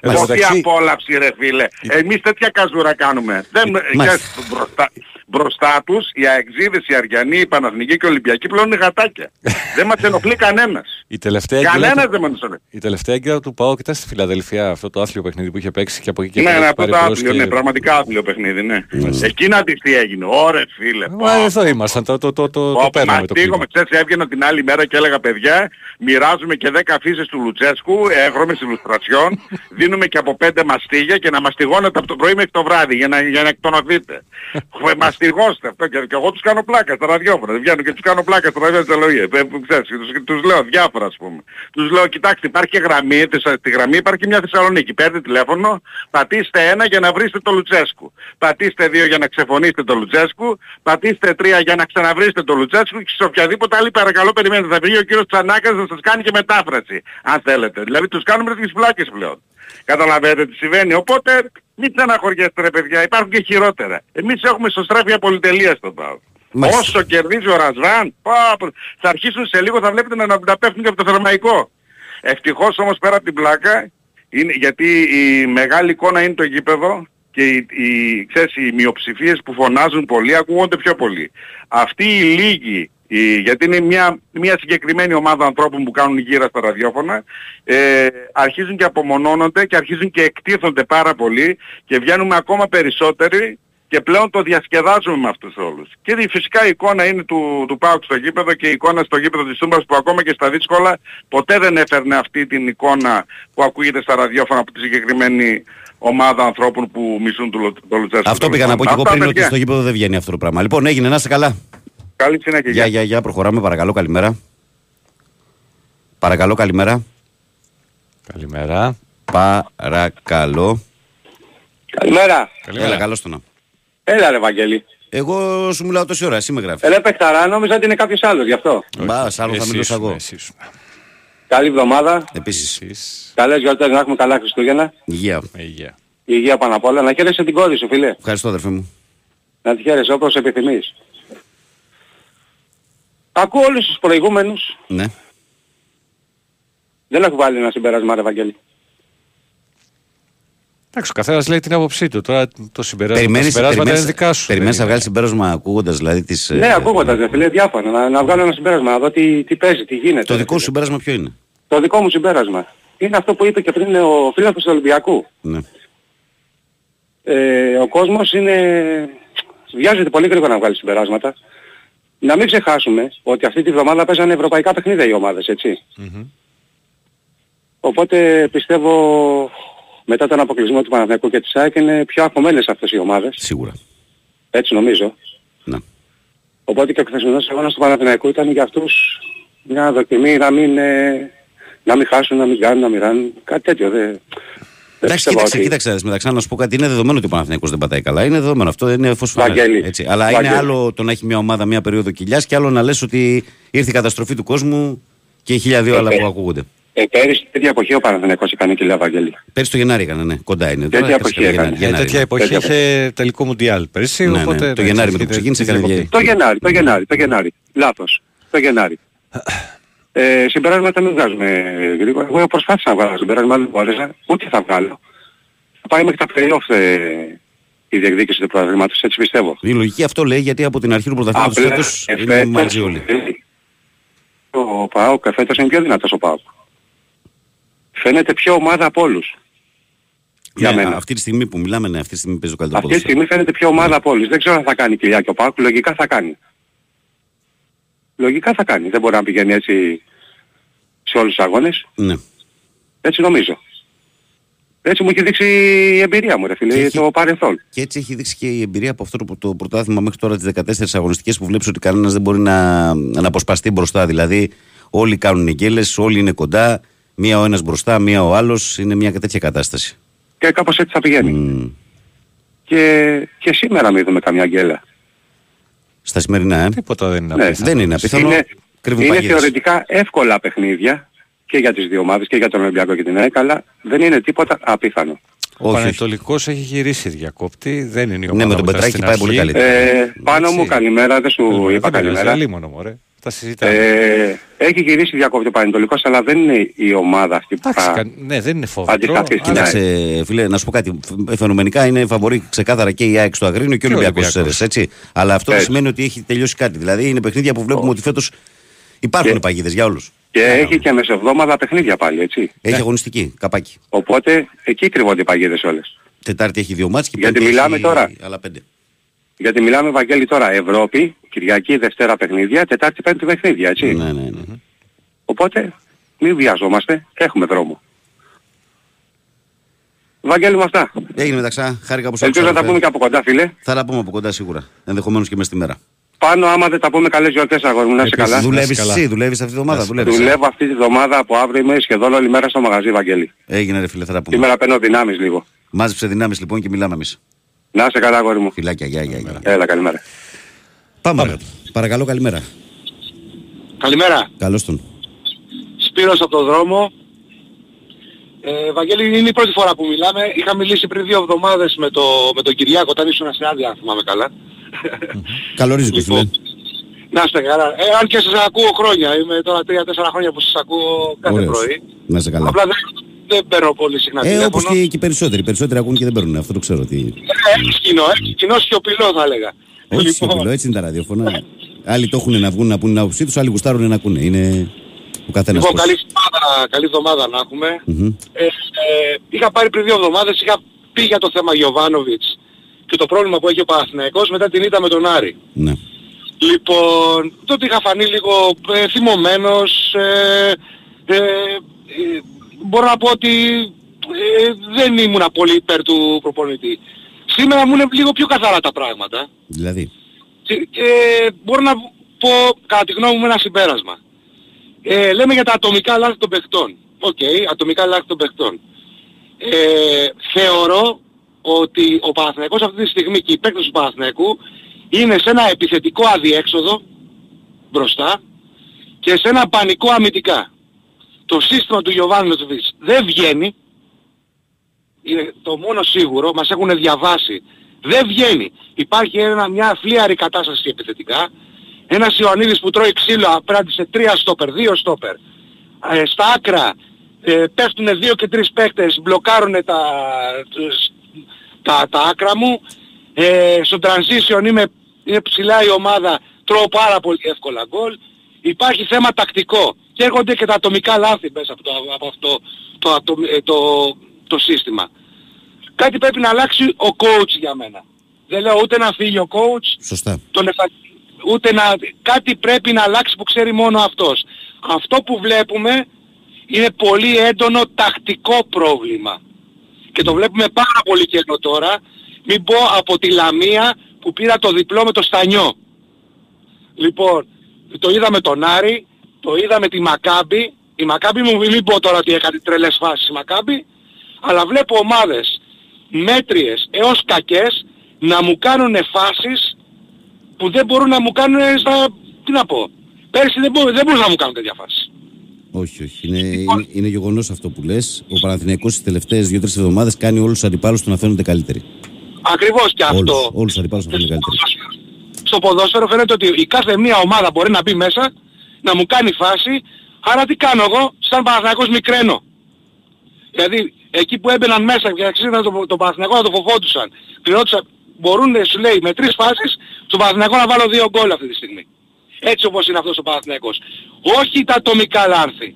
Εν τω Πόση μεταξύ- απόλαυση ρε φίλε. Εμείς τέτοια καζούρα κάνουμε. Δεν, Μάλιστα. ξέρεις, μπροστά, μπροστά τους οι αεξίδες, οι Αριανοί, οι Παναθηνικοί και οι Ολυμπιακοί πλέον είναι γατάκια. δεν μας ενοχλεί κανένας. Η τελευταία έγκυρα Κανένας του- δεν μας ενοχλεί. Η τελευταία έγκυρα του ΠΑΟΚ ήταν στη Φιλαδελφία, αυτό το άθλιο παιχνίδι που είχε παίξει και από εκεί και Ναι, πέρα ναι, έχει αυτό πάρει το μπρος άθλιο, και- ναι, πραγματικά άθλιο παιχνίδι, ναι. Εκείνα της τι έγινε, ωρε φίλε. Μα εδώ ήμασταν, το, το, το, το, το Μα παίρναμε το στίγομαι, κλίμα. ξέρεις, έβγαινα την άλλη μέρα και έλεγα παιδιά, μοιράζουμε και 10 αφήσεις του Λουτσέσκου, έγχρωμες ηλουστρασιών, δίνουμε και από 5 μαστίγια και να μαστιγώνετε από το πρωί μέχρι το βράδυ για να, για να εκτονωθείτε. Χε, Μαστιγώστε αυτό και, και εγώ τους κάνω πλάκα στα ραδιόφωνα, δεν βγαίνω και τους κάνω πλάκα στα ραδιόφωνα της ε, που ξέρεις, τους, τους λέω διάφορα ας πούμε. Τους λέω κοιτάξτε υπάρχει και γραμμή, της- στη γραμμή υπάρχει μια Θεσσαλονίκη, παίρνετε τηλέφωνο, πατήστε ένα για να βρείτε το Λουτσέσκου. Πατήστε δύο για να ξεφωνήσετε το Λουτσέσκου, πατήστε τρία για να ξαναβρείτε το Λουτσέσκου και σε οποιαδήποτε άλλη παρακαλώ περιμένετε. Θα βγει ο κύριος Τσανάκας να σας κάνει και μετάφραση, αν θέλετε. Δηλαδή τους κάνουμε τις πλάκες πλέον. Καταλαβαίνετε τι συμβαίνει. Οπότε μην ξαναχωριέστε ρε παιδιά, υπάρχουν και χειρότερα. Εμείς έχουμε σωστρέφεια πολυτελείας στον ΠΑΟ. Μάλιστα. Όσο κερδίζει ο Ρασβάν, πα, πα, θα αρχίσουν σε λίγο, θα βλέπετε να, να, να πέφτουν και από το θερμαϊκό. Ευτυχώς όμως πέρα από την πλάκα, είναι, γιατί η μεγάλη εικόνα είναι το γήπεδο και οι, οι, ξέρεις, οι μειοψηφίες που φωνάζουν πολύ ακούγονται πιο πολύ. Αυτοί οι λίγοι, οι, γιατί είναι μια, μια συγκεκριμένη ομάδα ανθρώπων που κάνουν γύρα στα ραδιόφωνα, ε, αρχίζουν και απομονώνονται και αρχίζουν και εκτίθονται πάρα πολύ και βγαίνουμε ακόμα περισσότεροι και πλέον το διασκεδάζουμε με αυτούς όλους. Και η φυσικά η εικόνα είναι του, του ΠΑΟΚ στο γήπεδο και η εικόνα στο γήπεδο της Τούμπας που ακόμα και στα δύσκολα ποτέ δεν έφερνε αυτή την εικόνα που ακούγεται στα ραδιόφωνα από τη συγκεκριμένη ομάδα ανθρώπων που μισούν το, Λου- το Λουτσέσκο. Αυτό πήγα να πω και εγώ Αυτά, πριν ότι παιδιά. στο γήπεδο δεν βγαίνει αυτό το πράγμα. Λοιπόν, έγινε, να είστε καλά. Καλή συνέχεια. Γεια, γεια, γεια, προχωράμε, παρακαλώ, καλημέρα. Παρακαλώ, καλημέρα. Καλημέρα. Παρακαλώ. Καλημέρα. Έλα, καλώς το να. Έλα ρε Βαγγέλη. Εγώ σου μιλάω τόση ώρα, εσύ με γράφεις. Ρε παιχταρά, νόμιζα ότι είναι κάποιος άλλος γι' αυτό. Μπας, άλλο θα Εσύ μιλούσα ήσουν, εγώ. εσύ ήσουν. Καλή εβδομάδα. Επίσης. Καλές γιορτές να έχουμε καλά Χριστούγεννα. Υγεία. Με υγεία. Υγεία πάνω απ' όλα. Να χαίρεσαι την κόρη σου φίλε. Ευχαριστώ, αδερφέ μου. Να τη χαίρεσαι όπως επιθυμείς. Ακούω όλους τους προηγούμενους. Ναι. Δεν έχω βάλει ένα συμπέρασμα ρε Βαγγέλη. Εντάξει, ο καθένας λέει την άποψή του. Τώρα το συμπεράσμα, τα Περιμένεις, συμπεράσματα περιμένεις, είναι δικά σου. περιμένεις να δεν βγάλεις συμπέρασμα ακούγοντας δηλαδή τις... Ναι, ε, ακούγοντας ρε φίλε διάφορα. Να, να βγάλω ένα συμπέρασμα, να δω τι, τι παίζει, τι γίνεται. Το ρε, δικό σου φίλε. συμπέρασμα ποιο είναι; Το δικό μου συμπέρασμα. Είναι αυτό που είπε και πριν ο φίλος του Ολυμπιακού. Ναι. ε, ο κόσμος είναι... βιάζεται πολύ γρήγορα να βγάλει συμπεράσματα. Να μην ξεχάσουμε ότι αυτή τη βδομάδα παίζανε ευρωπαϊκά παιχνίδια οι ομάδες, έτσι. Οπότε πιστεύω μετά τον αποκλεισμό του Παναθηναϊκού και της ΑΕΚ είναι πιο αγχωμένες αυτές οι ομάδες. Σίγουρα. Έτσι νομίζω. Ναι. Οπότε και ο χθεσινός αγώνας του Παναθηναϊκού ήταν για αυτούς μια δοκιμή να μην, ε, να μην χάσουν, να μην κάνουν, να μην ράνουν. Κάτι τέτοιο. Δεν, δεν Εντάξει, πιστεύω κοίταξε, ότι- κοίταξε, δες, μεταξύ να σου πω κάτι. Είναι δεδομένο ότι ο Παναθηναϊκός δεν πατάει καλά. Είναι δεδομένο αυτό. Είναι φως φανέλα, Βαγγέλη, έτσι. Αλλά Βαγγέλη. είναι άλλο το να έχει μια ομάδα μια περίοδο κοιλιάς και άλλο να λες ότι ήρθε η καταστροφή του κόσμου και χίλια δύο άλλα που ακούγονται. Ε, πέρυσι τέτοια εποχή ο Παναθηναϊκός έκανε κοιλιά Βαγγέλη. Πέρυσι το Γενάρη έκανε, ναι, κοντά είναι. Τέτοια Τώρα εποχή έφτασε το έκανε. Γενάρη, Ε, τέτοια ναι. εποχή Τέτοια είχε τελικό μουντιάλ πέρσι, Ναι, ναι, οπότε... το Γενάρη με το που ξεκίνησε έκανε διακοπή. διακοπή. Το Γενάρη, το Γενάρη, το Γενάρη. Λάθος. Το Γενάρη. Ε, συμπεράσματα μην βγάζουμε γρήγορα. Εγώ προσπάθησα να βγάλω συμπεράσμα, δεν μπόρεσα. Ούτε θα βγάλω. Θα πάει μέχρι τα play-off ε, η διεκδίκηση του πρωταθλήματος, έτσι πιστεύω. Η λογική αυτό λέει γιατί από την αρχή του πρωταθλήματος Απλά, φέτος ε, είναι φέτος, μαζί όλοι. Ο ΠΑΟΚ φέτος είναι πιο δυνατός ο ΠΑΟΚ. Φαίνεται πιο ομάδα από όλους. Για Ναι, μένα. αυτή τη στιγμή που μιλάμε, ναι, αυτή τη στιγμή παίζει το καλύτερος Αυτή τη ποδόσφαιρο. στιγμή φαίνεται πιο ομάδα από όλους. Δεν ξέρω αν θα κάνει κοιλιά και ο ΠΑΟΚ. Λογικά θα κάνει. Λογικά θα κάνει. Δεν μπορεί να πηγαίνει έτσι σε όλους τους αγώνες. Ναι. Έτσι νομίζω. Έτσι μου έχει δείξει η εμπειρία μου ρε φίλε, Και έχει- το παρελθόν. Και έτσι έχει δείξει και η εμπειρία από αυτό το, το πρωτάθλημα μέχρι τώρα τις 14 αγωνιστικές που βλέπεις ότι κανένας δεν μπορεί να, να αποσπαστεί μπροστά. Δηλαδή όλοι κάνουν γκέλες, όλοι είναι κοντά, μία ο ένας μπροστά, μία ο άλλος. Είναι μια τέτοια κατάσταση. Και κάπως έτσι θα πηγαίνει. Και, και σήμερα μην δούμε καμιά γκέλα. Στα σημερινά, ε; Τίποτα δεν είναι Ναι. Δεν είναι απίθανο. Είναι, Κρύβουν είναι παγίδες. θεωρητικά εύκολα παιχνίδια και για τις δύο ομάδες και για τον Ολυμπιακό και την ΑΕΚ, αλλά δεν είναι τίποτα απίθανο. Ο Όχι, Πανετολικός έχει γυρίσει διακόπτη, δεν είναι η Ναι, ομάδα με τον που ήταν Πετράκη στην πάει πολύ αρχή. καλύτερα. Ε, πάνω μου καλημέρα, δεν σου Ε, είπα δεν πειράζει, καλημέρα. αλίμονο, μωρέ. Τα συζητάμε. Ε, έχει γυρίσει διακόπτη ο Πανετολικός, αλλά δεν είναι η ομάδα αυτή που Εντάξει, θα κα- ναι, δεν είναι φόβο. αντισταθεί στην Κοίταξε, ΑΕΚ. φίλε, να σου πω κάτι. Φ- Φαινομενικά είναι φαβορή ξεκάθαρα και η ΑΕΚ στο Αγρίνιο και ο Και ο Ολυμπιακός στις Ολυμπιακός. Σέρες, έτσι. Αλλά αυτό δεν Έτσι. σημαίνει ότι έχει τελειώσει κάτι. Δηλαδή είναι παιχνίδια που βλέπουμε ότι φέτος υπάρχουν Και- παγίδες για όλους. Και έχει και μεσοβδόμαδα παιχνίδια πάλι, έτσι. Έχει αγωνιστική, καπάκι. Οπότε εκεί κρύβονται οι παγίδες όλες. Τετάρτη έχει δύο μάτς και Γιατί πέμπτη μιλάμε έχει τώρα. άλλα πέντε. Γιατί μιλάμε, Βαγγέλη, τώρα Ευρώπη, Κυριακή, Δευτέρα παιχνίδια, Τετάρτη, Πέμπτη παιχνίδια, έτσι. Ναι, ναι, ναι. Οπότε μην βιαζόμαστε, έχουμε δρόμο. Βαγγέλη μου αυτά. Έγινε μεταξά, χάρηκα που σ' Ελπίζω να τα άκουσα, πούμε αδερφέ. και από κοντά, φίλε. Θα τα πούμε από κοντά σίγουρα. Ενδεχομένως και μες στη μέρα. Πάνω άμα δεν τα πούμε καλές γιορτές αγόρι μου, να είσαι Επίσης, καλά. Δουλεύεις εσύ, δουλεύεις αυτή τη εβδομάδα. Δουλεύεις. Δουλεύω αυτή τη βδομάδα από αύριο είμαι σχεδόν όλη μέρα στο μαγαζί, Βαγγέλη. Έγινε ρε φίλε, θα τα πούμε. Σήμερα παίρνω δυνάμεις λίγο. Μάζεψε δυνάμεις λοιπόν και μιλάμε εμείς. Να είσαι καλά, αγόρι μου. Φιλάκια, γεια, γεια, γεια. Έλα, καλημέρα. Πάμε. ρε. Παρακαλώ, καλημέρα. Καλημέρα. Καλώς τον. Σπύρος από το δρόμο. Ε, Βαγγέλη, είναι η πρώτη φορά που μιλάμε. Είχα μιλήσει πριν δύο εβδομάδες με, το, με τον Κυριάκο, όταν ήσουν σε άδεια, αν θυμάμαι καλά. Καλορίζικο φίλε. Να είστε καλά. Ε, αν και σας ακούω χρόνια. Είμαι τώρα 3-4 χρόνια που σας ακούω κάθε Ωραίος. πρωί. Να είσαι καλά. Απλά δεν, δεν παίρνω πολύ συχνά Ε, τηλέφωνο. όπως και, και οι περισσότεροι. Οι περισσότεροι ακούν και δεν παίρνουν. Αυτό το ξέρω. Ότι... Ε, Έχεις κοινό, έχεις κοινό σιωπηλό θα έλεγα. Όχι Λοιπόν. σιωπηλό, έτσι είναι τα ραδιόφωνα. Άλλοι το έχουν να βγουν να πούνε την άποψή τους, άλλοι γουστάρουν να ακούνε. Είναι ο καθένας Λοιπόν, πώς. καλή εβδομάδα, καλή εβδομάδα να έχουμε. Μμμ. Ε, ε, είχα πάρει πριν δύο εβδομάδες, είχα πει για το θέμα Γιωβάνοβιτς και το πρόβλημα που έχει ο Παναθηναϊκός μετά την ήττα με τον Άρη. Ναι. Λοιπόν, τότε είχα φανεί λίγο ε, θυμωμένος. Ε, ε, ε, μπορώ να πω ότι ε, δεν ήμουν πολύ υπέρ του προπονητή. Σήμερα μου είναι λίγο πιο καθαρά τα πράγματα. Δηλαδή. Και, και μπορώ να πω κατά τη γνώμη μου ένα συμπέρασμα. Ε, λέμε για τα ατομικά λάθη των παιχτών. Οκ, ατομικά λάθη των παιχτών. Ε, θεωρώ ότι ο Παναθηναϊκός αυτή τη στιγμή και οι παίκτες του Παναθηναϊκού είναι σε ένα επιθετικό αδιέξοδο μπροστά και σε ένα πανικό αμυντικά. Το σύστημα του Γιοβάνοβιτς δεν βγαίνει, είναι το μόνο σίγουρο, μας έχουν διαβάσει, δεν βγαίνει. Υπάρχει ένα, μια φλύαρη κατάσταση επιθετικά, ένας Ιωαννίδης που τρώει ξύλο απέναντι σε τρία στόπερ, δύο στόπερ. Ε, στα άκρα ε, πέφτουν δύο και τρεις παίκτες, μπλοκάρουν τα, τους- τα, τα άκρα μου. Ε, στο transition είμαι, είναι ψηλά η ομάδα, τρώω πάρα πολύ εύκολα γκολ. Υπάρχει θέμα τακτικό. Και έρχονται και τα ατομικά λάθη μέσα από, το, από αυτό το, ατομ- ε, το, το σύστημα. Κάτι πρέπει να αλλάξει ο coach για μένα. Δεν λέω ούτε να φύγει ο coach, Σωστά. τον εφα- ούτε να... Κάτι πρέπει να αλλάξει που ξέρει μόνο αυτός. Αυτό που βλέπουμε είναι πολύ έντονο τακτικό πρόβλημα. Και το βλέπουμε πάρα πολύ καιρό τώρα. Μην πω από τη Λαμία που πήρα το διπλό με το Στανιό. Λοιπόν, το είδαμε τον Άρη, το είδαμε τη Μακάμπη. Η Μακάμπη μου μην πω τώρα ότι έκανε τρελές φάσεις η Μακάμπη, αλλά βλέπω ομάδες μέτριες έως κακές να μου κάνουν φάσεις που δεν μπορούν να μου κάνουν στα... Τι να πω. Πέρσι δεν, μπο, δεν μπορούσαν να μου κάνουν τέτοια φάση. Όχι, όχι. Είναι, είναι, είναι γεγονός αυτό που λες. Ο Παναθηναϊκός τις τελευταίες δύο-τρεις εβδομάδες κάνει όλους τους αντιπάλους του να φαίνονται καλύτεροι. Ακριβώς και Όλους, αυτό. όλους τους αντιπάλους να φαίνονται καλύτεροι. στο ποδόσφαιρο φαίνεται ότι η κάθε μία ομάδα μπορεί να μπει μέσα, να μου κάνει φάση, άρα τι κάνω εγώ, σαν Παναθηναϊκός μικραίνω. Δηλαδή, εκεί που έμπαιναν μέσα και αξίζονταν το, το Παναθηναϊκό να το φοβόντουσαν, πληρώτουσαν, μπορούν, σου λέει, με τρεις φάσεις, στον Παναθηναϊκό να βάλω δύο γκολ αυτή τη στιγμή. Έτσι όπως είναι αυτός ο Παναθηναϊκός. Όχι τα ατομικά λάθη.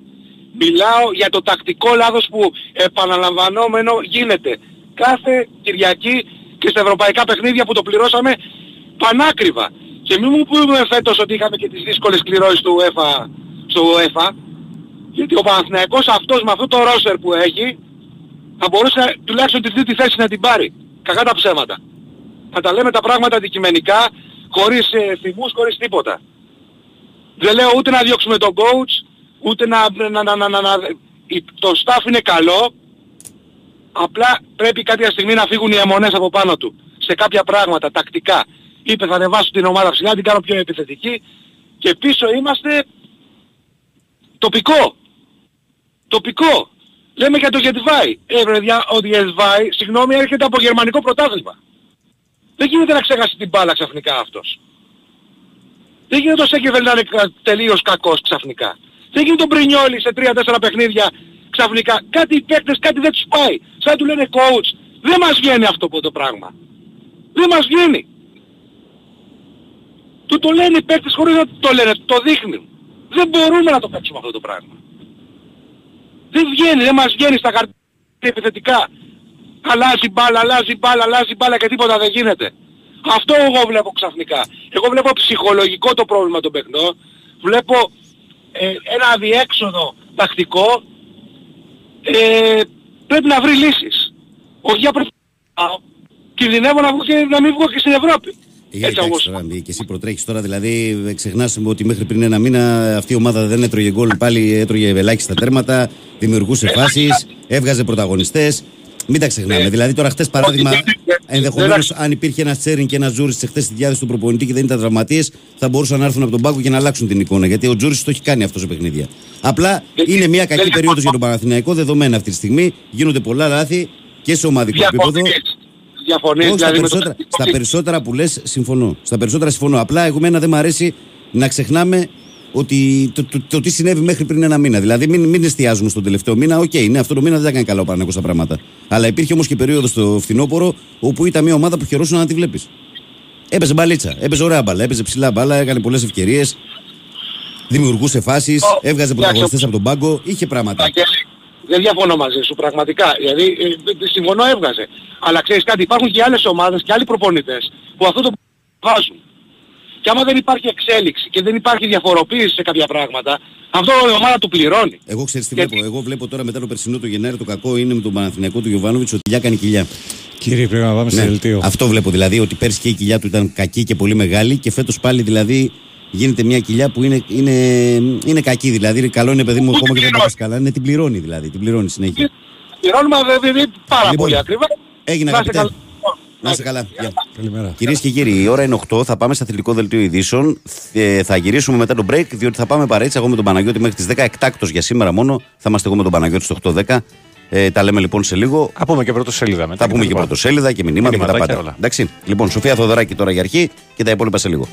Μιλάω για το τακτικό λάθος που επαναλαμβανόμενο γίνεται κάθε Κυριακή και στα ευρωπαϊκά παιχνίδια που το πληρώσαμε πανάκριβα. Και μην μου πούμε φέτος ότι είχαμε και τις δύσκολες κληρώσεις του UEFA, στο UEFA, γιατί ο Παναθηναϊκός αυτός με αυτό το ρόστερ που έχει θα μπορούσε τουλάχιστον τη τρίτη θέση να την πάρει. Κακά τα ψέματα. Να τα λέμε τα πράγματα αντικειμενικά, χωρίς ε, θυμούς, χωρίς τίποτα. Δεν λέω ούτε να διώξουμε τον coach, ούτε να... να, να, να, να, να- η- το staff είναι καλό, απλά πρέπει κάποια στιγμή να φύγουν οι αιμονές από πάνω του. Σε κάποια πράγματα, τακτικά. Είπε θα ανεβάσω την ομάδα ψηλά, την κάνω πιο επιθετική και πίσω είμαστε τοπικό. Τοπικό. Λέμε για το Γετβάη. Ε, παιδιά, ο Γετβάη, συγγνώμη, έρχεται από γερμανικό πρωτάθλημα. Δεν γίνεται να ξέχασε την μπάλα ξαφνικά αυτός. Δεν γίνεται ο Σέκεβελ να είναι κα- τελείως κακός ξαφνικά. Δεν γίνεται ο Μπρινιόλη σε 3-4 παιχνίδια ξαφνικά. Κάτι οι παίκτες, κάτι δεν τους πάει. Σαν να του λένε coach. Δεν μας βγαίνει αυτό το πράγμα. Δεν μας βγαίνει. Του το λένε οι παίκτες χωρίς να το λένε, το δείχνουν. Δεν μπορούμε να το παίξουμε αυτό το πράγμα. Δεν βγαίνει, δεν μας βγαίνει στα χαρτιά επιθετικά. Αλλάζει μπάλα, αλλάζει μπάλα, αλλάζει μπάλα και τίποτα δεν γίνεται. Αυτό εγώ βλέπω ξαφνικά. Εγώ βλέπω ψυχολογικό το πρόβλημα των παιχνών. Βλέπω ε, ένα αδιέξοδο τακτικό. Ε, πρέπει να βρει λύσεις. Όχι για πρέπει κινδυνεύω να, βγω και, να μην βγω και στην Ευρώπη. Για εντάξει, τώρα, και εσύ προτρέχεις τώρα, δηλαδή ξεχνάς ότι μέχρι πριν ένα μήνα αυτή η ομάδα δεν έτρωγε γκολ, πάλι έτρωγε ελάχιστα τέρματα, δημιουργούσε φάσεις, έβγαζε πρωταγωνιστές. Μην τα ξεχνάμε. Δηλαδή τώρα χτες παράδειγμα, ενδεχομένως αν υπήρχε ένας Τσέριν και ένας Τζούρις χτες στη διάθεση του προπονητή και δεν ήταν τραυματίες, θα μπορούσαν να έρθουν από τον πάγκο και να αλλάξουν την εικόνα. Γιατί ο Τζούρις το έχει κάνει αυτός σε παιχνίδια. Απλά είναι μια κακή περίοδος για τον Παναθηναϊκό, δεδομένα αυτή τη στιγμή. Γίνονται πολλά λάθη και σε ομαδικό επίπεδο. Διαφωνείς Όχι, στα, δηλαδή με το περισσότερα, στα περισσότερα που λες συμφωνώ. Στα περισσότερα συμφωνώ. Απλά εγώ εμένα δεν μου αρέσει να ξεχνάμε ότι το, το, το, τι συνέβη μέχρι πριν ένα μήνα. Δηλαδή μην, μην εστιάζουμε στον τελευταίο μήνα. Οκ, ναι, αυτό το μήνα δεν τα έκανε καλά ο Παναθηναϊκός τα πράγματα. Αλλά υπήρχε όμως και περίοδος στο φθινόπωρο όπου ήταν μια ομάδα που χαιρόσουν να τη βλέπεις. Έπαιζε μπαλίτσα, έπαιζε ωραία μπάλα, έπαιζε ψηλά μπάλα, έκανε πολλές ευκαιρίες. Δημιουργούσε φάσεις, έβγαζε πρωταγωνιστές από τον πάγκο, είχε πράγματα. Βαγγέλη, δεν διαφωνώ μαζί σου πραγματικά. Δηλαδή ε, συμφωνώ έβγαζε. Αλλά ξέρεις κάτι, υπάρχουν και άλλες ομάδες και άλλοι προπονητές που αυτό το βάζουν. Και άμα δεν υπάρχει εξέλιξη και δεν υπάρχει διαφοροποίηση σε κάποια πράγματα, αυτό η ομάδα του πληρώνει. Εγώ ξέρεις τι βλέπω. Εγώ βλέπω τώρα μετά το περσινό του Γενάρη το κακό είναι με τον Παναθηναϊκό του Γιωβάνοβιτς ότι η κοιλιά κάνει κοιλιά. Κύριε, πρέπει να πάμε σε Ναι, δελτίο. Αυτό βλέπω δηλαδή ότι πέρσι και η κοιλιά του ήταν κακή και πολύ μεγάλη και φέτος πάλι δηλαδή γίνεται μια κοιλιά που είναι, είναι, είναι κακή. Δηλαδή καλό είναι παιδί μου ακόμα και δεν τα πας καλά. Ναι, την πληρώνει δηλαδή. Την πληρώνει συνέχεια. Πληρώνουμε δηλαδή πάρα Λοιπόν, πολύ ακριβά. Έγινε Να είστε αγαπητέ. καλά. Να είστε καλά. Γεια. Καλημέρα. Κυρίες και κύριοι, η ώρα είναι 8. Θα πάμε στο αθλητικό δελτίο ειδήσεων. Ε, θα γυρίσουμε μετά το break, διότι θα πάμε παρέτσα εγώ με τον Παναγιώτη μέχρι τις 10 εκτάκτος για σήμερα μόνο. Θα είμαστε εγώ με τον Παναγιώτη στο 8-10. Ε, τα λέμε λοιπόν σε λίγο. Θα πούμε και πρωτοσέλιδα μετά. Θα πούμε και πρωτοσέλιδα και μηνύματα και τα Μηνύματάκια πάντα. όλα. Εντάξει. Λοιπόν, Σοφία Θοδωράκη τώρα για αρχή και τα υπόλοιπα σε λίγο.